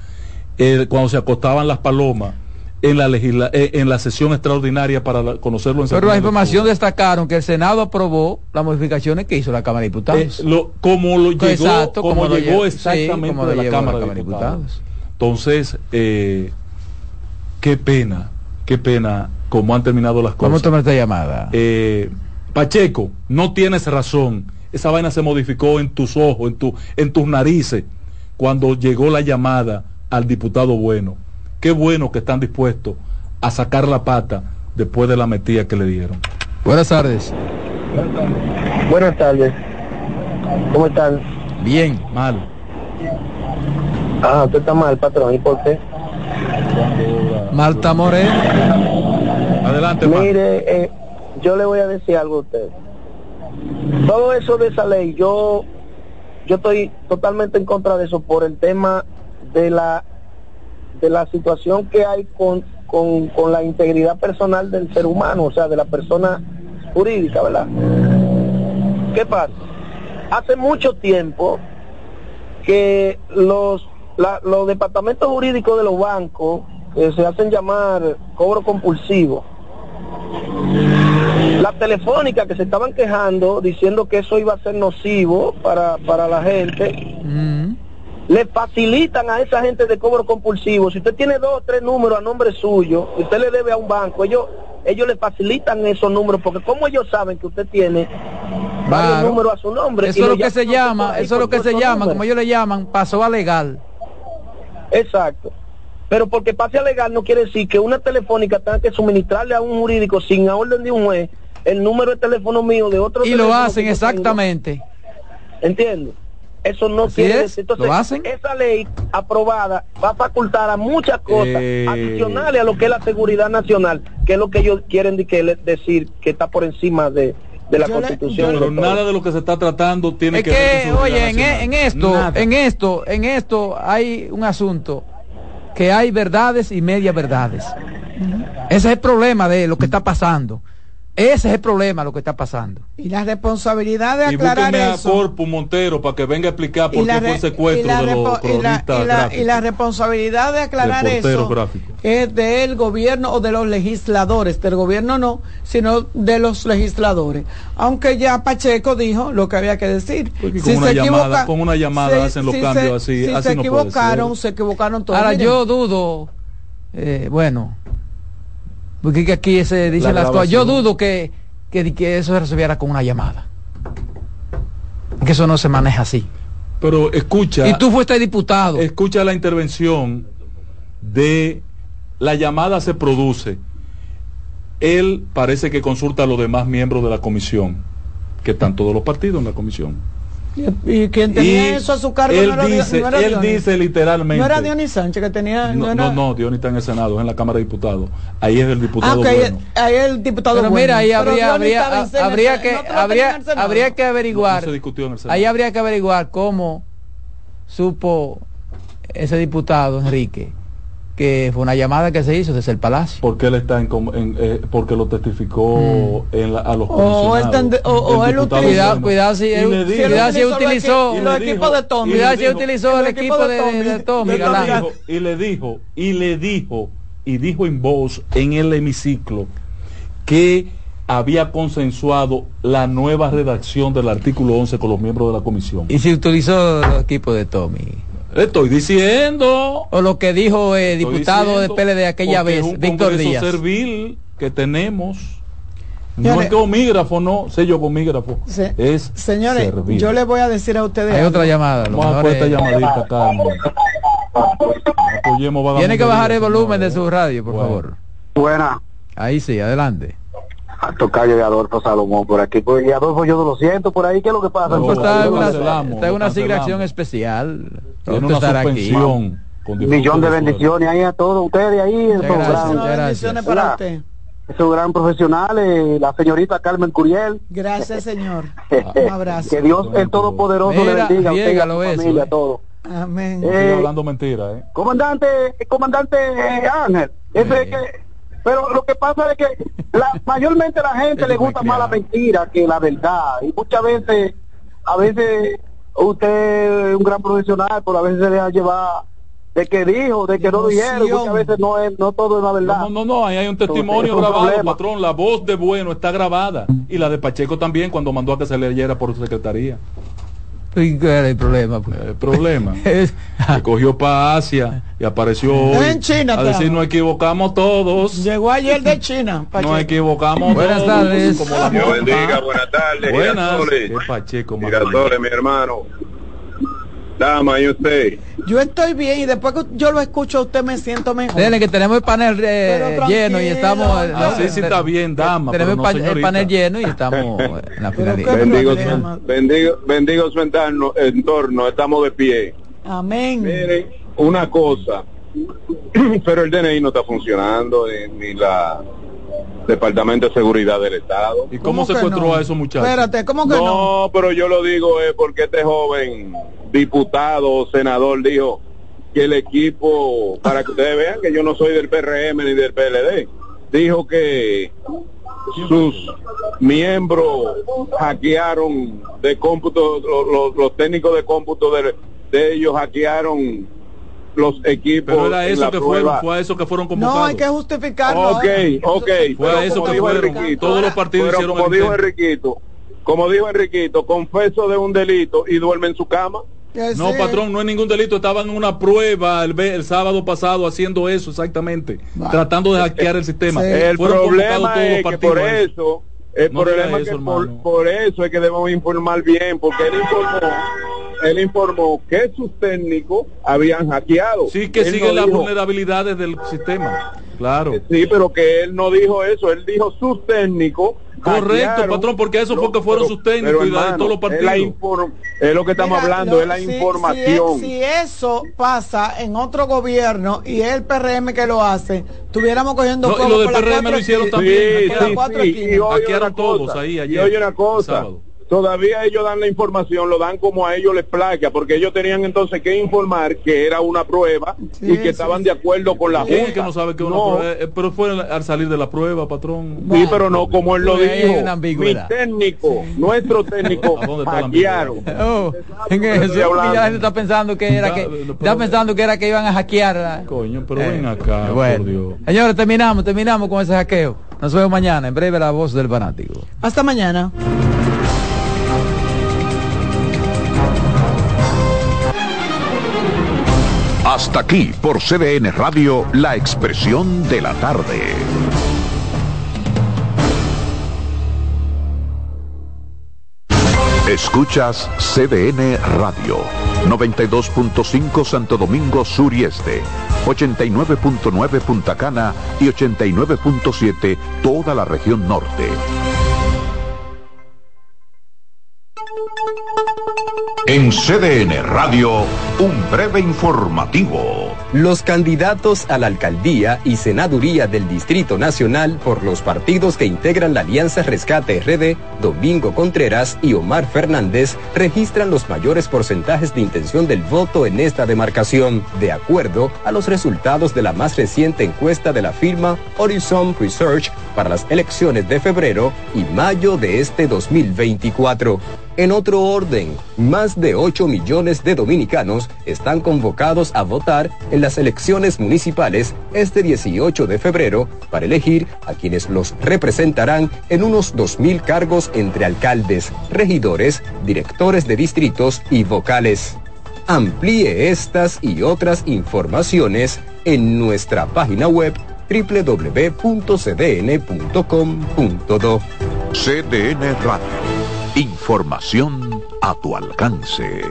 eh, cuando se acostaban las palomas en la, eh, en la sesión extraordinaria para conocerlo en Pero la información destacaron que el Senado aprobó las modificaciones que hizo la Cámara de Diputados. Eh, lo, como lo llegó, como, llegó exactamente de la, Cámara, de Diputados. Entonces, eh, qué pena, qué pena cómo han terminado las cosas. ¿Cómo toma esta llamada? Eh, Pacheco, no tienes razón. Esa vaina se modificó en tus ojos, en, tu, en tus narices, cuando llegó la llamada al diputado bueno. Qué bueno que están dispuestos a sacar la pata después de la metida que le dieron. Buenas tardes. Buenas tardes. ¿Cómo están? Bien, mal. Ah, usted está mal, patrón. ¿Y por qué? Marta Moreno. Adelante. Mire, eh, yo le voy a decir algo a usted. Todo eso de esa ley, yo, yo estoy totalmente en contra de eso por el tema de la, de la situación que hay con, con, con la integridad personal del ser humano, o sea, de la persona jurídica, ¿verdad? ¿Qué pasa? Hace mucho tiempo que los los departamentos jurídicos de los bancos que se hacen llamar cobro compulsivo, la telefónica que se estaban quejando diciendo que eso iba a ser nocivo para, para la gente, mm. le facilitan a esa gente de cobro compulsivo. Si usted tiene dos o tres números a nombre suyo, usted le debe a un banco, ellos ellos le facilitan esos números porque como ellos saben que usted tiene varios números a su nombre eso es lo que se llama eso es lo que se llama como ellos le llaman paso a legal Exacto. Pero porque pase a legal no quiere decir que una telefónica tenga que suministrarle a un jurídico sin orden de un juez el número de teléfono mío de otro y lo hacen exactamente. Entiendo eso no quiere decir. Entonces esa ley aprobada va a facultar a muchas cosas eh. adicionales a lo que es la seguridad nacional que es lo que ellos quieren decir que está por encima de, de la constitución. pero nada de lo que se está tratando tiene que, que oye en, e, en, esto en esto en esto hay un asunto que hay verdades y media verdades. Ese es el problema de lo que está pasando. Ese es el problema, lo que está pasando. Y la responsabilidad de aclarar y eso. a Corpu Montero para que venga a explicar por qué fue el secuestro de los cronistas y, la, responsabilidad de aclarar eso es del gobierno o de los legisladores. Del gobierno no, sino de los legisladores. Aunque ya Pacheco dijo lo que había que decir. con, si una se llamada, con una llamada hacen los cambios así. Si se equivocaron, se equivocaron todos. Ahora yo dudo, eh, bueno porque aquí se dicen las cosas. Yo dudo que, que, eso se resolviera con una llamada. Que eso no se maneja así. Pero escucha. Y tú fuiste diputado. Escucha la intervención de la llamada se produce. Él parece que consulta a los demás miembros de la comisión, que están todos los partidos en la comisión y quien tenía eso a su cargo él dice, él dice literalmente. No era Dionis Sánchez que tenía no no, no, Dionis está en el Senado es en la Cámara de Diputados. Ahí es el diputado ah, bueno. ahí, es el diputado pero mira ahí habría habría, habría que habría habría que averiguar. ahí habría que averiguar cómo supo ese diputado Enrique que fue una llamada que se hizo desde el palacio. Porque él está en, eh, porque lo testificó mm. en a los o él, o, él utilizó cuidado, si, él, si utilizó los equipos de Tommy cuidado si utilizó el, equipo de, Tommy, y le dijo y le dijo y dijo en voz en el hemiciclo que había consensuado la nueva redacción del artículo 11 con los miembros de la comisión. ¿Y si utilizó el equipo de Tommy? Estoy diciendo. O lo que dijo el eh, diputado de PLD aquella vez, un Víctor Díaz. servil que tenemos. No es que homígrafo, no, sello comígrafo. es Señores, yo le voy a decir a ustedes. Hay otra llamada. Vamos a esta llamadita acá. Tiene que bajar el volumen de su radio, por favor. Buena. Ahí sí, adelante. A tocayo de Adolfo Salomón por aquí. Pues, y Adolfo yo lo siento por ahí, ¿qué es lo que pasa? No, está, en una, está una asignación especial. Tiene una suspensión. Millón de bendiciones ahí a todos ustedes ahí. bendiciones para usted. Esos gran profesionales, la señorita Carmen Curiel. Gracias, señor. Un abrazo. que Dios el Todopoderoso le bendiga a usted a su familia, a todos. Amén. Eh, hablando mentira, ¿eh? Comandante, comandante Ángel, ese es que pero lo que pasa es que la, mayormente la gente le gusta más la mentira que la verdad. Y muchas veces, a veces usted es un gran profesional, pero a veces se deja llevar de que dijo, de que no dijeron, muchas veces no es, no todo es la verdad. No, no, no, ahí hay un testimonio grabado, patrón, la voz de Bueno está grabada y la de Pacheco también cuando mandó a que se leyera por su secretaría. ¿Y qué era el problema? Pues? El problema. se cogió para Asia y apareció en China. A decir, nos equivocamos todos. Llegó ayer de China. Pacheco. Nos equivocamos buenas Tardes. Dios bendiga, buenas tardes. Buenas. Pacheco, mi hermano. Dama, ¿y usted? Yo estoy bien y después que yo lo escucho usted me siento mejor. Dile que tenemos el panel eh, lleno y estamos... Ah, sí, sí, está bien, dama. Tenemos el, panel lleno y estamos en la finalidad. Bendigo, bendigo, bendigo, su entorno, entorno, estamos de pie. Amén. Miren, una cosa, pero el DNI no está funcionando, ni, la Departamento de Seguridad del Estado. ¿Y cómo, se encontró a esos muchachos? Espérate, ¿cómo que no? No, pero yo lo digo es porque este joven diputado o senador dijo que el equipo, para que ustedes vean que yo no soy del PRM ni del PLD, dijo que sus miembros hackearon de cómputo, los, técnicos de cómputo de, de, ellos hackearon los equipos. Pero era eso que fueron, fue a eso que fueron convocados. No, hay que justificarlo. Ok, ok. Fue a eso que fueron. Todos los partidos hicieron como dijo Enriquito, como dijo Enriquito, confeso de un delito y duerme en su cama. No, patrón, no es ningún delito. Estaban en una prueba el, el sábado pasado haciendo eso exactamente, tratando de hackear el sistema. El problema es que por eso, el problema es que por, eso es que debemos informar bien, porque él informó, él informó que sus técnicos habían hackeado. Sí, que siguen las vulnerabilidades del sistema. Claro. Sí, pero que él no dijo eso, él dijo sus técnicos Correcto, patrón, porque eso fue que fueron sus técnicos y de todos los partidos. Es, lo que estamos hablando, es la información. Si, eso pasa en otro gobierno y es el PRM que lo hace, tuviéramos cogiendo no, y lo del PRM lo hicieron también. Sí, sí, sí, y todos ahí ayer. Y oye una cosa, todavía ellos dan la información, lo dan como a ellos les placa, porque ellos tenían entonces que informar que era una prueba y que estaban de acuerdo con la Junta. que no sabe que una prueba, eh, pero fue al salir de la prueba, patrón. Sí, pero no como él lo dijo. Mi técnico, nuestro técnico, hackearon. Oh, ya está pensando que era que está pensando que era que iban a hackear. Coño, pero ven eh, acá, por Dios. Señores, terminamos, terminamos con ese hackeo. Nos vemos mañana, en breve la voz del fanático. Hasta mañana. Hasta aquí por CDN Radio, la expresión de la tarde. Escuchas CDN Radio, 92.5 Santo Domingo Sur y Este, 89.9 Punta Cana y 89.7 toda la región norte. En CDN Radio, un breve informativo. Los candidatos a la alcaldía y senaduría del Distrito Nacional por los partidos que integran la Alianza Rescate RD, Domingo Contreras y Omar Fernández, registran los mayores porcentajes de intención del voto en esta demarcación, de acuerdo a los resultados de la más reciente encuesta de la firma Horizon Research para las elecciones de febrero y mayo de este 2024. En otro orden, más de 8 millones de dominicanos están convocados a votar en las elecciones municipales este 18 de febrero para elegir a quienes los representarán en unos 2.000 cargos entre alcaldes, regidores, directores de distritos y vocales. Amplíe estas y otras informaciones en nuestra página web www.cdn.com.do. CDN Radio Información a tu alcance.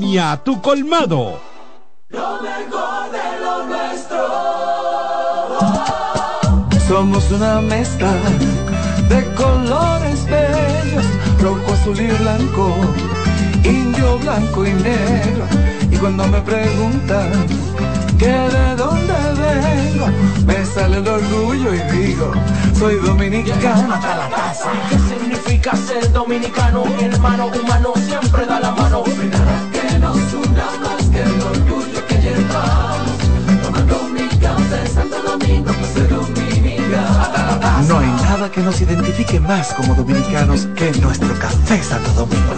tu colmado. Lo mejor de lo nuestro. Somos una mezcla de colores bellos, rojo, azul y blanco, indio, blanco y negro. Y cuando me preguntan que de dónde vengo, me sale el orgullo y digo, soy dominicano hasta la casa. ¿Qué significa ser dominicano? Mi hermano humano siempre da la mano No hay nada que nos identifique más como dominicanos que nuestro café Santo Domingo.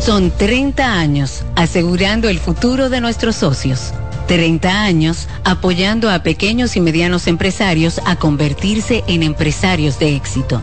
Son 30 años asegurando el futuro de nuestros socios. 30 años apoyando a pequeños y medianos empresarios a convertirse en empresarios de éxito.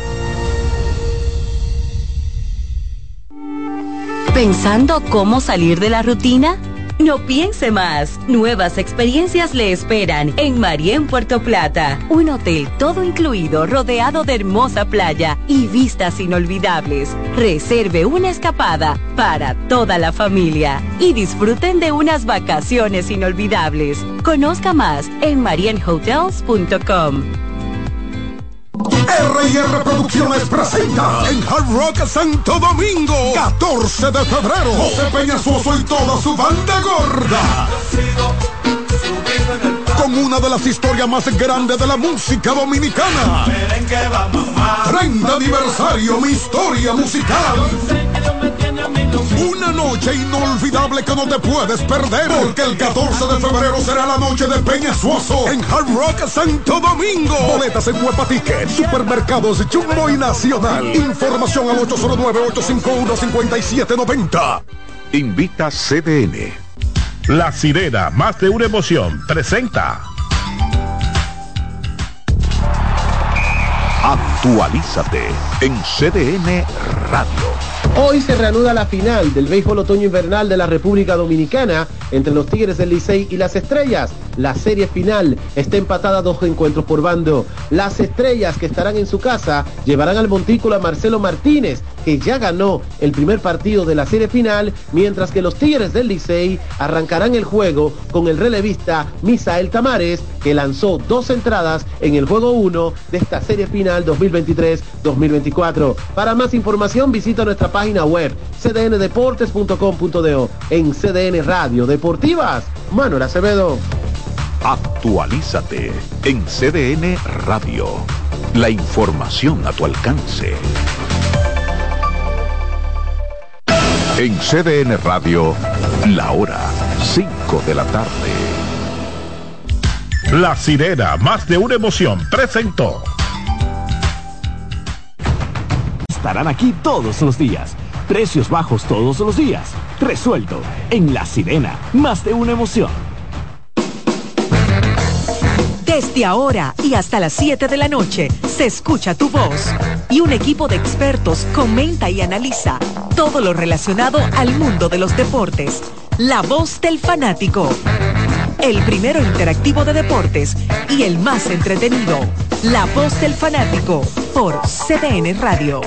¿Pensando cómo salir de la rutina? No piense más. Nuevas experiencias le esperan en Marien Puerto Plata. Un hotel todo incluido rodeado de hermosa playa y vistas inolvidables. Reserve una escapada para toda la familia y disfruten de unas vacaciones inolvidables. Conozca más en marienhotels.com. R&R Producciones presenta en Hard Rock Santo Domingo 14 de febrero. José Peñasuoso y toda su banda gorda. Con una de las historias más grandes de la música dominicana. 30 aniversario mi historia musical Una noche inolvidable que no te puedes perder. Porque el 14 de febrero será la noche de Peña Suazo en Hard Rock Santo Domingo. Boletas en Huepa Ticket, Supermercados Jumbo y Nacional. Información al 809-851-5790. Invita CDN. La sirena, más de una emoción, presenta. Actualízate en CDN Radio. Hoy se reanuda la final del béisbol otoño invernal de la República Dominicana entre los Tigres del Licey y las Estrellas. La serie final está empatada a dos encuentros por bando. Las Estrellas que estarán en su casa llevarán al montículo a Marcelo Martínez, que ya ganó el primer partido de la serie final, mientras que los Tigres del Licey arrancarán el juego con el relevista Misael Tamares, que lanzó dos entradas en el juego 1 de esta serie final 2023-2024. Para más información visita nuestra página web cdndeportes.com.do en CDN Radio Deportivas. Manuel Acevedo. Actualízate en CDN Radio. La información a tu alcance. En CDN Radio, la hora 5 de la tarde. La sirena, más de una emoción, presentó. Estarán aquí todos los días. Precios bajos todos los días. Resuelto. En La Sirena, más de una emoción. Desde ahora y hasta las 7 de la noche se escucha tu voz y un equipo de expertos comenta y analiza todo lo relacionado al mundo de los deportes. La voz del fanático. El primero interactivo de deportes y el más entretenido. La voz del fanático por CDN Radio.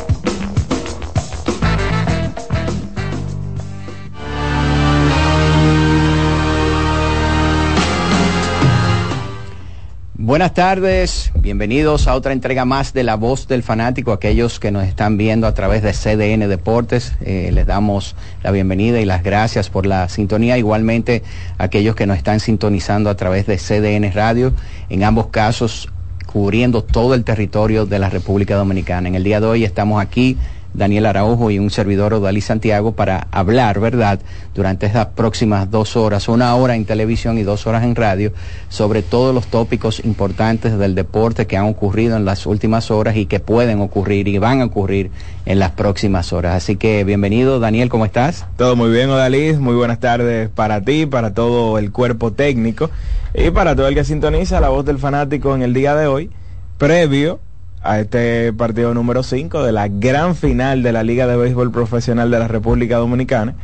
Buenas tardes, bienvenidos a otra entrega más de La Voz del Fanático, aquellos que nos están viendo a través de CDN Deportes, eh, les damos la bienvenida y las gracias por la sintonía, igualmente aquellos que nos están sintonizando a través de CDN Radio, en ambos casos cubriendo todo el territorio de la República Dominicana. En el día de hoy estamos aquí Daniel Araujo y un servidor Odalí Santiago para hablar, ¿verdad?, durante estas próximas dos horas, una hora en televisión y dos horas en radio, sobre todos los tópicos importantes del deporte que han ocurrido en las últimas horas y que pueden ocurrir y van a ocurrir en las próximas horas. Así que bienvenido, Daniel, ¿cómo estás? Todo muy bien, Odalí, muy buenas tardes para ti, para todo el cuerpo técnico y para todo el que sintoniza la voz del fanático en el día de hoy, previo a este partido número 5 de la gran final de la Liga de Béisbol Profesional de la República Dominicana.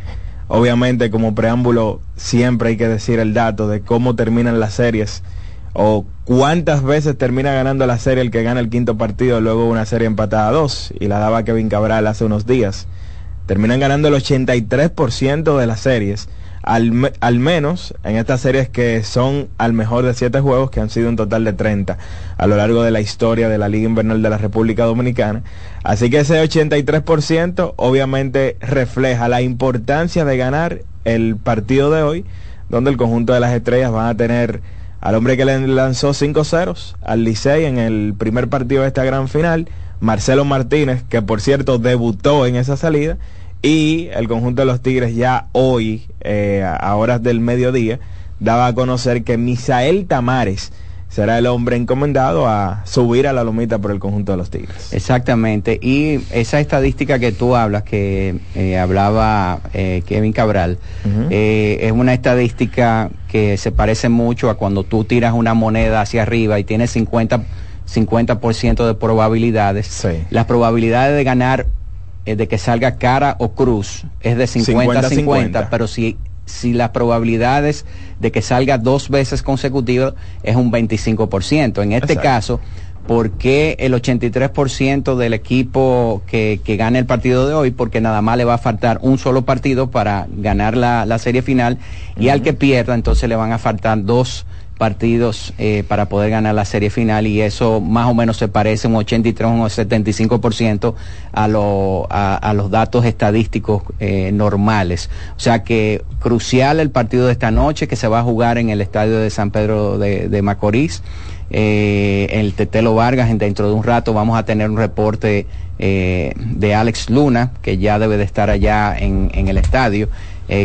Obviamente como preámbulo siempre hay que decir el dato de cómo terminan las series o cuántas veces termina ganando la serie el que gana el quinto partido luego una serie empatada a dos y la daba Kevin Cabral hace unos días. Terminan ganando el 83% de las series al, al, menos en estas series que son al mejor de siete juegos, que han sido un total de 30 a lo largo de la historia de la Liga Invernal de la República Dominicana. Así que ese 83% obviamente refleja la importancia de ganar el partido de hoy, donde el conjunto de las estrellas van a tener al hombre que le lanzó 5 ceros al Licey en el primer partido de esta gran final, Marcelo Martínez, que por cierto debutó en esa salida, y el conjunto de los Tigres ya hoy, eh, a horas del mediodía, daba a conocer que Misael Tamares será el hombre encomendado a subir a la lomita por el conjunto de los Tigres. Exactamente, y esa estadística que tú hablas, que eh, hablaba eh, Kevin Cabral, es una estadística que se parece mucho a cuando tú tiras una moneda hacia arriba y tienes 50, 50% de probabilidades. Las probabilidades de ganar eh, de que salga cara o cruz es de 50-50, pero si, si las probabilidades de que salga dos veces consecutivas es un 25%. En este caso, ¿por qué el 83% del equipo que, que gane el partido de hoy? Porque nada más le va a faltar un solo partido para ganar la, la serie final y al que pierda entonces le van a faltar dos partidos eh, para poder ganar la serie final y eso más o menos se parece un 83 o un 75% a, lo, a, los datos estadísticos eh, normales. O sea que crucial el partido de esta noche que se va a jugar en el estadio de San Pedro de, de Macorís eh, el Tetelo Vargas. Dentro de un rato vamos a tener un reporte eh, de Alex Luna, que ya debe de estar allá en, en el estadio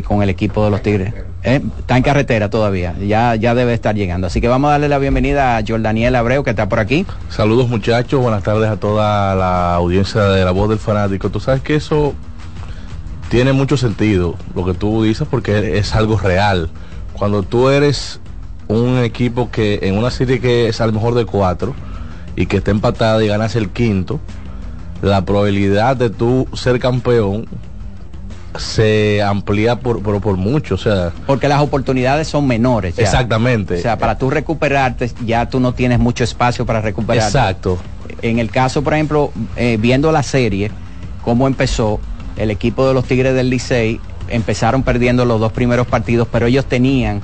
con el equipo de los Tigres. Eh, está en carretera todavía, ya, ya debe estar llegando. Así que vamos a darle la bienvenida a Jordaniel Abreu, que está por aquí. Saludos muchachos, buenas tardes a toda la audiencia de La Voz del Fanático. Tú sabes que eso tiene mucho sentido, lo que tú dices, porque es algo real. Cuando tú eres un equipo que en una serie que es al mejor de cuatro y que está empatada y ganas el quinto, la probabilidad de tú ser campeón se amplía por, por, por, mucho, o sea... Porque las oportunidades son menores. Ya. Exactamente. O sea, para tú recuperarte, ya tú no tienes mucho espacio para recuperarte. Exacto. En el caso, por ejemplo, eh, viendo la serie, cómo empezó, el equipo de los Tigres del Licey empezaron perdiendo los dos primeros partidos, pero ellos tenían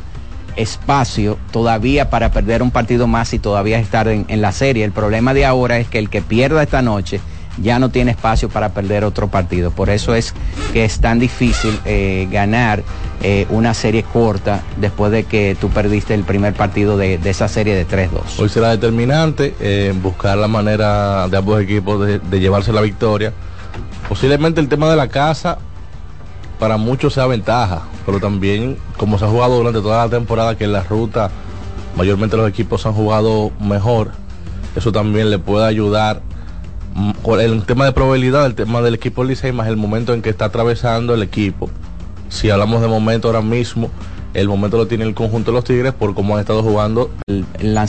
espacio todavía para perder un partido más y todavía estar en, en la serie. El problema de ahora es que el que pierda esta noche ya no tiene espacio para perder otro partido. Por eso es que es tan difícil eh, ganar eh, una serie corta después de que tú perdiste el primer partido de, esa serie de 3-2. Hoy será determinante eh, buscar la manera de ambos equipos de, de, llevarse la victoria. Posiblemente el tema de la casa para muchos sea ventaja, pero también como se ha jugado durante toda la temporada que en la ruta mayormente los equipos han jugado mejor, eso también le puede ayudar el tema de probabilidad, el tema del equipo Licey, más el momento en que está atravesando el equipo. Si hablamos de momento ahora mismo, el momento lo tiene el conjunto de los Tigres por cómo han estado jugando. El, el